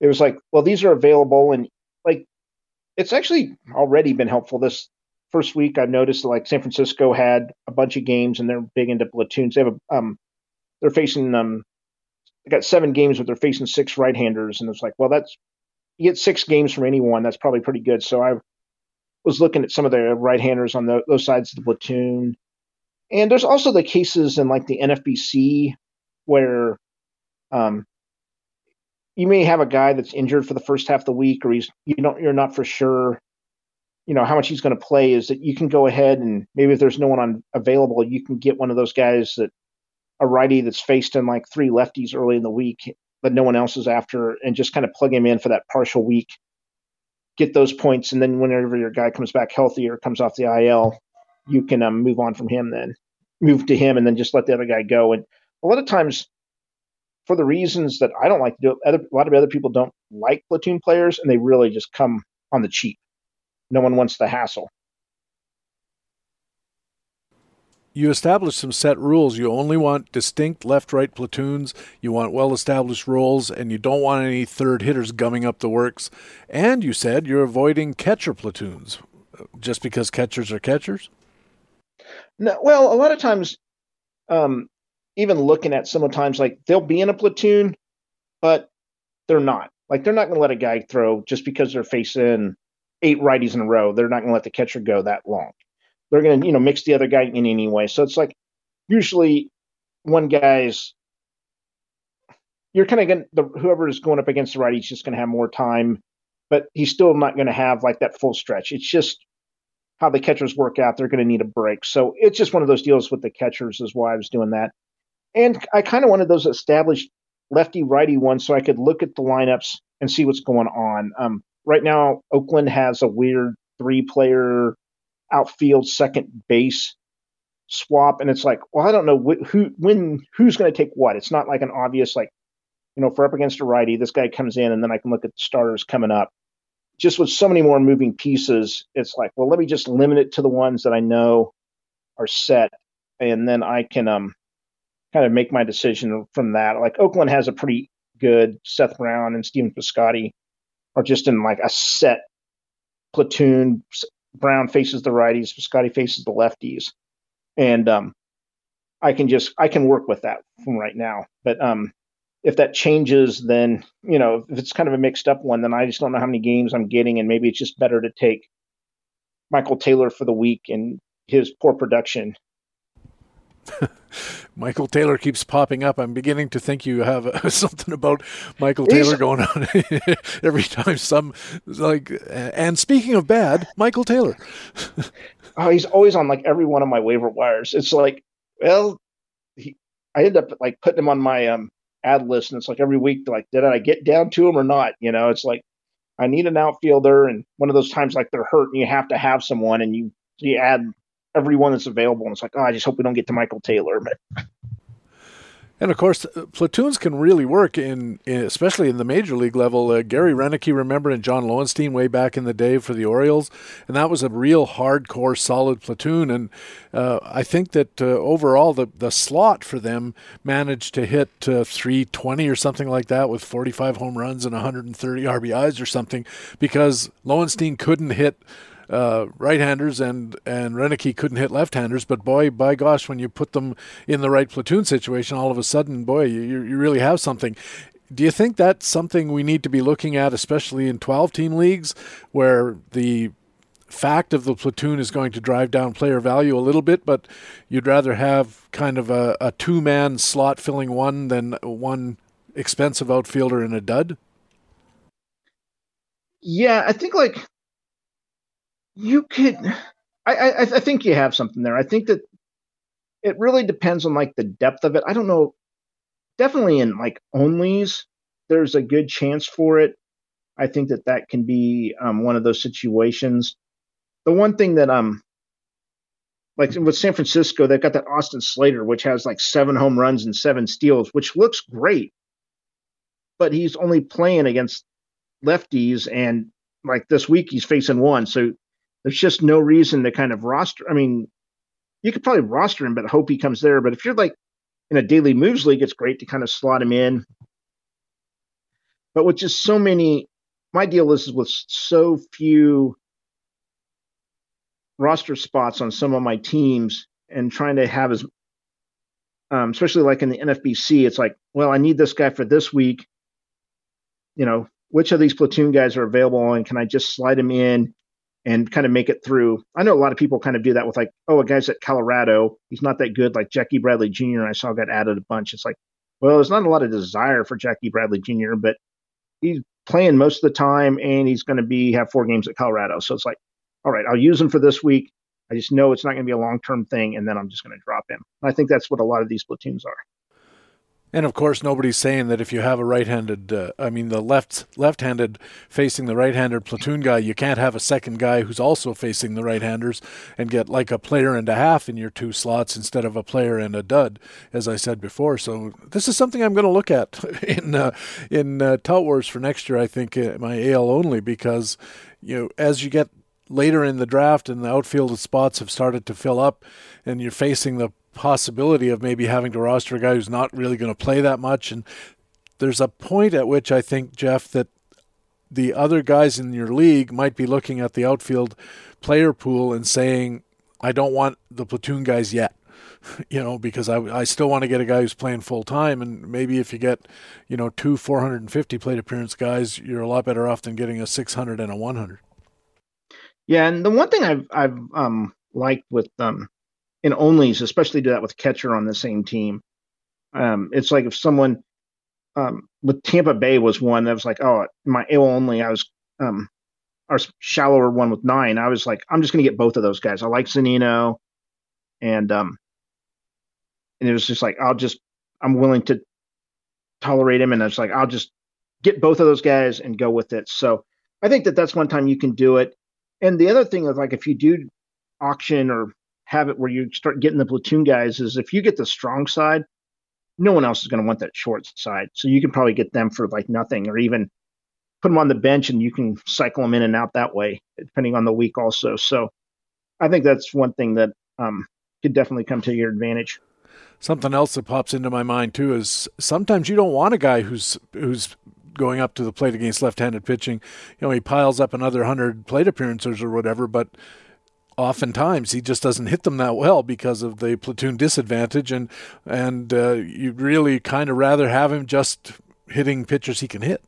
it was like, well, these are available, and like, it's actually already been helpful. This first week, I've noticed like San Francisco had a bunch of games, and they're big into platoons. They have a, um, they're facing um, they got seven games, but they're facing six right-handers, and it's like, well, that's you get six games from anyone. That's probably pretty good. So I was looking at some of the right-handers on the, those sides of the platoon, and there's also the cases in like the NFBC where um, you may have a guy that's injured for the first half of the week, or he's you don't you're not for sure, you know how much he's going to play. Is that you can go ahead and maybe if there's no one on available, you can get one of those guys that a righty that's faced in like three lefties early in the week that no one else is after, and just kind of plug him in for that partial week, get those points, and then whenever your guy comes back healthy or comes off the IL, you can um, move on from him. Then move to him, and then just let the other guy go. And a lot of times, for the reasons that I don't like to do it. Other, a lot of other people don't like platoon players, and they really just come on the cheap. No one wants the hassle. You establish some set rules. You only want distinct left right platoons. You want well established roles, and you don't want any third hitters gumming up the works. And you said you're avoiding catcher platoons just because catchers are catchers? No, well, a lot of times, um, even looking at some of the times, like they'll be in a platoon, but they're not. Like they're not going to let a guy throw just because they're facing eight righties in a row. They're not going to let the catcher go that long they're going to you know mix the other guy in anyway. So it's like usually one guy's you're kind of going to whoever is going up against the righty he's just going to have more time, but he's still not going to have like that full stretch. It's just how the catchers work out. They're going to need a break. So it's just one of those deals with the catchers is why I was doing that. And I kind of wanted those established lefty righty ones so I could look at the lineups and see what's going on. Um, right now, Oakland has a weird three player outfield second base swap. And it's like well i don't know wh- who when who's going to take what? It's not like an obvious like you know for up against a righty this guy comes in and then i can look at the starters coming up. Just with so many more moving pieces it's like well let me just limit it to the ones that i know are set and then i can um kind of make my decision from that. Like oakland has a pretty good seth brown and stephen piscotty are just in like a set platoon Brown faces the righties, Scotty faces the lefties, and um, I can just I can work with that from right now. But um, if that changes, then you know if it's kind of a mixed up one, then I just don't know how many games I'm getting, and maybe it's just better to take Michael Taylor for the week and his poor production Michael Taylor keeps popping up. I'm beginning to think you have uh, something about Michael Taylor He's, going on every time some like. And speaking of bad, Michael Taylor. oh, he's always on like every one of my waiver wires. It's like, well, he, I end up like putting him on my um ad list, and it's like every week, like, did I get down to him or not? You know, it's like I need an outfielder, and one of those times like they're hurt, and you have to have someone, and you you add everyone that's available. And it's like, oh, I just hope we don't get to Michael Taylor. But and of course, uh, platoons can really work in, in especially in the major league level. Uh, Gary Roenicke, remember, and John Lowenstein way back in the day for the Orioles, and that was a real hardcore, solid platoon. And uh, I think that uh, overall, the the slot for them managed to hit uh, 320 or something like that with 45 home runs and 130 RBIs or something, because Lowenstein couldn't hit uh, right-handers and and Roenicke couldn't hit left-handers. But boy, by gosh, when you put them in the right platoon situation, all of a sudden, boy, you you really have something. Do you think that's something we need to be looking at, especially in 12-team leagues, where the fact of the platoon is going to drive down player value a little bit, but you'd rather have kind of a, a two-man slot filling one than one expensive outfielder in a dud? Yeah, I think like you could I, I i think you have something there. I think that it really depends on like the depth of it. I don't know definitely in like onlys there's a good chance for it. I think that that can be um, one of those situations. The one thing that um like with san francisco they've got that austin slater which has like seven home runs and seven steals which looks great but he's only playing against lefties and like this week he's facing one so there's just no reason to kind of roster. I mean, you could probably roster him, but hope he comes there. But if you're like in a daily moves league, it's great to kind of slot him in. But with just so many, my deal is with so few roster spots on some of my teams and trying to have as, um, especially like in the NFBC, it's like, well, I need this guy for this week. You know, which of these platoon guys are available and can I just slide him in and kind of make it through. I know a lot of people kind of do that with like, oh, a guy's at Colorado, he's not that good, like Jackie Bradley Jr. I saw got added a bunch. It's like, well, there's not a lot of desire for Jackie Bradley Jr., but he's playing most of the time and he's going to be have four games at Colorado. So it's like, all right, I'll use him for this week. I just know it's not going to be a long term thing, and then I'm just going to drop him. I think that's what a lot of these platoons are. And of course, nobody's saying that if you have a right-handed, uh, I mean, the left left-handed facing the right-handed platoon guy, you can't have a second guy who's also facing the right-handers and get like a player and a half in your two slots instead of a player and a dud, as I said before. So this is something I'm going to look at in uh, in uh, Tout Wars for next year. I think uh, my AL only because you know as you get later in the draft and the outfield spots have started to fill up, and you're facing the possibility of maybe having to roster a guy who's not really going to play that much. And there's a point at which I think, Jeff, that the other guys in your league might be looking at the outfield player pool and saying, I don't want the platoon guys yet. You know, because I, I still want to get a guy who's playing full time, and maybe if you get, you know, two 450 plate appearance guys, you're a lot better off than getting a 600 and a 100. Yeah, and the one thing I've I've um liked with um in onlys, especially do that with catcher on the same team. Um, it's like if someone um, with Tampa Bay was one that was like, oh, my only, I was um, our shallower one with nine. I was like, I'm just going to get both of those guys. I like Zunino, and um, and it was just like, I'll just, I'm willing to tolerate him, and it's like, I'll just get both of those guys and go with it. So I think that that's one time you can do it. And the other thing is like if you do auction or have it where you start getting the platoon guys is if you get the strong side, no one else is going to want that short side. So you can probably get them for like nothing or even put them on the bench and you can cycle them in and out that way, depending on the week also. So I think that's one thing that um, could definitely come to your advantage. Something else that pops into my mind too is sometimes you don't want a guy who's who's going up to the plate against left-handed pitching. You know, he piles up another hundred plate appearances or whatever, but oftentimes he just doesn't hit them that well because of the platoon disadvantage, and and uh, you'd really kind of rather have him just hitting pitchers he can hit.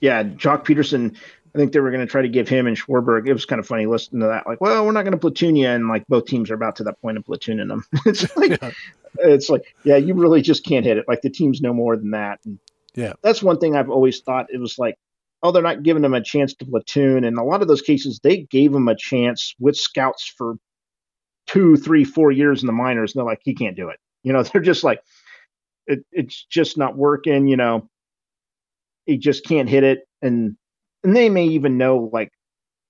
Yeah, Joc Pederson. I think they were going to try to give him and Schwarber. It was kind of funny listening to that. Like, well, we're not going to platoon you, and like both teams are about to that point of platooning them. it's like, yeah. it's like, yeah, you really just can't hit it. Like the teams know more than that. And yeah, that's one thing I've always thought. It was like oh, they're not giving them a chance to platoon. And a lot of those cases, they gave him a chance with scouts for two, three, four years in the minors. And they're like, he can't do it. You know, they're just like, it, it's just not working. You know, he just can't hit it. And and they may even know like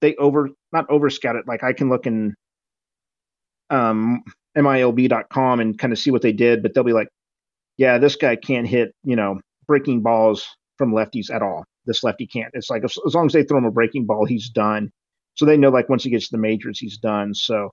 they over not over scout it. Like I can look in um milb.com and kind of see what they did, but they'll be like, yeah, this guy can't hit, you know, breaking balls from lefties at all this lefty can't. It's like as, as long as they throw him a breaking ball, he's done. So they know like once he gets to the majors, he's done. So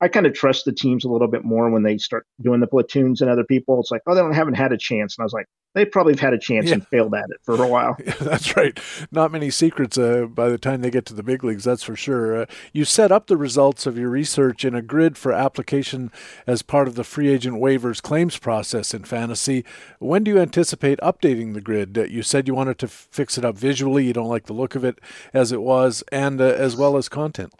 I kind of trust the teams a little bit more when they start doing the platoons and other people. It's like, oh, they don't haven't had a chance, and I was like, they probably have had a chance yeah. and failed at it for a while. Yeah, that's right. Not many secrets uh, by the time they get to the big leagues, that's for sure. Uh, you set up the results of your research in a grid for application as part of the free agent waivers claims process in fantasy. When do you anticipate updating the grid? Uh, you said you wanted to f- fix it up visually. You don't like the look of it as it was, and uh, as well as content.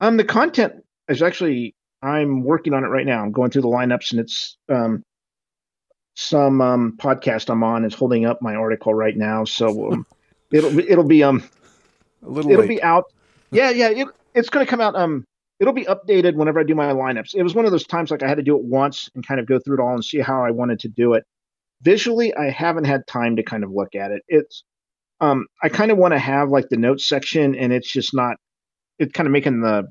Um, the content is actually I'm working on it right now. I'm going through the lineups, and it's um, some um, podcast I'm on is holding up my article right now, so um, it'll it'll be um a little it'll late. be out. Yeah, yeah, it, it's going to come out. Um, it'll be updated whenever I do my lineups. It was one of those times like I had to do it once and kind of go through it all and see how I wanted to do it. Visually, I haven't had time to kind of look at it. It's um, I kind of want to have like the notes section, and it's just not. It's kind of making the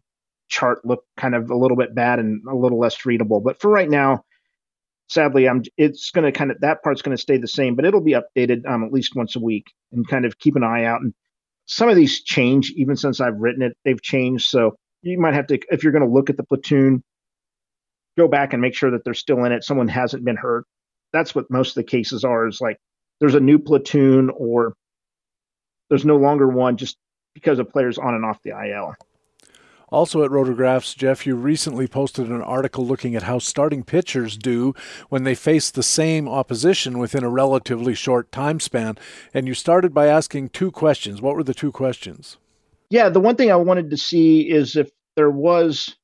chart look kind of a little bit bad and a little less readable. But for right now, sadly, I'm it's going to kind of that part's going to stay the same, but it'll be updated um, at least once a week and kind of keep an eye out. And some of these change even since I've written it; they've changed. So you might have to, if you're going to look at the platoon, go back and make sure that they're still in it. Someone hasn't been hurt. That's what most of the cases are. Is like there's a new platoon or there's no longer one just because a player's on and off the IL. Also at Rotographs, Jeff, you recently posted an article looking at how starting pitchers do when they face the same opposition within a relatively short time span. And you started by asking two questions. What were the two questions? Yeah, the one thing I wanted to see is if there was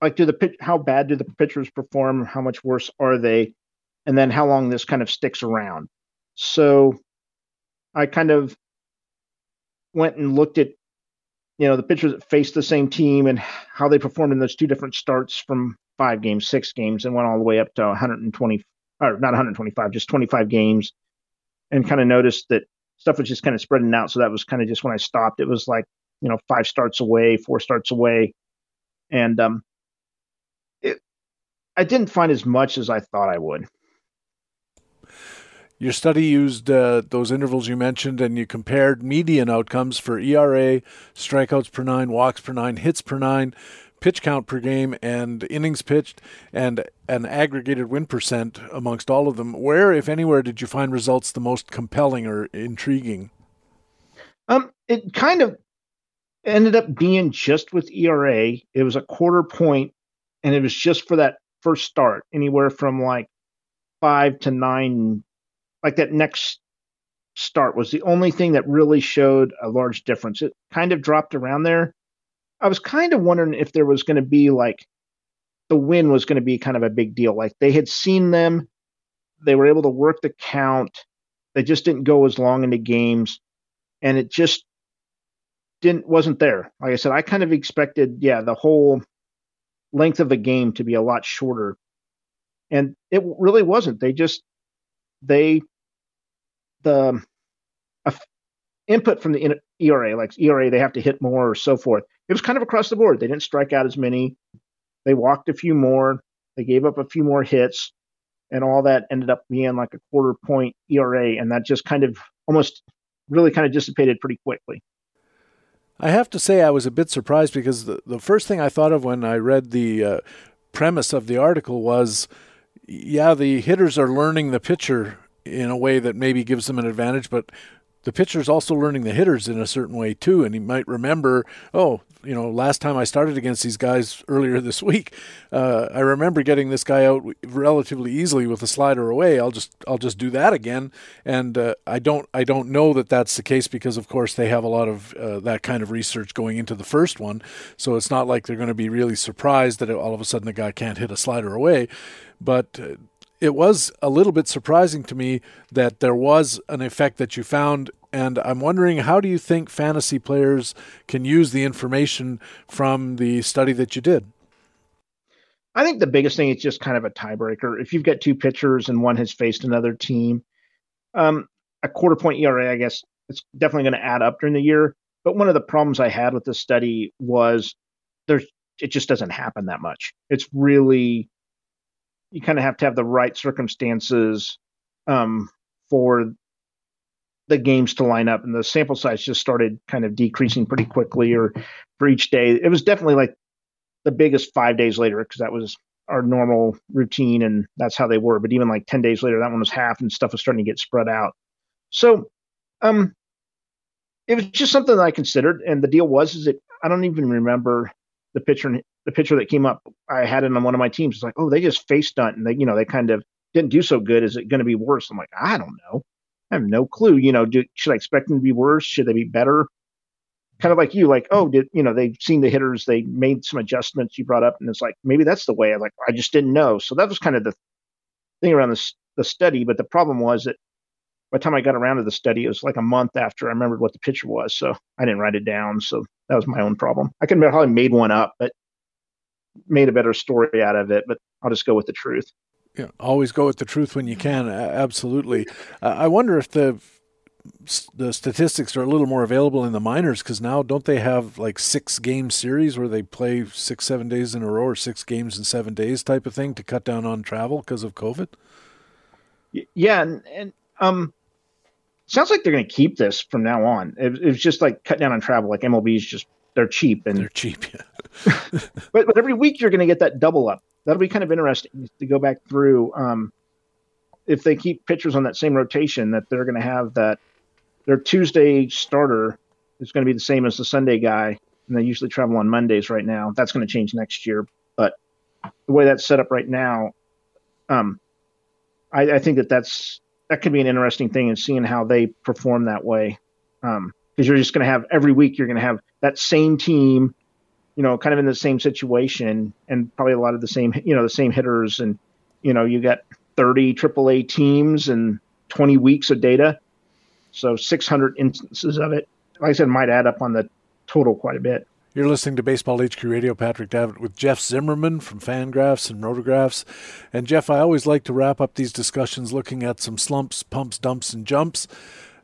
like do the pitch how bad do the pitchers perform, how much worse are they, and then how long this kind of sticks around. So I kind of went and looked at you know the pitchers that faced the same team and how they performed in those two different starts from five games, six games, and went all the way up to 120 or not 125, just 25 games, and kind of noticed that stuff was just kind of spreading out. So that was kind of just when I stopped. It was like you know five starts away, four starts away, and um, it I didn't find as much as I thought I would. Your study used uh, those intervals you mentioned, and you compared median outcomes for ERA, strikeouts per nine, walks per nine, hits per nine, pitch count per game, and innings pitched, and an aggregated win percent amongst all of them. Where, if anywhere, did you find results the most compelling or intriguing? Um, it kind of ended up being just with ERA. It was a quarter point, and it was just for that first start, anywhere from like five to nine like that next start was the only thing that really showed a large difference. It kind of dropped around there. I was kind of wondering if there was going to be like the win was going to be kind of a big deal. Like they had seen them, they were able to work the count. They just didn't go as long into games, and it just didn't wasn't there. Like I said, I kind of expected, yeah, the whole length of the game to be a lot shorter, and it really wasn't. They just they the input from the ERA, like ERA, they have to hit more or so forth. It was kind of across the board. They didn't strike out as many. They walked a few more. They gave up a few more hits, and all that ended up being like a quarter point ERA, and that just kind of almost really kind of dissipated pretty quickly. I have to say, I was a bit surprised because the, the first thing I thought of when I read the uh, premise of the article was yeah, the hitters are learning the pitcher in a way that maybe gives them an advantage, but the pitcher's also learning the hitters in a certain way too. And he might remember, oh, you know, last time I started against these guys earlier this week, uh, I remember getting this guy out relatively easily with a slider away. I'll just I'll just do that again. And uh, I don't I don't know that that's the case because of course they have a lot of uh, that kind of research going into the first one. So it's not like they're going to be really surprised that all of a sudden the guy can't hit a slider away. But uh, it was a little bit surprising to me that there was an effect that you found and I'm wondering how do you think fantasy players can use the information from the study that you did? I think the biggest thing is just kind of a tiebreaker. If you've got two pitchers and one has faced another team, um, a quarter point ERA, I guess it's definitely going to add up during the year. But one of the problems I had with this study was there's it just doesn't happen that much. It's really you kind of have to have the right circumstances um, for the games to line up, and the sample size just started kind of decreasing pretty quickly, or for each day. It was definitely like the biggest five days later because that was our normal routine, and that's how they were. But even like ten days later, that one was half, and stuff was starting to get spread out. So, um, it was just something that I considered, and the deal was is that I don't even remember the pitcher the pitcher that came up. I had it on one of my teams. It's like, oh, they just face stunt, and they you know they kind of didn't do so good. Is it going to be worse? I'm like, I don't know. I have no clue. You know, do, should I expect them to be worse? Should they be better? Kind of like you, like, oh, did you know they've seen the hitters, they made some adjustments you brought up, and it's like maybe that's the way. I like, I just didn't know. So that was kind of the thing around this the study. But the problem was that by the time I got around to the study, it was like a month after I remembered what the picture was, so I didn't write it down. So that was my own problem. I could have probably made one up, but made a better story out of it. But I'll just go with the truth Yeah, always go with the truth when you can. Absolutely. Uh, I wonder if the the statistics are a little more available in the minors because now don't they have like six game series where they play six seven days in a row or six games in seven days type of thing to cut down on travel because of COVID. Yeah, and, and um, sounds like they're going to keep this from now on. It, it's just like cut down on travel. Like MLB's just they're cheap and they're cheap. Yeah. but but every week you're going to get that double up that'll be kind of interesting to go back through. Um, if they keep pitchers on that same rotation, that they're going to have that their Tuesday starter is going to be the same as the Sunday guy, and they usually travel on Mondays right now. That's going to change next year, but the way that's set up right now, um, I, I, think that that's that could be an interesting thing in seeing how they perform that way. Because you're just going to have every week you're going to have that same team you know, kind of in the same situation and probably a lot of the same, you know, the same hitters. And, you know, you got 30 AAA teams and 20 weeks of data. So 600 instances of it, like I said, might add up on the total quite a bit. You're listening to Baseball HQ Radio. Patrick Davitt with Jeff Zimmerman from Fangraphs and Rotographs. And Jeff, I always like to wrap up these discussions looking at some slumps, pumps, dumps, and jumps.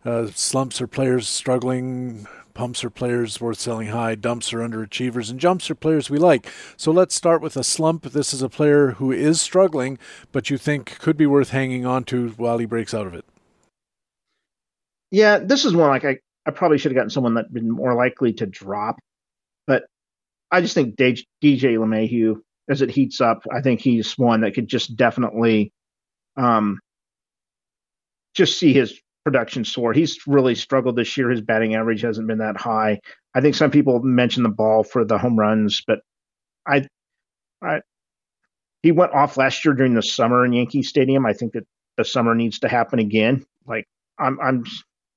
Uh, slumps are players struggling. Pumps are players worth selling high. Dumps are underachievers. And jumps are players we like. So let's start with a slump. This is a player who is struggling, but you think could be worth hanging on to while he breaks out of it. Yeah, this is one like I, I probably should have gotten someone that been more likely to drop but I just think DJ LeMahieu, as it heats up, I think he's one that could just definitely um, just see his production soar. He's really struggled this year. His batting average hasn't been that high. I think some people mention the ball for the home runs, but I, I, he went off last year during the summer in Yankee Stadium. I think that the summer needs to happen again. Like I'm, I'm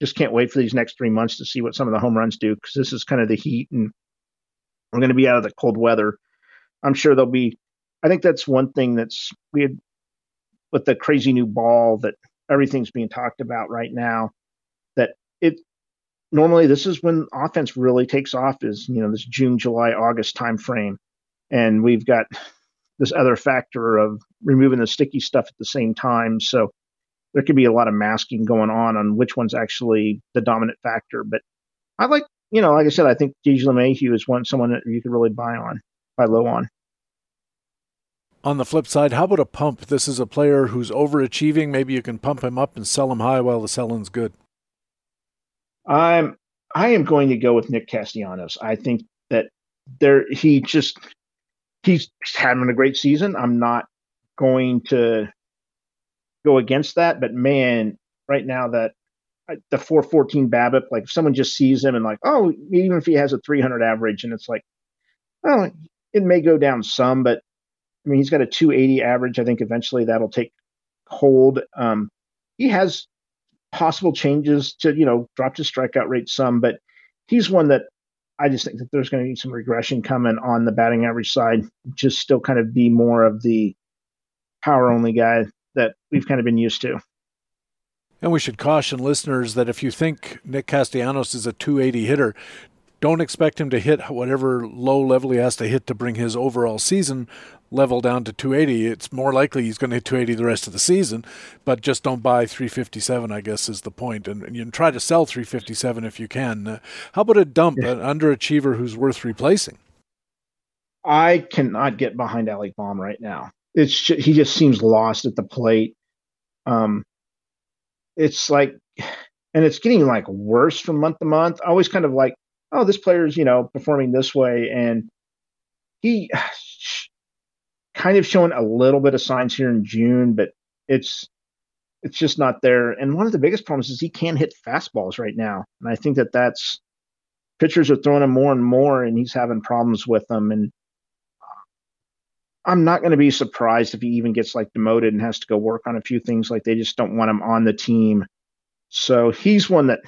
just can't wait for these next three months to see what some of the home runs do because this is kind of the heat and we're going to be out of the cold weather. I'm sure there'll be. I think that's one thing that's we had with the crazy new ball that everything's being talked about right now. That it normally this is when offense really takes off is you know this June, July, August time frame, and we've got this other factor of removing the sticky stuff at the same time. So there could be a lot of masking going on on which one's actually the dominant factor. But I like you know, like I said, I think DJ LeMahieu is one someone that you could really buy on, buy low on. On the flip side, how about a pump? This is a player who's overachieving. Maybe you can pump him up and sell him high while the selling's good. I'm I am going to go with Nick Castellanos. I think that there he just he's having a great season. I'm not going to go against that, but man, right now that uh, the 414 BABIP, like if someone just sees him and like, oh, even if he has a 300 average, and it's like, oh, it may go down some, but I mean, he's got a 280 average. I think eventually that'll take hold. Um, he has possible changes to, you know, drop his strikeout rate some, but he's one that I just think that there's going to be some regression coming on the batting average side. Just still kind of be more of the power only guy that we've kind of been used to. And we should caution listeners that if you think Nick Castellanos is a 280 hitter, don't expect him to hit whatever low level he has to hit to bring his overall season level down to 280. It's more likely he's going to hit 280 the rest of the season, but just don't buy 357, I guess, is the point. And, and you can try to sell 357 if you can. Uh, how about a dump, yeah. an underachiever who's worth replacing? I cannot get behind Alec Bohm right now. It's just, he just seems lost at the plate. Um, it's like, and it's getting like worse from month to month. I always kind of like, oh, this player's, you know, performing this way. And he kind of showing a little bit of signs here in June, but it's, it's just not there. And one of the biggest problems is he can't hit fastballs right now. And I think that that's pitchers are throwing him more and more, and he's having problems with them. And I'm not going to be surprised if he even gets like demoted and has to go work on a few things. Like they just don't want him on the team. So he's one that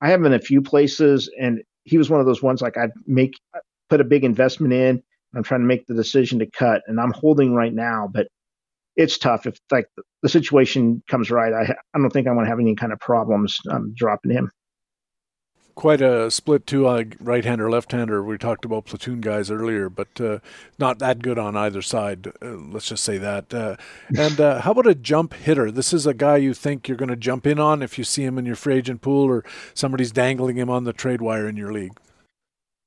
I have in a few places, and he was one of those ones like I make put a big investment in. I'm trying to make the decision to cut, and I'm holding right now, but it's tough if like the situation comes right. I I don't think I'm going to have any kind of problems um, dropping him quite a split too, uh, right hander, left hander. We talked about platoon guys earlier, but uh, not that good on either side. Uh, let's just say that. Uh, and uh, how about a jump hitter? This is a guy you think you're going to jump in on if you see him in your free agent pool or somebody's dangling him on the trade wire in your league.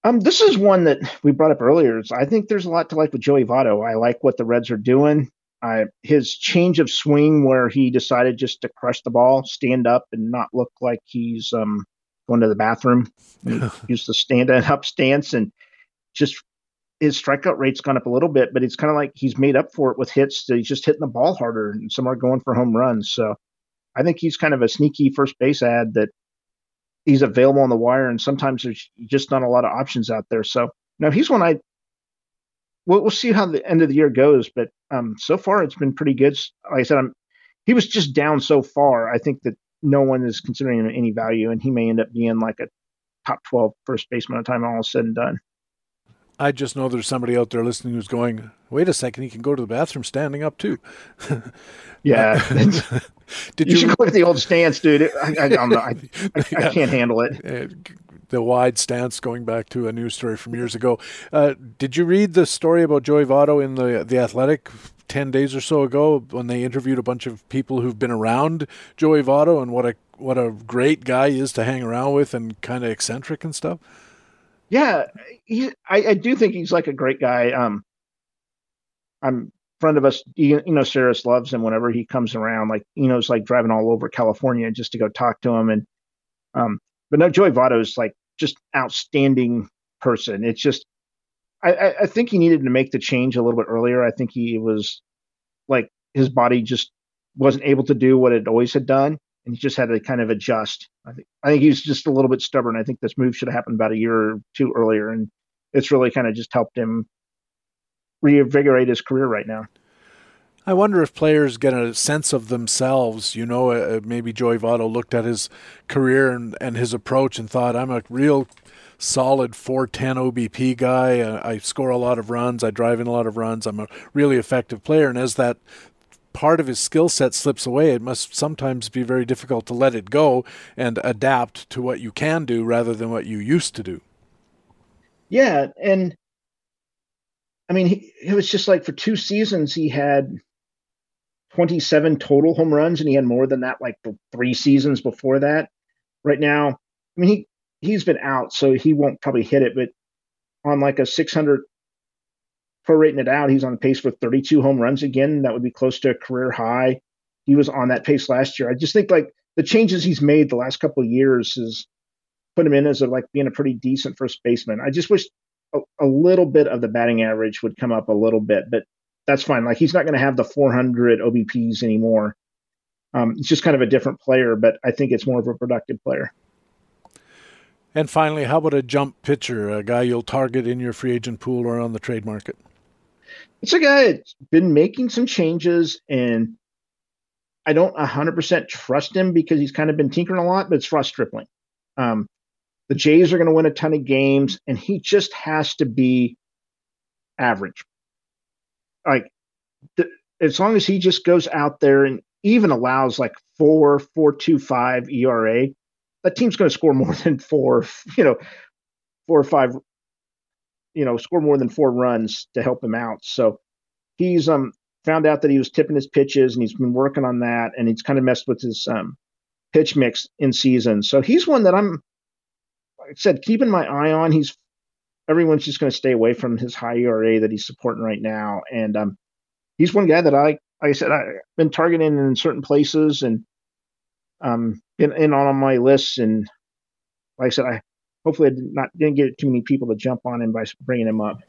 Um, this is one that we brought up earlier. I think there's a lot to like with Joey Votto. I like what the Reds are doing. I, his change of swing, where he decided just to crush the ball, stand up, and not look like he's um, going to the bathroom. He used to stand up stance and just his strikeout rate's gone up a little bit, but it's kind of like he's made up for it with hits. he's just hitting the ball harder, and some are going for home runs. So I think he's kind of a sneaky first base ad that he's available on the wire, and sometimes there's just not a lot of options out there. So now he's one I. We'll, we'll see how the end of the year goes, but um, so far it's been pretty good. Like I said, I'm. He was just down so far. I think that no one is considering him any value, and he may end up being like a top 12 first baseman by the time all said and done. I just know there's somebody out there listening who's going, wait a second, he can go to the bathroom standing up too. yeah. Did you, you should go to the old stance, dude. I, I. I, I, I, can't handle it. the wide stance going back to a news story from years ago. Uh, did you read the story about Joey Votto in the the Athletic 10 days or so ago when they interviewed a bunch of people who've been around Joey Votto and what a what a great guy he is to hang around with and kind of eccentric and stuff? Yeah, he, I, I do think he's like a great guy. Um, I'm friend of us, you know, Sarris loves him whenever he comes around. Like, you know, it's like driving all over California just to go talk to him. And, um, but no, Joey Votto is like just outstanding person. It's just, I, I think he needed to make the change a little bit earlier. I think he was like his body just wasn't able to do what it always had done, and he just had to kind of adjust. I think I think he's just a little bit stubborn. I think this move should have happened about a year or two earlier, and it's really kind of just helped him reinvigorate his career right now. I wonder if players get a sense of themselves. You know, uh, maybe Joey Votto looked at his career and, and his approach and thought, I'm a real solid 410 OBP guy. Uh, I score a lot of runs. I drive in a lot of runs. I'm a really effective player. And as that part of his skill set slips away, it must sometimes be very difficult to let it go and adapt to what you can do rather than what you used to do. Yeah. And I mean, he, it was just like for two seasons, he had 27 total home runs, and he had more than that like the three seasons before that. Right now, I mean, he he's been out, so he won't probably hit it, but on like a 600 prorating it out, he's on pace for 32 home runs again. That would be close to a career high. He was on that pace last year. I just think like the changes he's made the last couple of years has put him in as a, like being a pretty decent first baseman. I just wish a, a little bit of the batting average would come up a little bit, but that's fine. Like he's not going to have the 400 OBPs anymore. Um, it's just kind of a different player, but I think it's more of a productive player. And finally, how about a jump pitcher, a guy you'll target in your free agent pool or on the trade market? It's a guy that's been making some changes, and I don't 100% trust him because he's kind of been tinkering a lot, but it's Ross Stripling. Um, the Jays are going to win a ton of games, and he just has to be average. Like, the, as long as he just goes out there and even allows like four, four, two, five ERA, that team's going to score more than four, you know, four or five, you know, score more than four runs to help him out. So he's um found out that he was tipping his pitches and he's been working on that and he's kind of messed with his um pitch mix in season. So he's one that I'm like I said, keeping my eye on. He's everyone's just going to stay away from his high ERA that he's supporting right now, and um, he's one guy that I, like I said, I've been targeting in certain places and um, in, in on my lists. And like I said, I hopefully I did not didn't get too many people to jump on him by bringing him up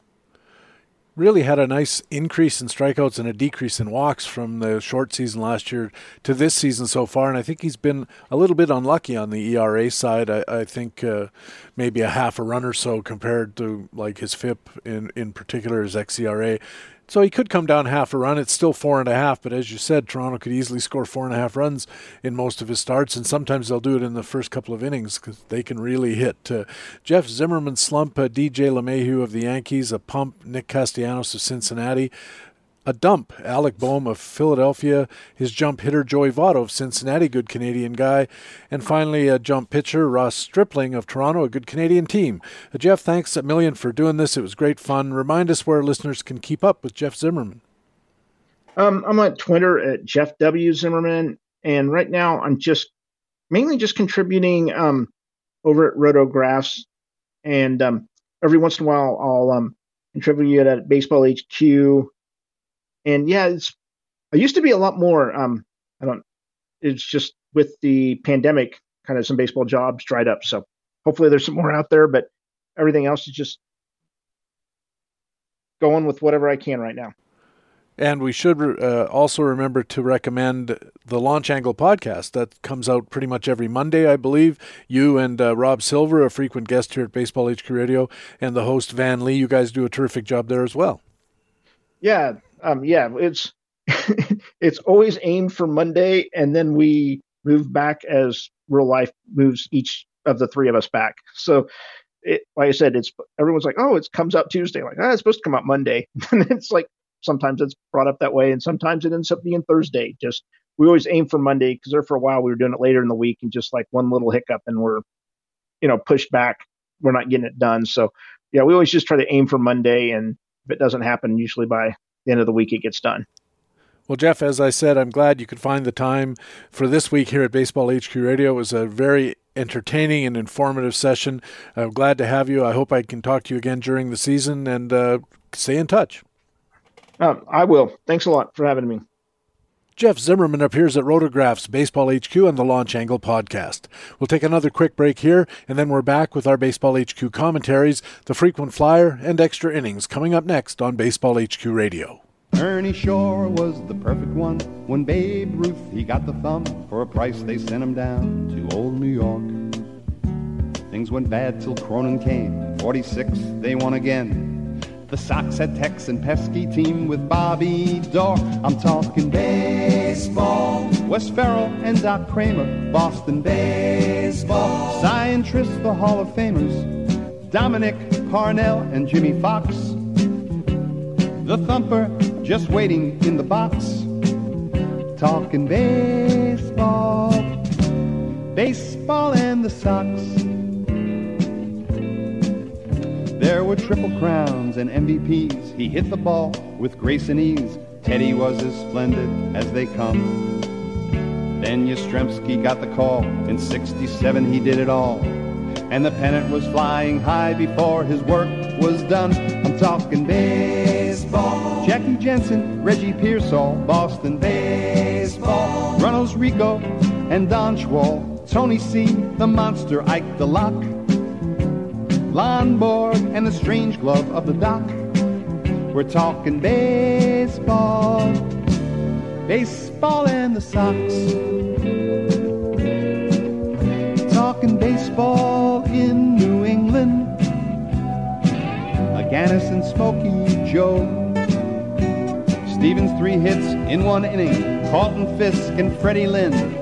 really had a nice increase in strikeouts and a decrease in walks from the short season last year to this season so far. And I think he's been a little bit unlucky on the ERA side. I, I think uh, maybe a half a run or so compared to like his FIP in, in particular, his xERA. So he could come down half a run. It's still four and a half, but as you said, Toronto could easily score four and a half runs in most of his starts, and sometimes they'll do it in the first couple of innings because they can really hit. Uh, Jeff Zimmerman slump, uh, DJ LeMahieu of the Yankees, a pump, Nick Castellanos of Cincinnati a dump. Alec Bohm of Philadelphia, his jump hitter Joey Votto of Cincinnati, good Canadian guy, and finally a jump pitcher Ross Stripling of Toronto, a good Canadian team. Uh, Jeff, thanks a million for doing this. It was great fun. Remind us where listeners can keep up with Jeff Zimmerman. Um, I'm on Twitter at Jeff W Zimmerman, and right now I'm just mainly just contributing um, over at Rotographs, and um, every once in a while I'll um, contribute at Baseball HQ and yeah, it's I used to be a lot more. Um, I don't. It's just with the pandemic, kind of some baseball jobs dried up. So hopefully there's some more out there, but everything else is just going with whatever I can right now. And we should uh, also remember to recommend the Launch Angle podcast that comes out pretty much every Monday, I believe. You and uh, Rob Silver, a frequent guest here at Baseball HQ Radio, and the host Van Lee, you guys do a terrific job there as well. Yeah, um, yeah, it's it's always aimed for Monday, and then we move back as real life moves each of the three of us back. So, it, like I said, it's everyone's like, oh, it comes out Tuesday. Like, ah, it's supposed to come out Monday, and it's like sometimes it's brought up that way, and sometimes it ends up being Thursday. Just we always aim for Monday because there for a while we were doing it later in the week, and just like one little hiccup, and we're you know pushed back. we're not getting it done. So yeah, we always just try to aim for Monday, and if it doesn't happen, usually by the end of the week it gets done. Well, Jeff, as I said, I'm glad you could find the time for this week here at Baseball HQ Radio. It was a very entertaining and informative session. I'm glad to have you. I hope I can talk to you again during the season and uh, stay in touch. Uh, I will. Thanks a lot for having me. Jeff Zimmerman appears at Rotograph's Baseball HQ and the Launch Angle podcast. We'll take another quick break here, and then we're back with our Baseball HQ commentaries, the frequent flyer, and extra innings coming up next on Baseball HQ Radio. Ernie Shore was the perfect one. When Babe Ruth, he got the thumb. For a price, they sent him down to old New York. Things went bad till Cronin came. 46, they won again. The Sox had Tex and pesky team with Bobby Doerr. I'm talking baseball. Wes Ferrell and Doc Cramer, Boston baseball. Tris, the Hall of Famers. Dominic Parnell and Jimmie Foxx. The thumper just waiting in the box. Talking baseball. Baseball and the Sox. There were triple crowns and MVPs. He hit the ball with grace and ease. Teddy was as splendid as they come. Then Yastrzemski got the call. In 67 he did it all. And the pennant was flying high before his work was done. I'm talking baseball. Jackie Jensen, Reggie Piersall, Boston baseball. Runnels Rico and Don Schwall. Tony C, the monster, Ike the Lock. Lonborg and the strange glove of the doc. We're talking baseball, baseball and the Sox. Talking baseball in New England. Agganis and Smokey Joe. Stephens three hits in one inning. Carlton Fisk and Freddie Lynn.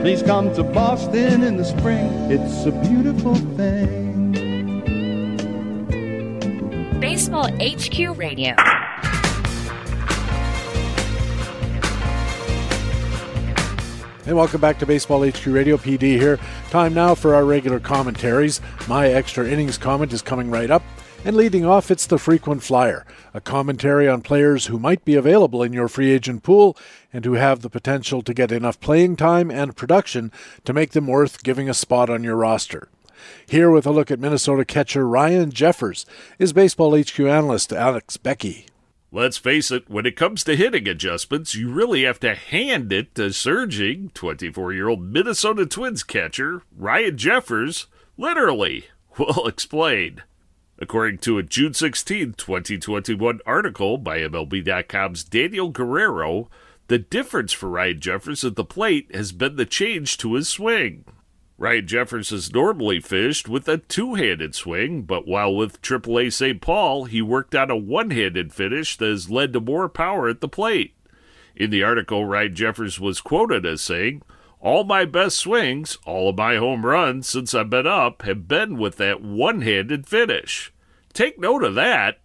Please come to Boston in the spring. It's a beautiful thing. HQ Radio. And welcome back to Baseball HQ Radio. PD here. Time now for our regular commentaries. My extra innings comment is coming right up. And leading off, it's the frequent flyer, a commentary on players who might be available in your free agent pool and who have the potential to get enough playing time and production to make them worth giving a spot on your roster. Here with a look at Minnesota catcher Ryan Jeffers is Baseball HQ analyst Alex Beckey. Let's face it, when it comes to hitting adjustments, you really have to hand it to surging 24 year old Minnesota Twins catcher Ryan Jeffers. Literally. We'll explain. According to a June 16, 2021 article by MLB.com's Daniel Guerrero, the difference for Ryan Jeffers at the plate has been the change to his swing. Ryan Jeffers has normally fished with a two handed swing, but while with AAA St. Paul, he worked on a one handed finish that has led to more power at the plate. In the article, Ryan Jeffers was quoted as saying, All my best swings, all of my home runs since I've been up, have been with that one handed finish. Take note of that.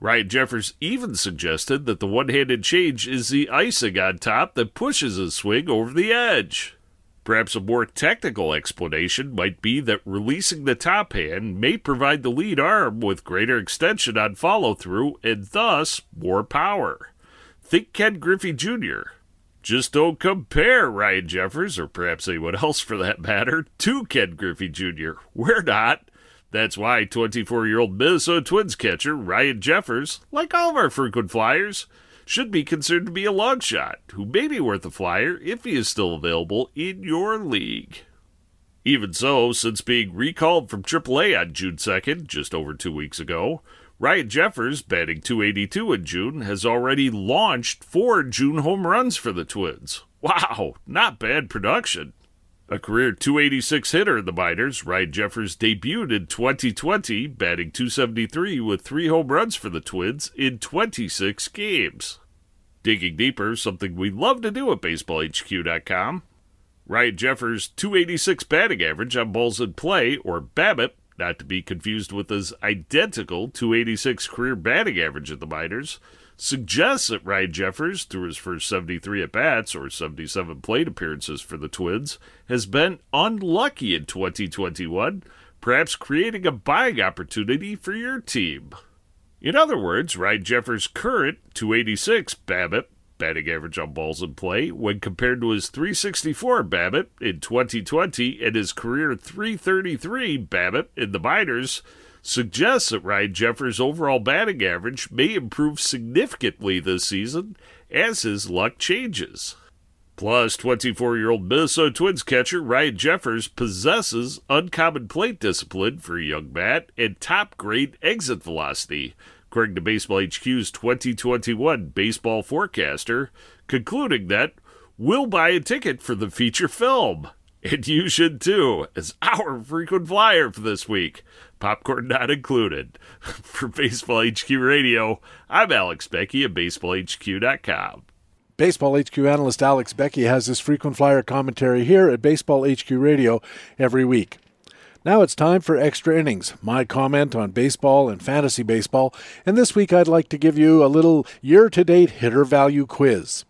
Ryan Jeffers even suggested that the one handed change is the icing on top that pushes his swing over the edge. Perhaps a more technical explanation might be that releasing the top hand may provide the lead arm with greater extension on follow through and thus more power. Think Ken Griffey Jr. Just don't compare Ryan Jeffers, or perhaps anyone else for that matter, to Ken Griffey Jr. We're not. That's why 24 year old Minnesota Twins catcher Ryan Jeffers, like all of our frequent flyers, should be considered to be a long shot who may be worth a flyer if he is still available in your league. Even so, since being recalled from AAA on June 2nd, just over two weeks ago, Ryan Jeffers, batting 282 in June, has already launched four June home runs for the Twins. Wow, not bad production. A career 286 hitter in the minors, Ryan Jeffers debuted in 2020, batting 273 with three home runs for the Twins in 26 games. Digging deeper, something we love to do at BaseballHQ.com. Ryan Jeffers' 286 batting average on balls in play, or BABIP, not to be confused with his identical 286 career batting average at the minors, suggests that Ryan Jeffers, through his first 73 at bats or 77 plate appearances for the Twins, has been unlucky in 2021, perhaps creating a buying opportunity for your team. In other words, Ryan Jeffers' current 286 BABIP batting average on balls in play when compared to his 364 BABIP in 2020 and his career 333 BABIP in the minors suggests that Ryan Jeffers' overall batting average may improve significantly this season as his luck changes. Plus, 24 year old Minnesota Twins catcher Ryan Jeffers possesses uncommon plate discipline for a young bat and top grade exit velocity, according to Baseball HQ's 2021 baseball forecaster, concluding that we'll buy a ticket for the feature film. And you should too, as our frequent flyer for this week. Popcorn not included. For Baseball HQ Radio, I'm Alex Beckey of BaseballHQ.com. Baseball HQ analyst Alex Beckey has his frequent flyer commentary here at Baseball HQ Radio every week. Now it's time for Extra Innings, my comment on baseball and fantasy baseball, and this week I'd like to give you a little year to date hitter value quiz.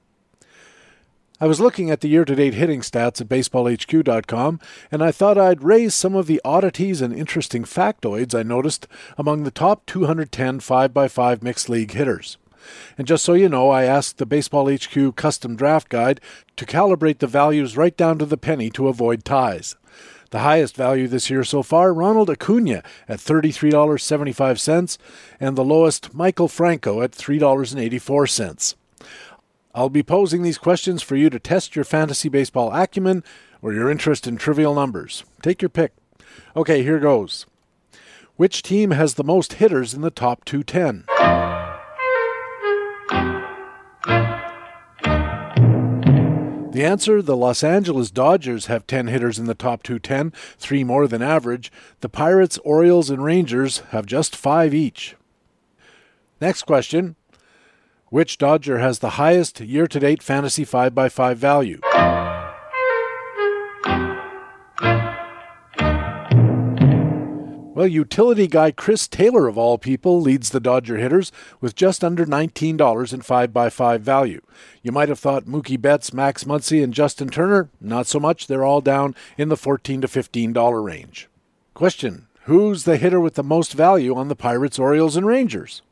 I was looking at the year to date hitting stats at baseballhq.com, and I thought I'd raise some of the oddities and interesting factoids I noticed among the top 210 5x5 mixed league hitters. And just so you know, I asked the Baseball HQ custom draft guide to calibrate the values right down to the penny to avoid ties. The highest value this year so far, Ronald Acuna at $33.75, and the lowest, Maikel Franco at $3.84. I'll be posing these questions for you to test your fantasy baseball acumen or your interest in trivial numbers. Take your pick. Okay, here goes. Which team has the most hitters in the top 210? The answer the Los Angeles Dodgers have 10 hitters in the top 210, three more than average. The Pirates, Orioles, and Rangers have just five each. Next question Which Dodger has the highest year to date fantasy 5x5 value? Well, utility guy Chris Taylor, of all people, leads the Dodger hitters with just under $19 in 5x5 value. You might have thought Mookie Betts, Max Muncy, and Justin Turner. Not so much. They're all down in the $14 to $15 range. Question Who's the hitter with the most value on the Pirates, Orioles, and Rangers?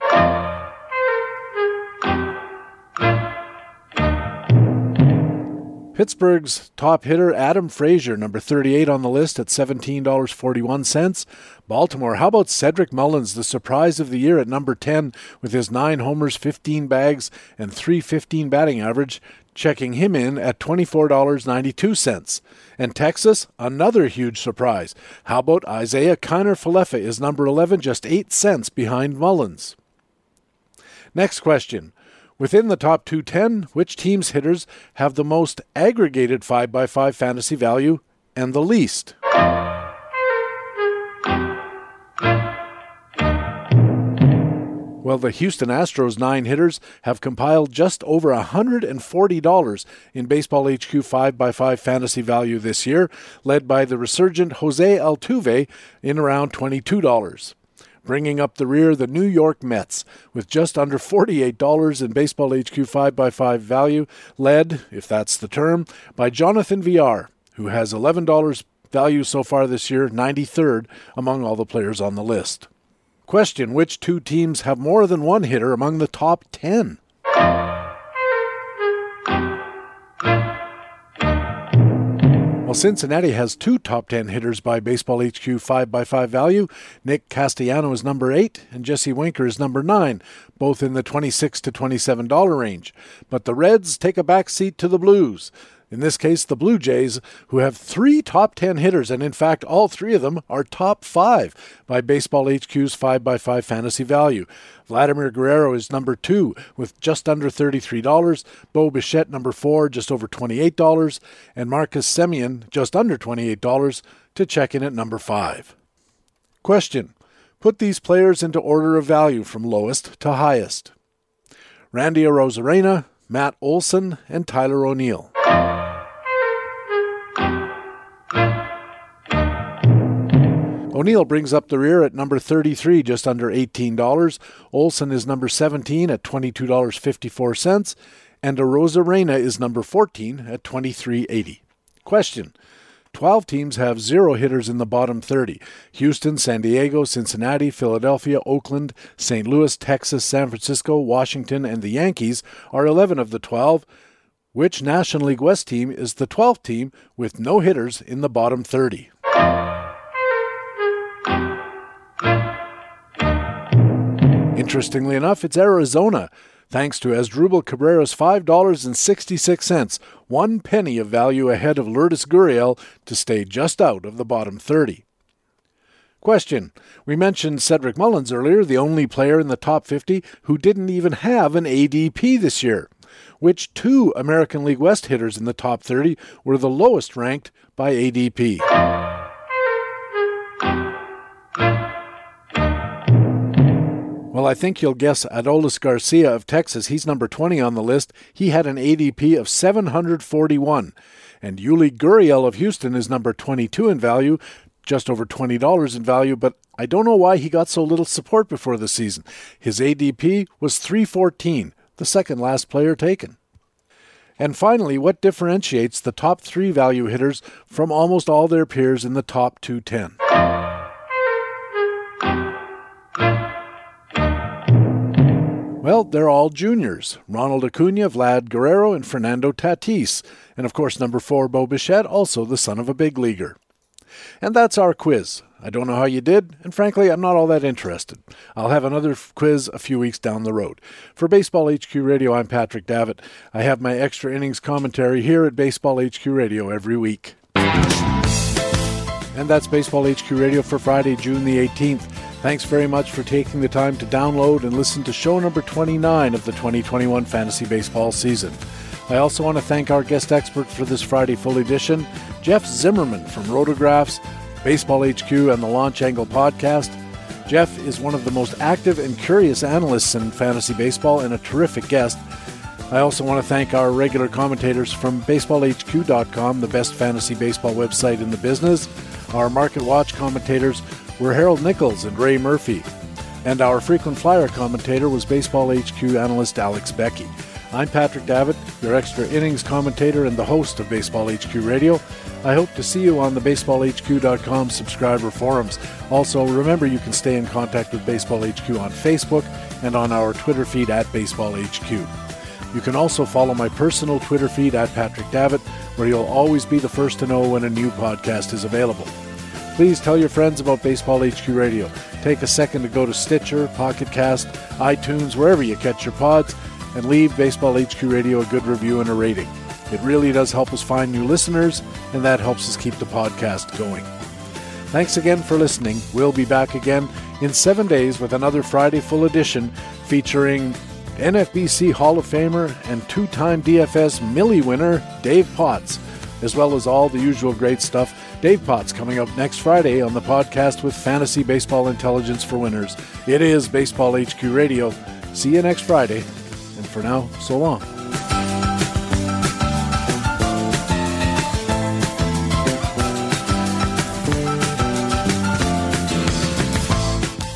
Pittsburgh's top hitter, Adam Frazier, number 38 on the list at $17.41. Baltimore, how about Cedric Mullins, the surprise of the year at number 10 with his 9 homers, 15 bags, and 315 batting average, checking him in at $24.92. And Texas, another huge surprise. How about Isiah Kiner Falefa is number 11, just 8 cents behind Mullins. Next question. Within the top 210, which team's hitters have the most aggregated 5x5 fantasy value and the least? Well, the Houston Astros nine hitters have compiled just over $140 in Baseball HQ 5x5 fantasy value this year, led by the resurgent Jose Altuve in around $22 bringing up the rear the New York Mets with just under $48 in Baseball HQ 5x5 value, led, if that's the term, by Jonathan Villar, who has $11 value so far this year, 93rd among all the players on the list. Question Which two teams have more than one hitter among the top 10? Cincinnati has two top 10 hitters by Baseball HQ 5x5 value. Nick Castellano is number 8 and Jesse Winker is number 9, both in the 26 to $27 range. But the Reds take a back seat to the Blues. In this case, the Blue Jays, who have three top 10 hitters, and in fact, all three of them are top five by Baseball HQ's 5x5 fantasy value. Vladimir Guerrero is number two with just under $33, Bo Bichette, number four, just over $28, and Marcus Semien, just under $28, to check in at number five. Question Put these players into order of value from lowest to highest. Randy Arozarena, Matt Olson, and Tyler O'Neill. O'Neill brings up the rear at number 33, just under $18. Olson is number 17 at $22.54. And Arozarena is number 14 at $23.80. Question 12 teams have zero hitters in the bottom 30. Houston, San Diego, Cincinnati, Philadelphia, Oakland, St. Louis, Texas, San Francisco, Washington, and the Yankees are 11 of the 12. Which National League West team is the 12th team with no hitters in the bottom 30? Interestingly enough, it's Arizona. Thanks to Asdrubal Cabrera's $5.66, one penny of value ahead of Lourdes Gurriel to stay just out of the bottom 30. Question. We mentioned Cedric Mullins earlier, the only player in the top 50 who didn't even have an ADP this year. Which two American League West hitters in the top 30 were the lowest ranked by ADP? Well, I think you'll guess Adolis Garcia of Texas. He's number 20 on the list. He had an ADP of 741. And Yuli Gurriel of Houston is number 22 in value, just over $20 in value, but I don't know why he got so little support before the season. His ADP was 314, the second last player taken. And finally, what differentiates the top three value hitters from almost all their peers in the top 210? Well, they're all juniors Ronald Acuna, Vlad Guerrero, and Fernando Tatis. And of course, number four, Bo Bichette, also the son of a big leaguer. And that's our quiz. I don't know how you did, and frankly, I'm not all that interested. I'll have another f- quiz a few weeks down the road. For Baseball HQ Radio, I'm Patrick Davitt. I have my extra innings commentary here at Baseball HQ Radio every week. And that's Baseball HQ Radio for Friday, June the 18th. Thanks very much for taking the time to download and listen to show number 29 of the 2021 Fantasy Baseball season. I also want to thank our guest expert for this Friday full edition, Jeff Zimmerman from Rotographs, Baseball HQ, and the Launch Angle podcast. Jeff is one of the most active and curious analysts in fantasy baseball and a terrific guest. I also want to thank our regular commentators from BaseballHQ.com, the best fantasy baseball website in the business. Our Market Watch commentators were Harold Nichols and Ray Murphy. And our frequent flyer commentator was Baseball HQ analyst Alex Beckey. I'm Patrick Davitt, your extra innings commentator and the host of Baseball HQ Radio. I hope to see you on the baseballhq.com subscriber forums. Also, remember you can stay in contact with Baseball HQ on Facebook and on our Twitter feed at Baseball HQ. You can also follow my personal Twitter feed at Patrick Davitt, where you'll always be the first to know when a new podcast is available. Please tell your friends about Baseball HQ Radio. Take a second to go to Stitcher, Pocket Cast, iTunes, wherever you catch your pods, and leave Baseball HQ Radio a good review and a rating. It really does help us find new listeners, and that helps us keep the podcast going. Thanks again for listening. We'll be back again in seven days with another Friday full edition featuring NFBC Hall of Famer and two time DFS Millie winner Dave Potts, as well as all the usual great stuff. Dave Potts coming up next Friday on the podcast with Fantasy Baseball Intelligence for Winners. It is Baseball HQ Radio. See you next Friday. And for now, so long.